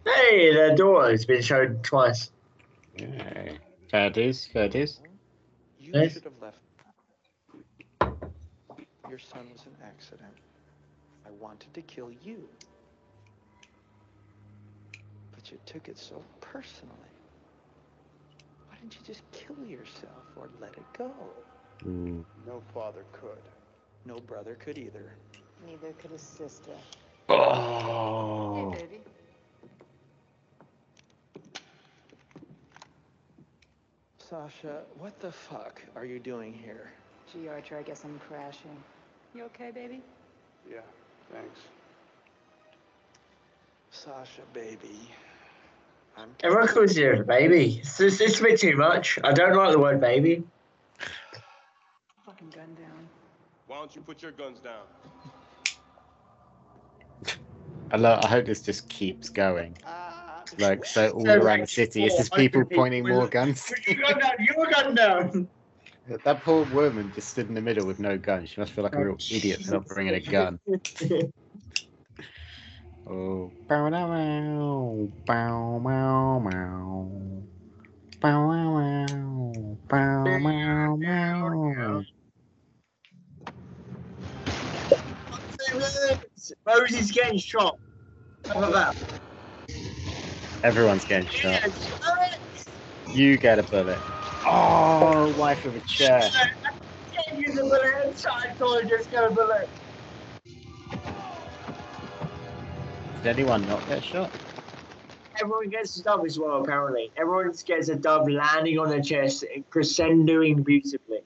Hey, the door has been shown twice. Yeah. Fair dues, fair dues. You Yes. should have left. Your son was an accident. I wanted to kill you. But you took it so personally. Why didn't you just kill yourself or let it go? Ooh. No father could. No brother could either. Neither could his sister. Oh. Hey, baby. Sasha, what the fuck are you doing here? Gee, Archer, I guess I'm crashing. You okay, baby? Yeah, thanks. Sasha, baby. I'm Everyone calls you a baby. It's, it's, it's a bit too much. I don't like the word baby. Fucking gun down. Why don't you put your guns down? I, lo- I hope this just keeps going. Uh, like so, *laughs* all So, around like, the city, it's just 400 people people pointing with- more guns. Put your gun down. Your gun down. That poor woman just stood in the middle with no gun. She must feel like a real idiot for not bringing a gun. *laughs* Oh, bow wow, bow wow, wow, bow wow, bow wow, wow. Rosie's getting shot. How about that? Everyone's getting shot. You get a bullet. Oh, wife of a chair. Can't use a bullet inside, so I just got a bullet. Did anyone not get shot? Everyone gets a dub as well, apparently. Everyone gets a dove landing on their chest, crescendoing beautifully.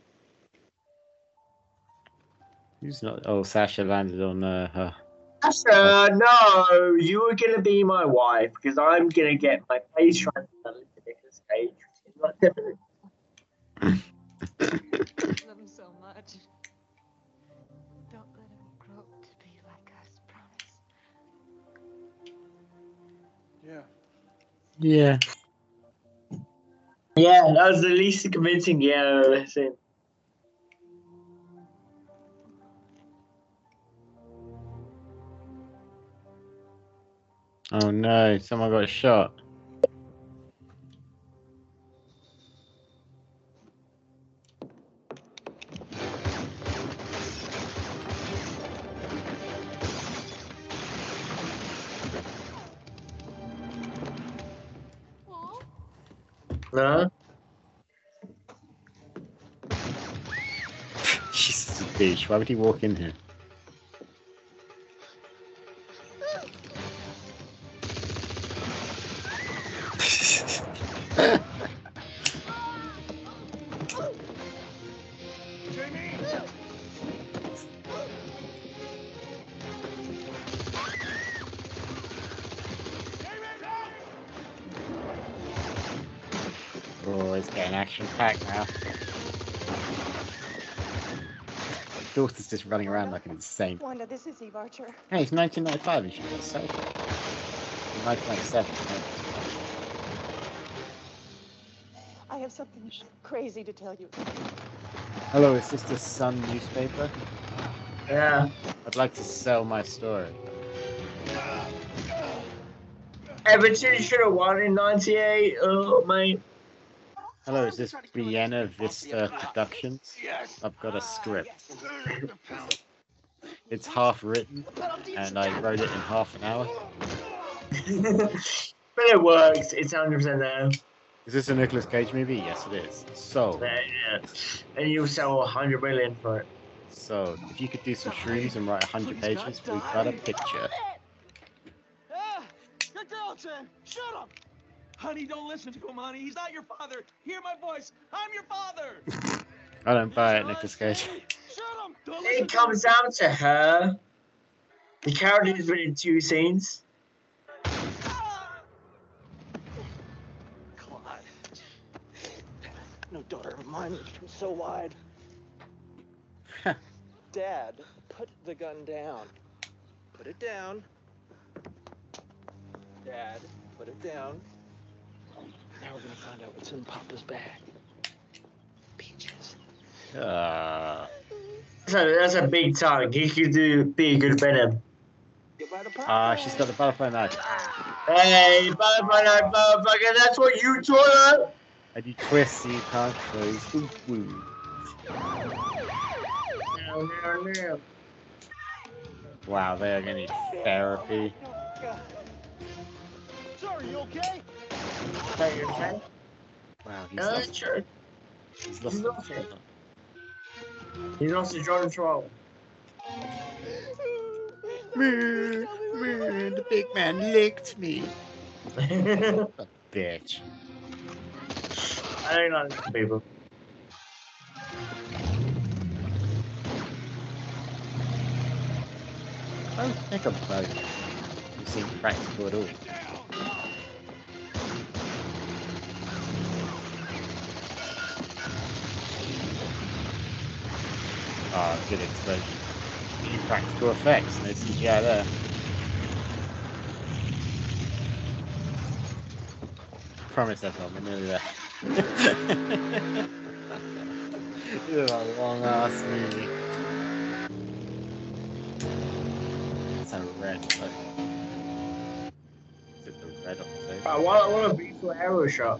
Who's not? Oh, Sasha landed on uh, her. Sasha, no, you were gonna be my wife because I'm gonna get my face transferred to Nicolas Cage. Yeah. Yeah. Yeah, that was the least convincing yeah I've ever seen. Oh no, someone got shot. No? *laughs* Jesus, a bitch. Why would he walk in here? Daughter's just running around like an insane. Wanda, this is Eve Archer. Hey, it's 1995 and she got so. 1997. I have something crazy to tell you. Hello, is this the Sun newspaper? Yeah. I'd like to sell my story. Everton should have won in 98. Oh, mate. Hello, is this Buena Vista Productions? I've got a script. It's half written, and I wrote it in half an hour. *laughs* but it works. It's 100% there. Is this a Nicolas Cage movie? Yes, it is. So, Yeah, yeah. And you'll sell 100 million for it. so if you could do some shrooms and write 100 pages, we've got a picture. Ah, good girl, Chen. Shut up. Honey, don't listen to him, honey. He's not your father. Hear my voice. I'm your father. *laughs* I don't buy it, Nicolas Cage. Shut up. It comes down to her. The character's been in two scenes. Ah! Claude. No daughter of mine was so wide. *laughs* Dad, put the gun down. Put it down. Dad, put it down. Now we're gonna find out what's in Papa's bag. Peaches. Uh, So that's a big tongue. He could do be a good Venom. ah, she's got the butterfly knife. Hey, butterfly knife, motherfucker, that's what you taught her? And you twist so you can't close the wound. No, no, no. Wow, they are gonna need therapy. Sorry, you okay? Hey, you okay? Wow, he's No, lost, sure. he's lost. He's lost it. He's lost his Jordan Troll. Man, man, the big man licked me. *laughs* I Bitch. don't know these people. I don't think I'm bugging. You seem practical at all. Ah, oh, good explosion. Practical effects, no CGI there. Promise everyone, we're nearly there. *laughs* You're a long ass movie. So red but... Is it the red I uh, want, I want a beautiful arrow shot.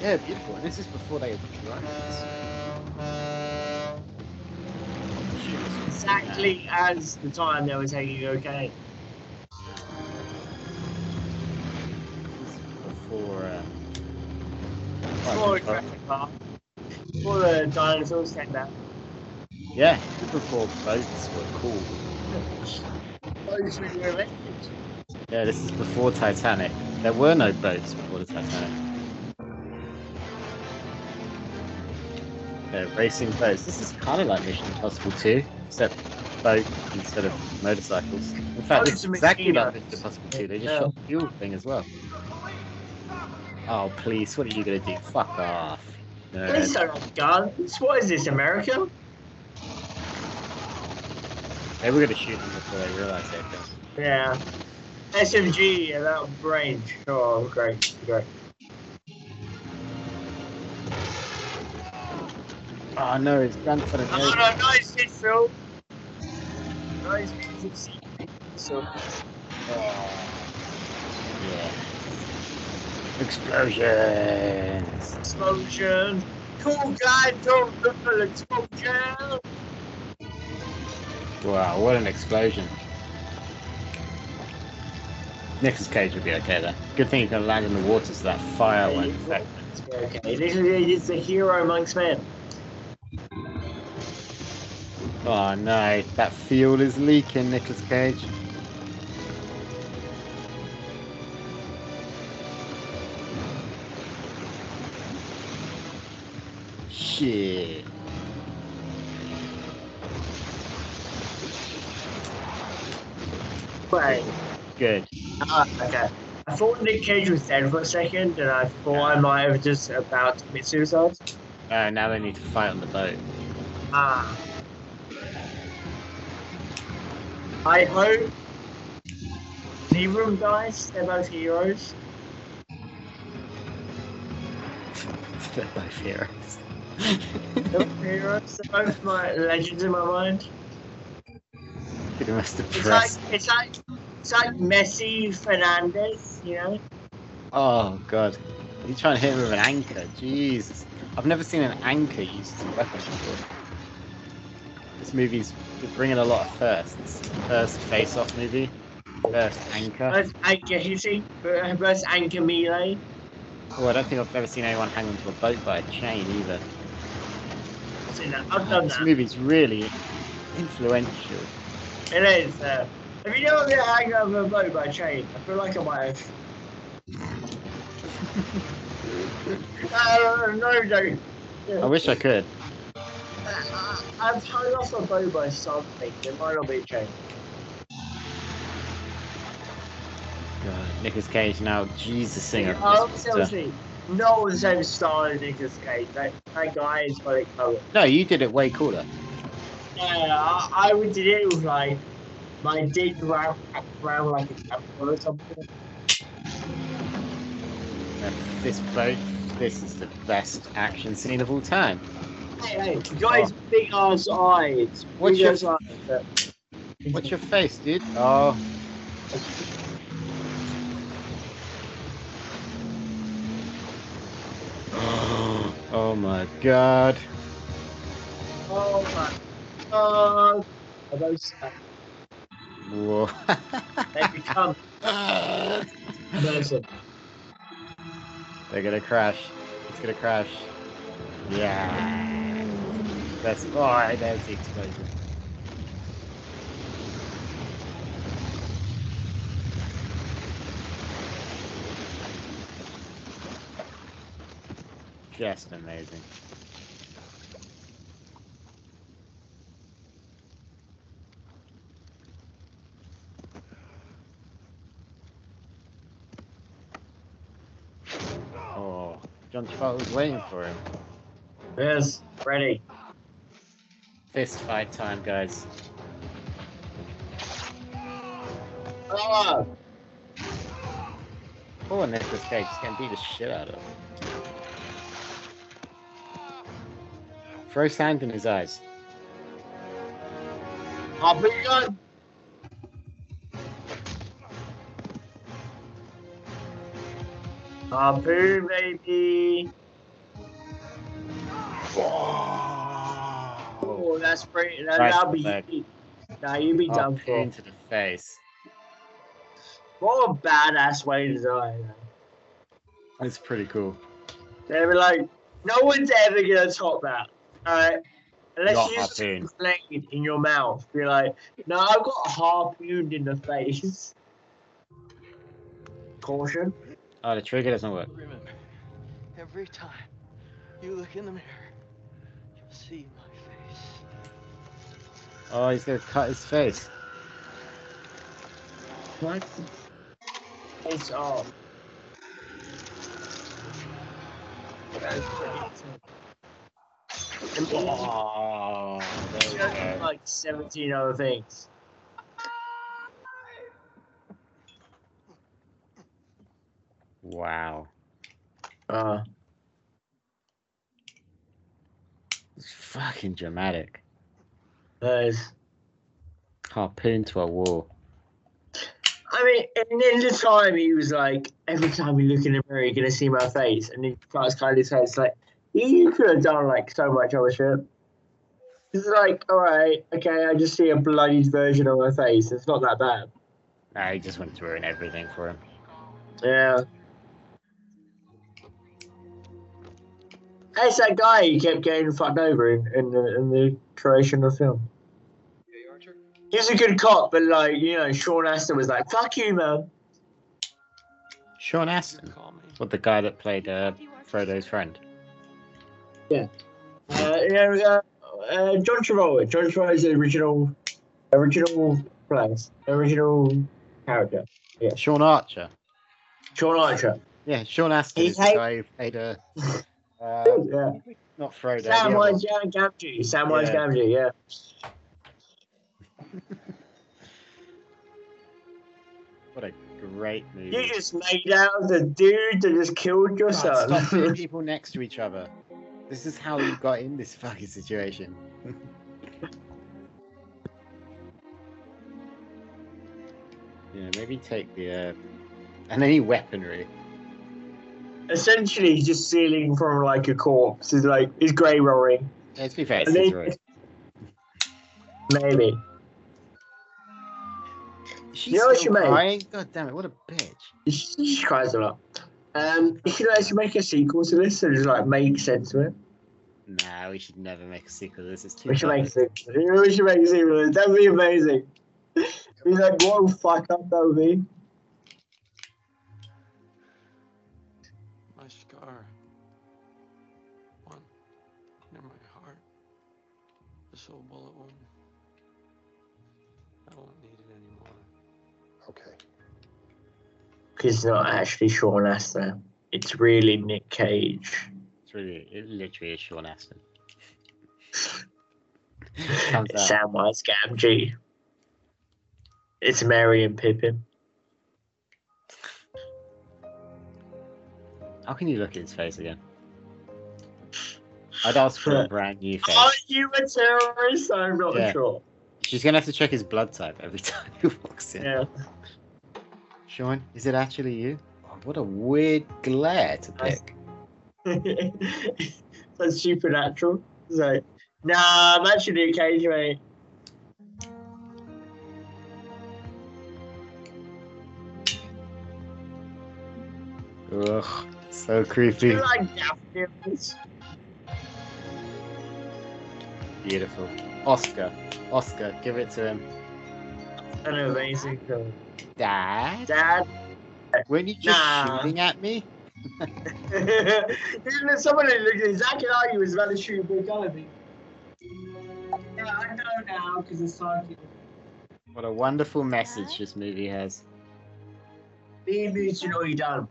Yeah, beautiful. This is before they had drones. Exactly as the time they were taking okay. Before. Uh, Before Park. Before the dinosaurs came back. yeah, before boats were cool. Those were electric. Yeah, this is before Titanic. There were no boats before the Titanic. Yeah, racing boats. This is kind of like Mission Impossible 2, except boat instead of motorcycles. In fact, this is exactly like Mission Impossible 2. They just Yeah. shot the fuel thing as well. Oh, please, what are you going to do? Fuck off. Please Nerd. don't have guns. What is this, America? They were going to shoot them before they realised it. Yeah. SMG at that range. Oh, great, great. Oh no, it's grandfather. No, no, nice hit, Phil. Nice music scene. So, Yeah. Explosions. explosion. Cool guy, don't look for explosion. Wow, what an explosion. Nicolas Cage would be okay there. Good thing he's can land in the water so that fire won't affect him. Okay, this is he's the hero amongst men. Oh no, that fuel is leaking, Nicolas Cage. Shit. Wait. Good. Ah, okay. I thought Nick Cage was dead for a second, and I thought I might have just about to commit suicide. Uh, now they need to fight on the boat. Ah. I hope neither of them dies. They're both heroes. *laughs* They're both heroes. They're both heroes. They're both my legends in my mind. Pretty much It's like it's like it's like Messi Fernandez, you know. Oh god. He's trying to hit him with an anchor. Jesus. I've never seen an anchor used as a weapon before. This movie's bringing a lot of firsts. First face-off movie. First anchor. First anchor hitting, first anchor melee. Oh, I don't think I've ever seen anyone hang onto a boat by a chain either. I've seen that. I've done this that. movie's really influential. It is. Uh, have you never been hanging over a boat by a chain? I feel like I might have. *laughs* uh, no, no. I wish I could. Uh, I've hung off a boat by something. It might not be a chain. God, Nicolas Cage now Jesus singer. Oh, seriously. No the same style as Nicolas Cage. That, that guy is got it covered. No, you did it way cooler. Yeah, I, I would did it with like my dick wrapped around like a camera or something. This boat, this is the best action scene of all time. Hey, hey, the guy's big ass eyes. What's big your- ass eyes. What's your face, dude? Oh. oh, oh my god. Oh my god. Are those Whoa. they become. *laughs* They're gonna crash. It's gonna crash. Yeah. That's oh, there's the explosion. Just amazing. Oh, John Travolta was waiting for him. Yes, ready. Fist fight time, guys. Oh, Poor Nicolas Cage is getting beat the shit out of. Him. Throw sand in his eyes. Harpoon gun. Harpoon, baby. Oh, that's pretty. That, Right that'll be. leg. Nah, you be oh, done for. Harpoon to the face. What a badass way to die. man. It's pretty cool. They were like, no one's ever gonna top that. Alright? Unless Not you just harpoon. blade in your mouth. Be like, no, I've got a harpooned in the face. Caution. Oh, the trigger doesn't work. Remember, every time you look in the mirror, you'll see my face. Oh, he's gonna cut his face. What? It's all. Oh, there we go. like 17 other things. Wow. Uh, It's fucking dramatic. There's. Harpoon to a wall. I mean, and in the time he was like, every time we look in the mirror, you're gonna see my face, and kind of his face like, you could have done like so much other shit. It's like, all right, okay, I just see a bloodied version of my face. It's not that bad. He just wanted to ruin everything for him. Yeah. It's that guy who kept getting fucked over in, in, the, in the creation of the film. He's a good cop, but like, you know, Sean Astin was like, fuck you, man. Sean Astin. What the guy that played uh, Frodo's friend? Yeah. Uh, yeah, uh, uh, John Travolta. John Travolta's the original, original place, original character. Yeah. Sean Archer. Sean Archer. Yeah, Sean Astin He's is the guy who played uh, *laughs* uh, Yeah. not Frodo. the other Samwise one. Gamgee. Samwise Yeah. Gamgee, yeah. *laughs* What a great movie. You just made out the dude that just killed your God, stop son. putting *laughs* people next to each other. This is how you got in this fucking situation. *laughs* yeah, maybe take the uh, and any weaponry. Essentially, he's just stealing from like a corpse. He's like, he's grey rolling. Yeah, to be fair, it's And then- Maybe. She's You know what still you made? crying? God damn it! What a bitch. She, she cries a lot. Um, you should actually make a sequel to this and just like make sense of it. Nah, we should never make a sequel to this. It's too. We should make a sequel. *laughs* We should make a sequel. That would be amazing. Be like, whoa, fuck up that would be. It's not actually Sean Astin. It's really Nick Cage. It's really, it literally is Sean *laughs* out. Samwise Gamgee. It's Merry and Pippin. How can you look at his face again? I'd ask for a *laughs* brand new face. Are you a terrorist? I'm not Yeah. sure. She's gonna have to check his blood type every *laughs* time he walks in. Yeah. Sean, is it actually you? Oh, what a weird glare to pick. *laughs* That's supernatural. Like, nah, I'm actually Nick Cage, mate. Ugh, so creepy. Like? Beautiful. Oscar, Oscar, give it to him. An amazing film. Dad? Dad? Weren't you just Nah. shooting at me? Someone looks exactly like you was about to shoot a big gun at me? Yeah, I know now because it's psychic. What a wonderful message this movie has. Be muted or you done.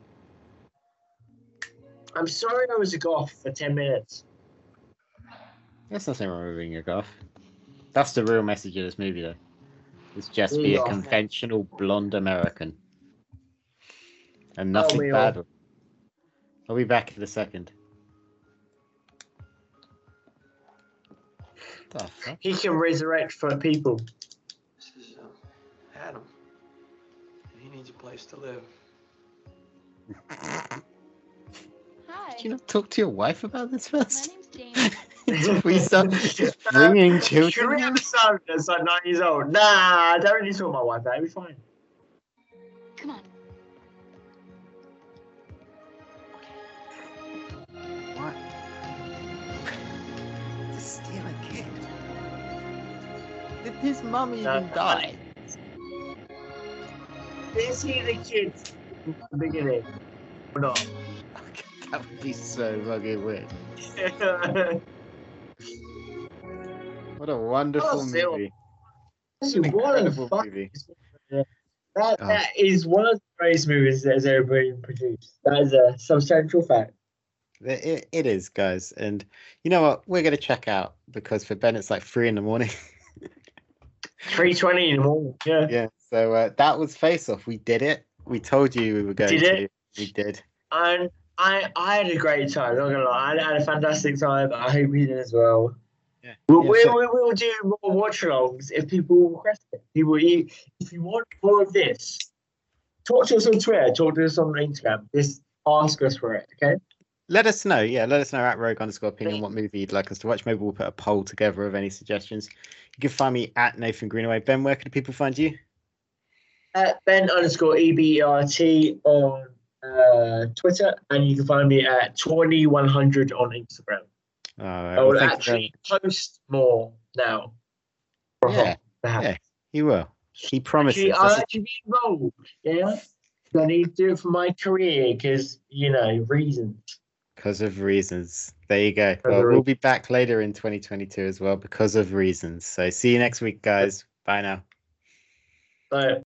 I'm sorry I was a goth for 10 minutes. There's nothing wrong with being a goth. That's the real message of this movie, though. It's just be a conventional blonde American. and nothing me bad. off. I'll be back in a second. He can resurrect for people. This is um, Adam. And he needs a place to live. Hi. Did you not talk to your wife about this first? My name's Dana. *laughs* we start just *laughs* bringing children. Should we have a son that's like nine years old? Nah, I don't really sort my wife out. It'll be fine. Come on. What? To steal a kid? Did his mum even No. die? Is he the kid in the beginning? Or not? *laughs* That would be so fucking weird. What a wonderful Oh, movie. What a fuck- movie. That, Oh. that is one of the greatest movies that has ever been produced. That is a substantial fact. It, it- is, guys. And you know what? We're going to check out because for Ben, it's like three in the morning. *laughs* 320 in the morning. Yeah. yeah. So uh, that was Face Off. We did it. We told you we were going Did to. it? We did. And I I had a great time, not gonna lie. I had a fantastic time. I hope you did as well. Yeah. We'll, Yeah, we, so- we, will do more watch alongs if people request it. People, if if you want more of this, talk to us on Twitter, talk to us on Instagram. Just ask us for it, okay? Let us know. Yeah, let us know at Rogue underscore opinion what movie you'd like us to watch. Maybe we'll put a poll together of any suggestions. You can find me at Nathan Greenaway. Ben, where can people find you? At Ben underscore EBRT on uh, Twitter, and you can find me at 2100 on Instagram. All right. I well, will thank you actually post more now. very- Yeah, yeah, he will. He promises. Actually, I'll actually be involved. Yeah. I need to do it for my career because, you know, reasons. Because of reasons. There you go. Well, we'll be back later in 2022 as well because of reasons. So see you next week, guys. Bye now. But